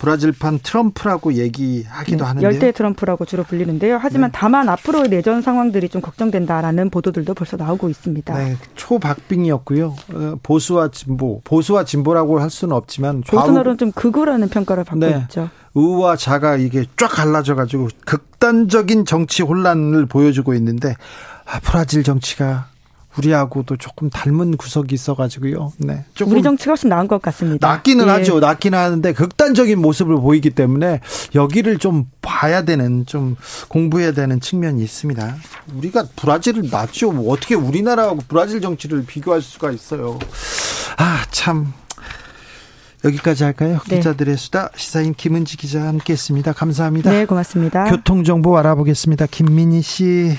브라질판 트럼프라고 얘기하기도 네, 하는데요. 열대 트럼프라고 주로 불리는데요. 하지만 네. 다만 앞으로의 내전 상황들이 좀 걱정된다라는 보도들도 벌써 나오고 있습니다. 네, 초박빙이었고요. 어, 보수와 진보, 보수와 진보라고 할 수는 없지만 보수나로는 좀 극우라는 평가를 받고 네, 있죠. 우와 자가 이게 쫙 갈라져 가지고 극단적인 정치 혼란을 보여주고 있는데 아, 브라질 정치가 우리하고도 조금 닮은 구석이 있어가지고요. 네. 조금 우리 정치가 훨씬 나은 것 같습니다. 낫기는 예. 하죠. 낫기는 하는데 극단적인 모습을 보이기 때문에 여기를 좀 봐야 되는 좀 공부해야 되는 측면이 있습니다. 우리가 브라질을 낫죠. 뭐 어떻게 우리나라하고 브라질 정치를 비교할 수가 있어요. 아, 참. 여기까지 할까요? 네. 기자들의 수다 시사인 김은지 기자 함께했습니다. 감사합니다. 네, 고맙습니다. 교통 정보 알아보겠습니다. 김민희 씨.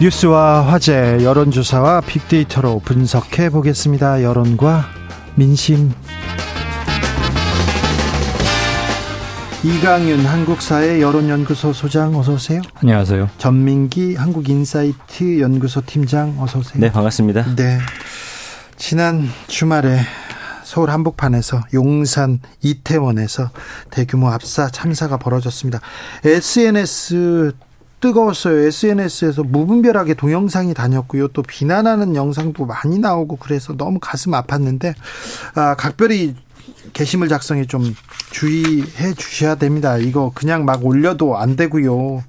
뉴스와 화제, 여론조사와 빅데이터로 분석해 보겠습니다. 여론과 민심. 이강윤 한국사회 여론연구소 소장 어서 오세요. 안녕하세요. 전민기 한국인사이트 연구소 팀장 어서 오세요. 네, 반갑습니다. 네. 지난 주말에 서울 한복판에서 용산 이태원에서 대규모 압사 참사가 벌어졌습니다. SNS 뜨거웠어요. SNS에서 무분별하게 동영상이 다녔고요. 또 비난하는 영상도 많이 나오고 그래서 너무 가슴 아팠는데 아, 각별히 게시물 작성에 좀 주의해 주셔야 됩니다. 이거 그냥 막 올려도 안 되고요.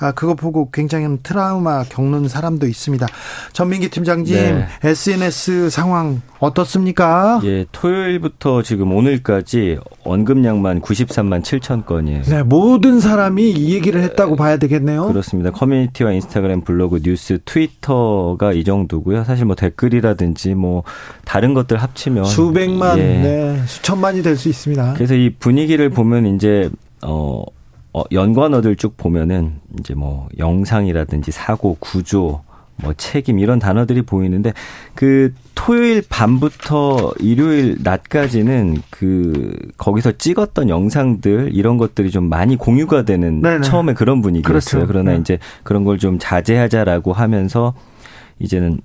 아, 그거 보고 굉장히 트라우마 겪는 사람도 있습니다. 전민기 팀장님, 네. SNS 상황 어떻습니까? 예, 토요일부터 지금 오늘까지 언급량만 93만 7천 건이에요. 네, 모든 사람이 이 얘기를 했다고 봐야 되겠네요. 그렇습니다. 커뮤니티와 인스타그램, 블로그, 뉴스, 트위터가 이 정도고요. 사실 뭐 댓글이라든지 뭐 다른 것들 합치면 수백만, 예. 네, 수천만이 될 수 있습니다. 그래서 이 분위기를 보면 이제 어 어, 연관어들 쭉 보면은 이제 뭐 영상이라든지 사고, 구조, 뭐 책임 이런 단어들이 보이는데 그 토요일 밤부터 일요일 낮까지는 그 거기서 찍었던 영상들 이런 것들이 좀 많이 공유가 되는 네네. 처음에 그런 분위기였어요. 그렇죠. 그러나 네. 이제 그런 걸 좀 자제하자라고 하면서 이제는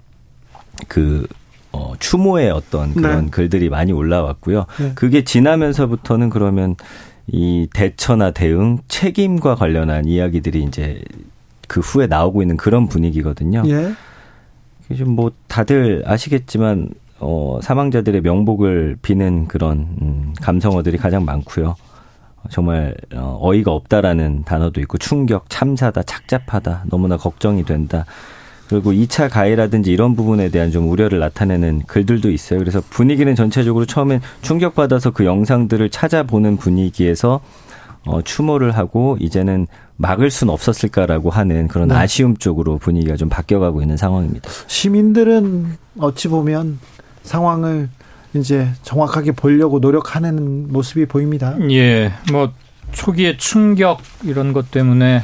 그 어, 추모의 어떤 그런 네. 글들이 많이 올라왔고요. 네. 그게 지나면서부터는 그러면 이 대처나 대응, 책임과 관련한 이야기들이 이제 그 후에 나오고 있는 그런 분위기거든요. 예. 좀뭐 다들 아시겠지만 어 사망자들의 명복을 비는 그런 음 감성어들이 가장 많고요. 정말 어, 어이가 없다라는 단어도 있고 충격, 참사다, 착잡하다, 너무나 걱정이 된다. 그리고 2차 가해라든지 이런 부분에 대한 좀 우려를 나타내는 글들도 있어요. 그래서 분위기는 전체적으로 처음엔 충격받아서 그 영상들을 찾아보는 분위기에서 어, 추모를 하고 이제는 막을 수는 없었을까라고 하는 그런 네. 아쉬움 쪽으로 분위기가 좀 바뀌어가고 있는 상황입니다. 시민들은 어찌 보면 상황을 이제 정확하게 보려고 노력하는 모습이 보입니다. 예, 뭐 초기에 충격 이런 것 때문에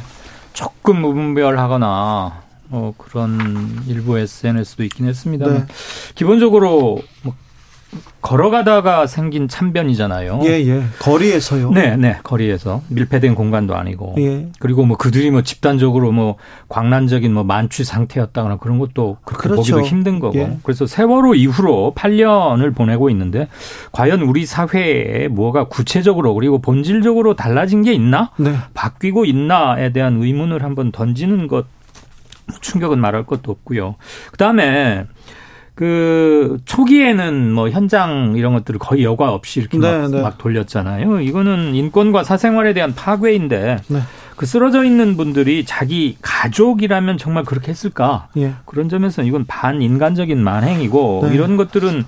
조금 무분별하거나 뭐 그런 일부 SNS도 있긴 했습니다. 네. 기본적으로 뭐 걸어가다가 생긴 참변이잖아요. 예, 예. 거리에서요. 네, 네. 거리에서 밀폐된 공간도 아니고. 예. 그리고 뭐 그들이 뭐 집단적으로 뭐 광란적인 뭐 만취 상태였다거나 그런 것도 그렇게 그렇죠. 보기도 힘든 거고. 예. 그래서 세월호 이후로 8년을 보내고 있는데 과연 우리 사회에 뭐가 구체적으로 그리고 본질적으로 달라진 게 있나? 네. 바뀌고 있나에 대한 의문을 한번 던지는 것 충격은 말할 것도 없고요. 그 다음에 그 초기에는 뭐 현장 이런 것들을 거의 여과 없이 이렇게 네, 막, 네. 막, 돌렸잖아요. 이거는 인권과 사생활에 대한 파괴인데 네. 그 쓰러져 있는 분들이 자기 가족이라면 정말 그렇게 했을까? 예. 그런 점에서 이건 반인간적인 만행이고 네. 이런 것들은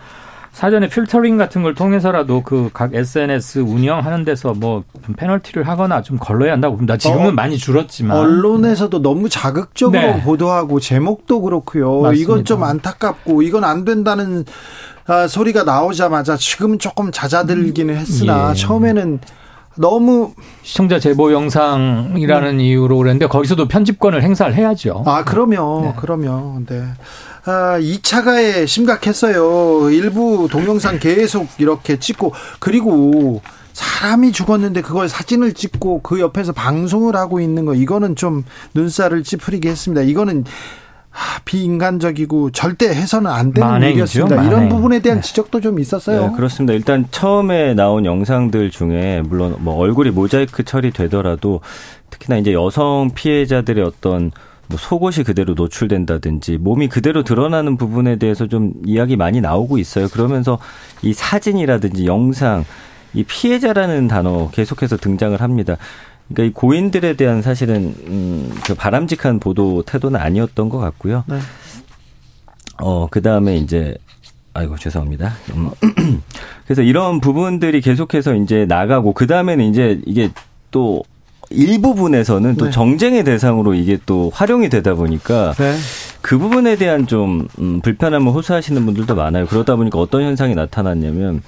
사전에 필터링 같은 걸 통해서라도 그 각 SNS 운영하는 데서 뭐 페널티를 하거나 좀 걸러야 한다고 봅니다. 지금은 어, 많이 줄었지만 언론에서도 너무 자극적으로 네. 보도하고 제목도 그렇고요. 맞습니다. 이건 좀 안타깝고 이건 안 된다는 아, 소리가 나오자마자 지금 조금 잦아들기는 했으나 예. 처음에는 너무 시청자 제보 영상이라는 네. 이유로 그랬는데 거기서도 편집권을 행사를 해야죠. 아, 그러면 네. 그러면 네. 아, 2차 가해 심각했어요. 일부 동영상 계속 이렇게 찍고 그리고 사람이 죽었는데 그걸 사진을 찍고 그 옆에서 방송을 하고 있는 거 이거는 좀 눈살을 찌푸리게 했습니다. 이거는 비인간적이고 절대 해서는 안 되는 만행이죠, 일이었습니다. 만행. 이런 부분에 대한 네. 지적도 좀 있었어요. 네, 그렇습니다. 일단 처음에 나온 영상들 중에 물론 뭐 얼굴이 모자이크 처리되더라도 특히나 이제 여성 피해자들의 어떤 뭐 속옷이 그대로 노출된다든지 몸이 그대로 드러나는 부분에 대해서 좀 이야기 많이 나오고 있어요. 그러면서 이 사진이라든지 영상, 이 피해자라는 단어 계속해서 등장을 합니다. 그러니까 이 고인들에 대한 사실은 음, 그 바람직한 보도 태도는 아니었던 것 같고요. 네. 어, 그 다음에 이제 아이고 죄송합니다. 음, [CLEARS THROAT] 그래서 이런 부분들이 계속해서 이제 나가고 그 다음에는 이제 이게 또 일부분에서는 또 네. 정쟁의 대상으로 이게 또 활용이 되다 보니까 네. 그 부분에 대한 좀 음, 불편함을 호소하시는 분들도 많아요. 그러다 보니까 어떤 현상이 나타났냐면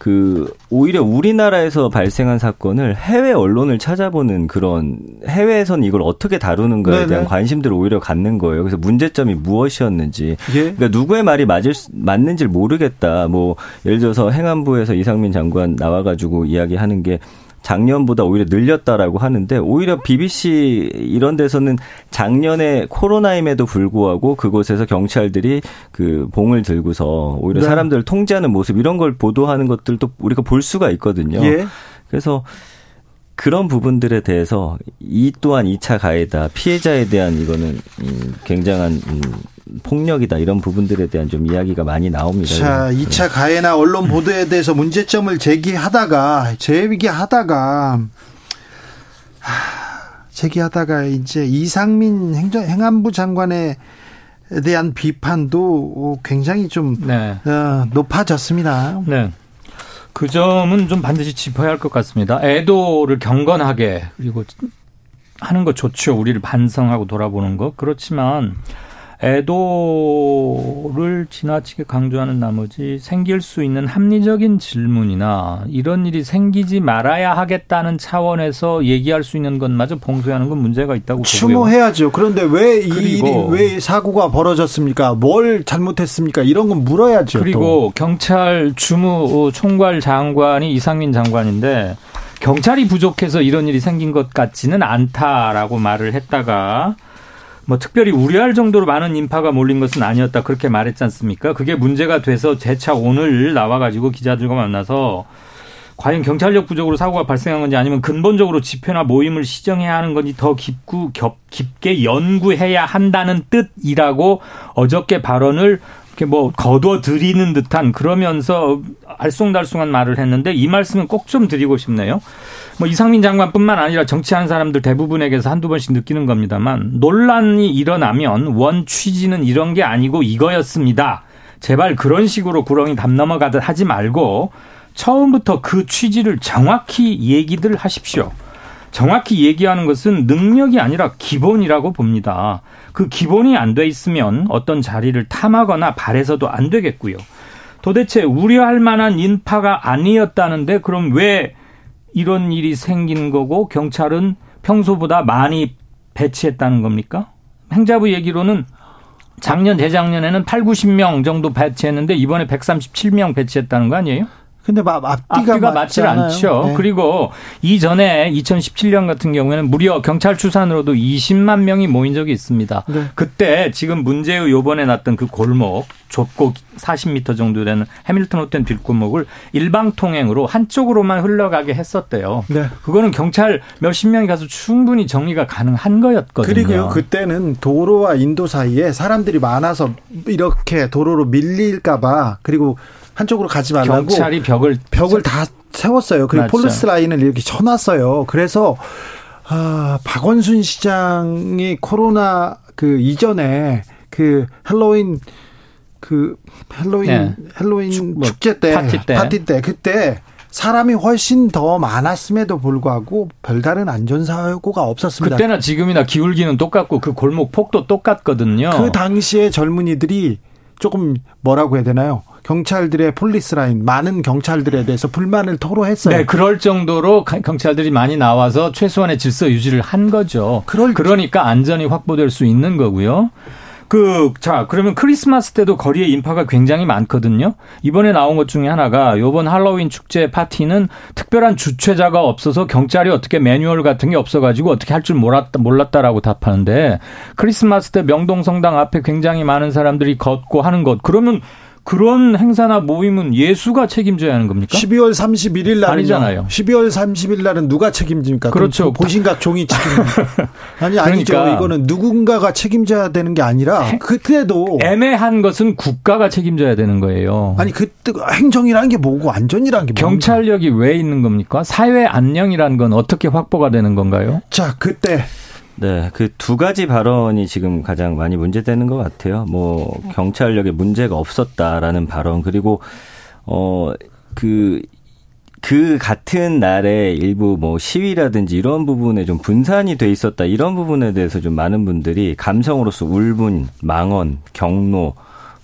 그 오히려 우리나라에서 발생한 사건을 해외 언론을 찾아보는 그런 해외에선 이걸 어떻게 다루는가에 네네. 대한 관심들을 오히려 갖는 거예요. 그래서 문제점이 무엇이었는지, 예. 그러니까 누구의 말이 맞을 맞는지를 모르겠다. 뭐 예를 들어서 행안부에서 이상민 장관 나와가지고 이야기하는 게 작년보다 오히려 늘렸다라고 하는데 오히려 BBC 이런 데서는 작년에 코로나임에도 불구하고 그곳에서 경찰들이 그 봉을 들고서 오히려 네. 사람들을 통제하는 모습 이런 걸 보도하는 것들도 우리가 볼 수가 있거든요. 예. 그래서 그런 부분들에 대해서 이 또한 2차 가해다 피해자에 대한 이거는 음, 굉장한 음, 폭력이다 이런 부분들에 대한 좀 이야기가 많이 나옵니다. 자, 2차 가해나 언론 보도에 대해서 문제점을 제기하다가 제기하다가 제기하다가 이제 이상민 행정 행안부 장관의 대한 비판도 굉장히 좀 네. 어, 높아졌습니다. 네. 그 점은 좀 반드시 짚어야 할 것 같습니다. 애도를 경건하게 그리고 하는 것 좋죠. 우리를 반성하고 돌아보는 것. 그렇지만 애도를 지나치게 강조하는 나머지 생길 수 있는 합리적인 질문이나 이런 일이 생기지 말아야 하겠다는 차원에서 얘기할 수 있는 것마저 봉쇄하는 건 문제가 있다고 추모해야죠. 그런데 왜 이 일이 왜 사고가 벌어졌습니까? 뭘 잘못했습니까? 이런 건 물어야죠. 그리고 또. 경찰 주무 총괄 장관이 이상민 장관인데 경찰이 부족해서 이런 일이 생긴 것 같지는 않다라고 말을 했다가 뭐 특별히 우려할 정도로 많은 인파가 몰린 것은 아니었다 그렇게 말했지 않습니까? 그게 문제가 돼서 재차 오늘 나와가지고 기자들과 만나서 과연 경찰력 부족으로 사고가 발생한 건지 아니면 근본적으로 집회나 모임을 시정해야 하는 건지 더 깊고 겹, 깊게 연구해야 한다는 뜻이라고 어저께 발언을 이렇게 뭐 거둬 들이는 듯한 그러면서 알쏭달쏭한 말을 했는데 이 말씀은 꼭 좀 드리고 싶네요. 뭐 이상민 장관뿐만 아니라 정치하는 사람들 대부분에게서 한두 번씩 느끼는 겁니다만 논란이 일어나면 원 취지는 이런 게 아니고 이거였습니다. 제발 그런 식으로 구렁이 담 넘어가듯 하지 말고 처음부터 그 취지를 정확히 얘기들 하십시오. 정확히 얘기하는 것은 능력이 아니라 기본이라고 봅니다. 그 기본이 안 돼 있으면 어떤 자리를 탐하거나 바래서도 안 되겠고요. 도대체 우려할 만한 인파가 아니었다는데 그럼 왜 이런 일이 생긴 거고 경찰은 평소보다 많이 배치했다는 겁니까? 행자부 얘기로는 작년 재작년에는 8, 90명 정도 배치했는데 이번에 137명 배치했다는 거 아니에요? 근데 앞뒤가, 앞뒤가 맞지 않죠. 네. 그리고 이전에 2017년 같은 경우에는 무려 경찰 추산으로도 20만 명이 모인 적이 있습니다. 네. 그때 지금 문제의 요번에 났던 그 골목 좁고 40m 정도 되는 해밀턴 호텔 뒷골목을 일방 통행으로 한쪽으로만 흘러가게 했었대요. 네. 그거는 경찰 몇십 명이 가서 충분히 정리가 가능한 거였거든요. 그리고요, 그때는 도로와 인도 사이에 사람들이 많아서 이렇게 도로로 밀릴까 봐 그리고 한쪽으로 가지 말라고 경찰이 벽을 벽을 다 세웠어요. 그리고 맞죠. 폴리스 라인을 이렇게 쳐놨어요. 그래서 아, 박원순 시장이 코로나 그 이전에 그 헬로윈 그 헬로윈 네. 헬로윈 축, 뭐, 축제 때 파티 때 파티 때 그때 사람이 훨씬 더 많았음에도 불구하고 별다른 안전사고가 없었습니다. 그때나 지금이나 기울기는 똑같고 그 골목 폭도 똑같거든요. 그 당시에 젊은이들이 조금 뭐라고 해야 되나요? 경찰들의 폴리스 라인 많은 경찰들에 대해서 불만을 토로했어요. 네, 그럴 정도로 경찰들이 많이 나와서 최소한의 질서 유지를 한 거죠. 그럴 그러니까 안전이 확보될 수 있는 거고요. 그, 자, 그러면 크리스마스 때도 거리에 인파가 굉장히 많거든요. 이번에 나온 것 중에 하나가 요번 할로윈 축제 파티는 특별한 주최자가 없어서 경찰이 어떻게 매뉴얼 같은 게 없어가지고 어떻게 할 줄 몰랐다, 몰랐다라고 답하는데 크리스마스 때 명동성당 앞에 굉장히 많은 사람들이 걷고 하는 것. 그러면 그런 행사나 모임은 예수가 책임져야 하는 겁니까? 12월 31일 날은 아니잖아요. 12월 30일 날은 누가 책임집니까? 그렇죠. 보신각 종이 책임. [LAUGHS] 아니 아니죠. 그러니까 이거는 누군가가 책임져야 되는 게 아니라 그때도 애매한 것은 국가가 책임져야 되는 거예요. 아니 그때 행정이라는 게 뭐고 안전이라는 게 경찰력이 왜 있는 겁니까? 사회 안녕이라는 건 어떻게 확보가 되는 건가요? 자, 그때 네, 그 두 가지 발언이 지금 가장 많이 문제되는 것 같아요. 뭐 경찰력에 문제가 없었다라는 발언 그리고 어그그 그 같은 날에 일부 뭐 시위라든지 이런 부분에 좀 분산이 돼 있었다 이런 부분에 대해서 좀 많은 분들이 감성으로서 울분, 망언, 경로,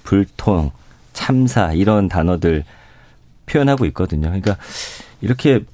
불통, 참사 이런 단어들 표현하고 있거든요. 그러니까 이렇게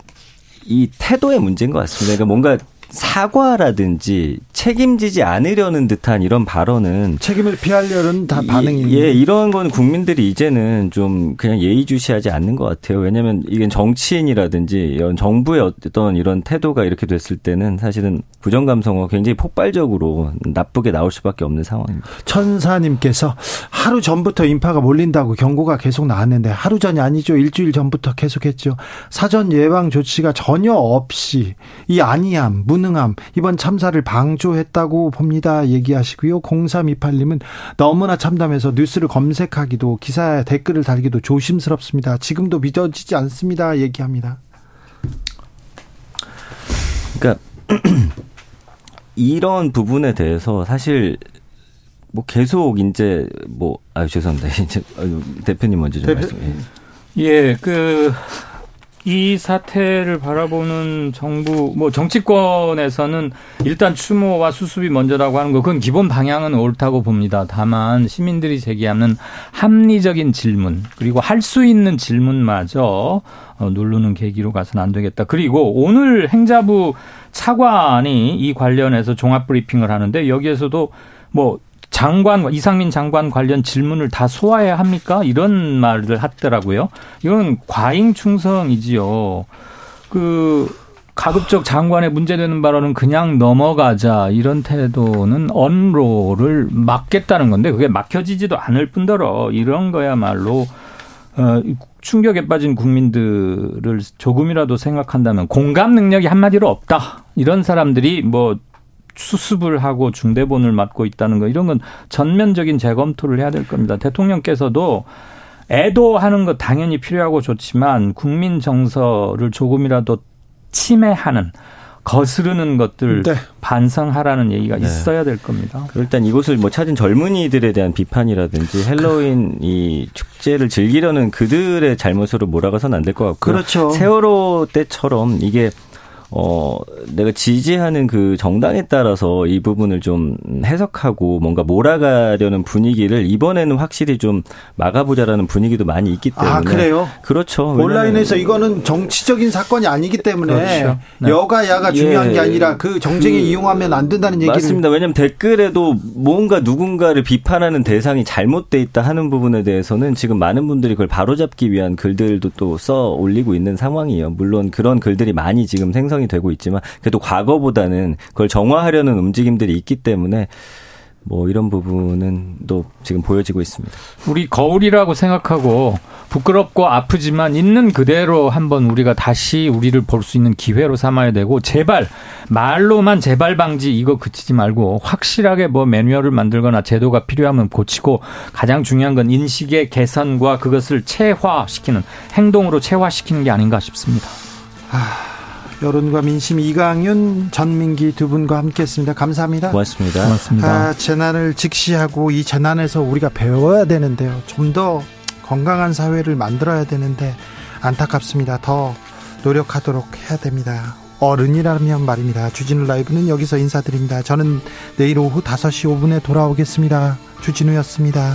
이 태도의 문제인 것 같습니다. 그러니까 뭔가 사과라든지 책임지지 않으려는 듯한 이런 발언은 책임을 피하려는 다 반응이 예 이런 건 국민들이 이제는 좀 그냥 예의주시하지 않는 것 같아요. 왜냐하면 이게 정치인이라든지 이런 정부의 어떤 이런 태도가 이렇게 됐을 때는 사실은 부정 감성어 굉장히 폭발적으로 나쁘게 나올 수밖에 없는 상황입니다. 천사님께서 하루 전부터 인파가 몰린다고 경고가 계속 나왔는데 하루 전이 아니죠 일주일 전부터 계속했죠. 사전 예방 조치가 전혀 없이 이 안이함 문 무능함 이번 참사를 방조했다고 봅니다. 얘기하시고요. 0328님은 너무나 참담해서 뉴스를 검색하기도 기사에 댓글을 달기도 조심스럽습니다. 지금도 믿어지지 않습니다. 얘기합니다. 그러니까 [CLEARS THROAT] 이런 부분에 대해서 사실 뭐 계속 [LAUGHS] 이제 뭐 아 죄송합니다. 이제 대표님 먼저 좀 대표... 말씀해. 예, 그 이 사태를 바라보는 정부, 뭐 정치권에서는 일단 추모와 수습이 먼저라고 하는 거, 그건 기본 방향은 옳다고 봅니다. 다만 시민들이 제기하는 합리적인 질문, 그리고 할 수 있는 질문마저 어, 누르는 계기로 가서는 안 되겠다. 그리고 오늘 행자부 차관이 이 관련해서 종합 브리핑을 하는데 여기에서도 뭐 장관 이상민 장관 관련 질문을 다 소화해야 합니까? 이런 말을 하더라고요. 이건 과잉 충성이지요. 그 가급적 장관의 문제되는 발언은 그냥 넘어가자 이런 태도는 언로를 막겠다는 건데 그게 막혀지지도 않을 뿐더러 이런 거야말로 어, 충격에 빠진 국민들을 조금이라도 생각한다면 공감 능력이 한마디로 없다. 이런 사람들이 뭐 수습을 하고 중대본을 맡고 있다는 거 이런 건 전면적인 재검토를 해야 될 겁니다. 대통령께서도 애도하는 것 당연히 필요하고 좋지만 국민 정서를 조금이라도 침해하는 거스르는 것들 네. 반성하라는 얘기가 네. 있어야 될 겁니다. 일단 이곳을 뭐 찾은 젊은이들에 대한 비판이라든지 헬로윈 이 축제를 즐기려는 그들의 잘못으로 몰아가서는 안될 것 같고 그렇죠. 세월호 때처럼 이게 어 내가 지지하는 그 정당에 따라서 이 부분을 좀 해석하고 뭔가 몰아가려는 분위기를 이번에는 확실히 좀 막아보자라는 분위기도 많이 있기 아, 때문에 아 그래요? 그렇죠. 온라인에서 이거는 정치적인 사건이 아니기 때문에 그렇죠. 네. 여가 야가 중요한 예. 게 아니라 그 정쟁에 그, 이용하면 안 된다는 얘기를 맞습니다. 왜냐하면 댓글에도 뭔가 누군가를 비판하는 대상이 잘못돼 있다 하는 부분에 대해서는 지금 많은 분들이 그걸 바로잡기 위한 글들도 또 써 올리고 있는 상황이에요. 물론 그런 글들이 많이 지금 생성 이 되고 있지만 그래도 과거보다는 그걸 정화하려는 움직임들이 있기 때문에 뭐 이런 부분은 또 지금 보여지고 있습니다. 우리 거울이라고 생각하고 부끄럽고 아프지만 있는 그대로 한번 우리가 다시 우리를 볼 수 있는 기회로 삼아야 되고 제발 말로만 재발 방지 이거 그치지 말고 확실하게 뭐 매뉴얼을 만들거나 제도가 필요하면 고치고 가장 중요한 건 인식의 개선과 그것을 체화시키는 행동으로 체화시키는 게 아닌가 싶습니다. 아. 여론과 민심 이강윤 전민기 두 분과 함께했습니다. 감사합니다. 고맙습니다. 고맙습니다. 아, 재난을 직시하고 이 재난에서 우리가 배워야 되는데요. 좀 더 건강한 사회를 만들어야 되는데 안타깝습니다. 더 노력하도록 해야 됩니다. 어른이라면 말입니다. 주진우 라이브는 여기서 인사드립니다. 저는 내일 오후 5시 5분에 돌아오겠습니다. 주진우였습니다.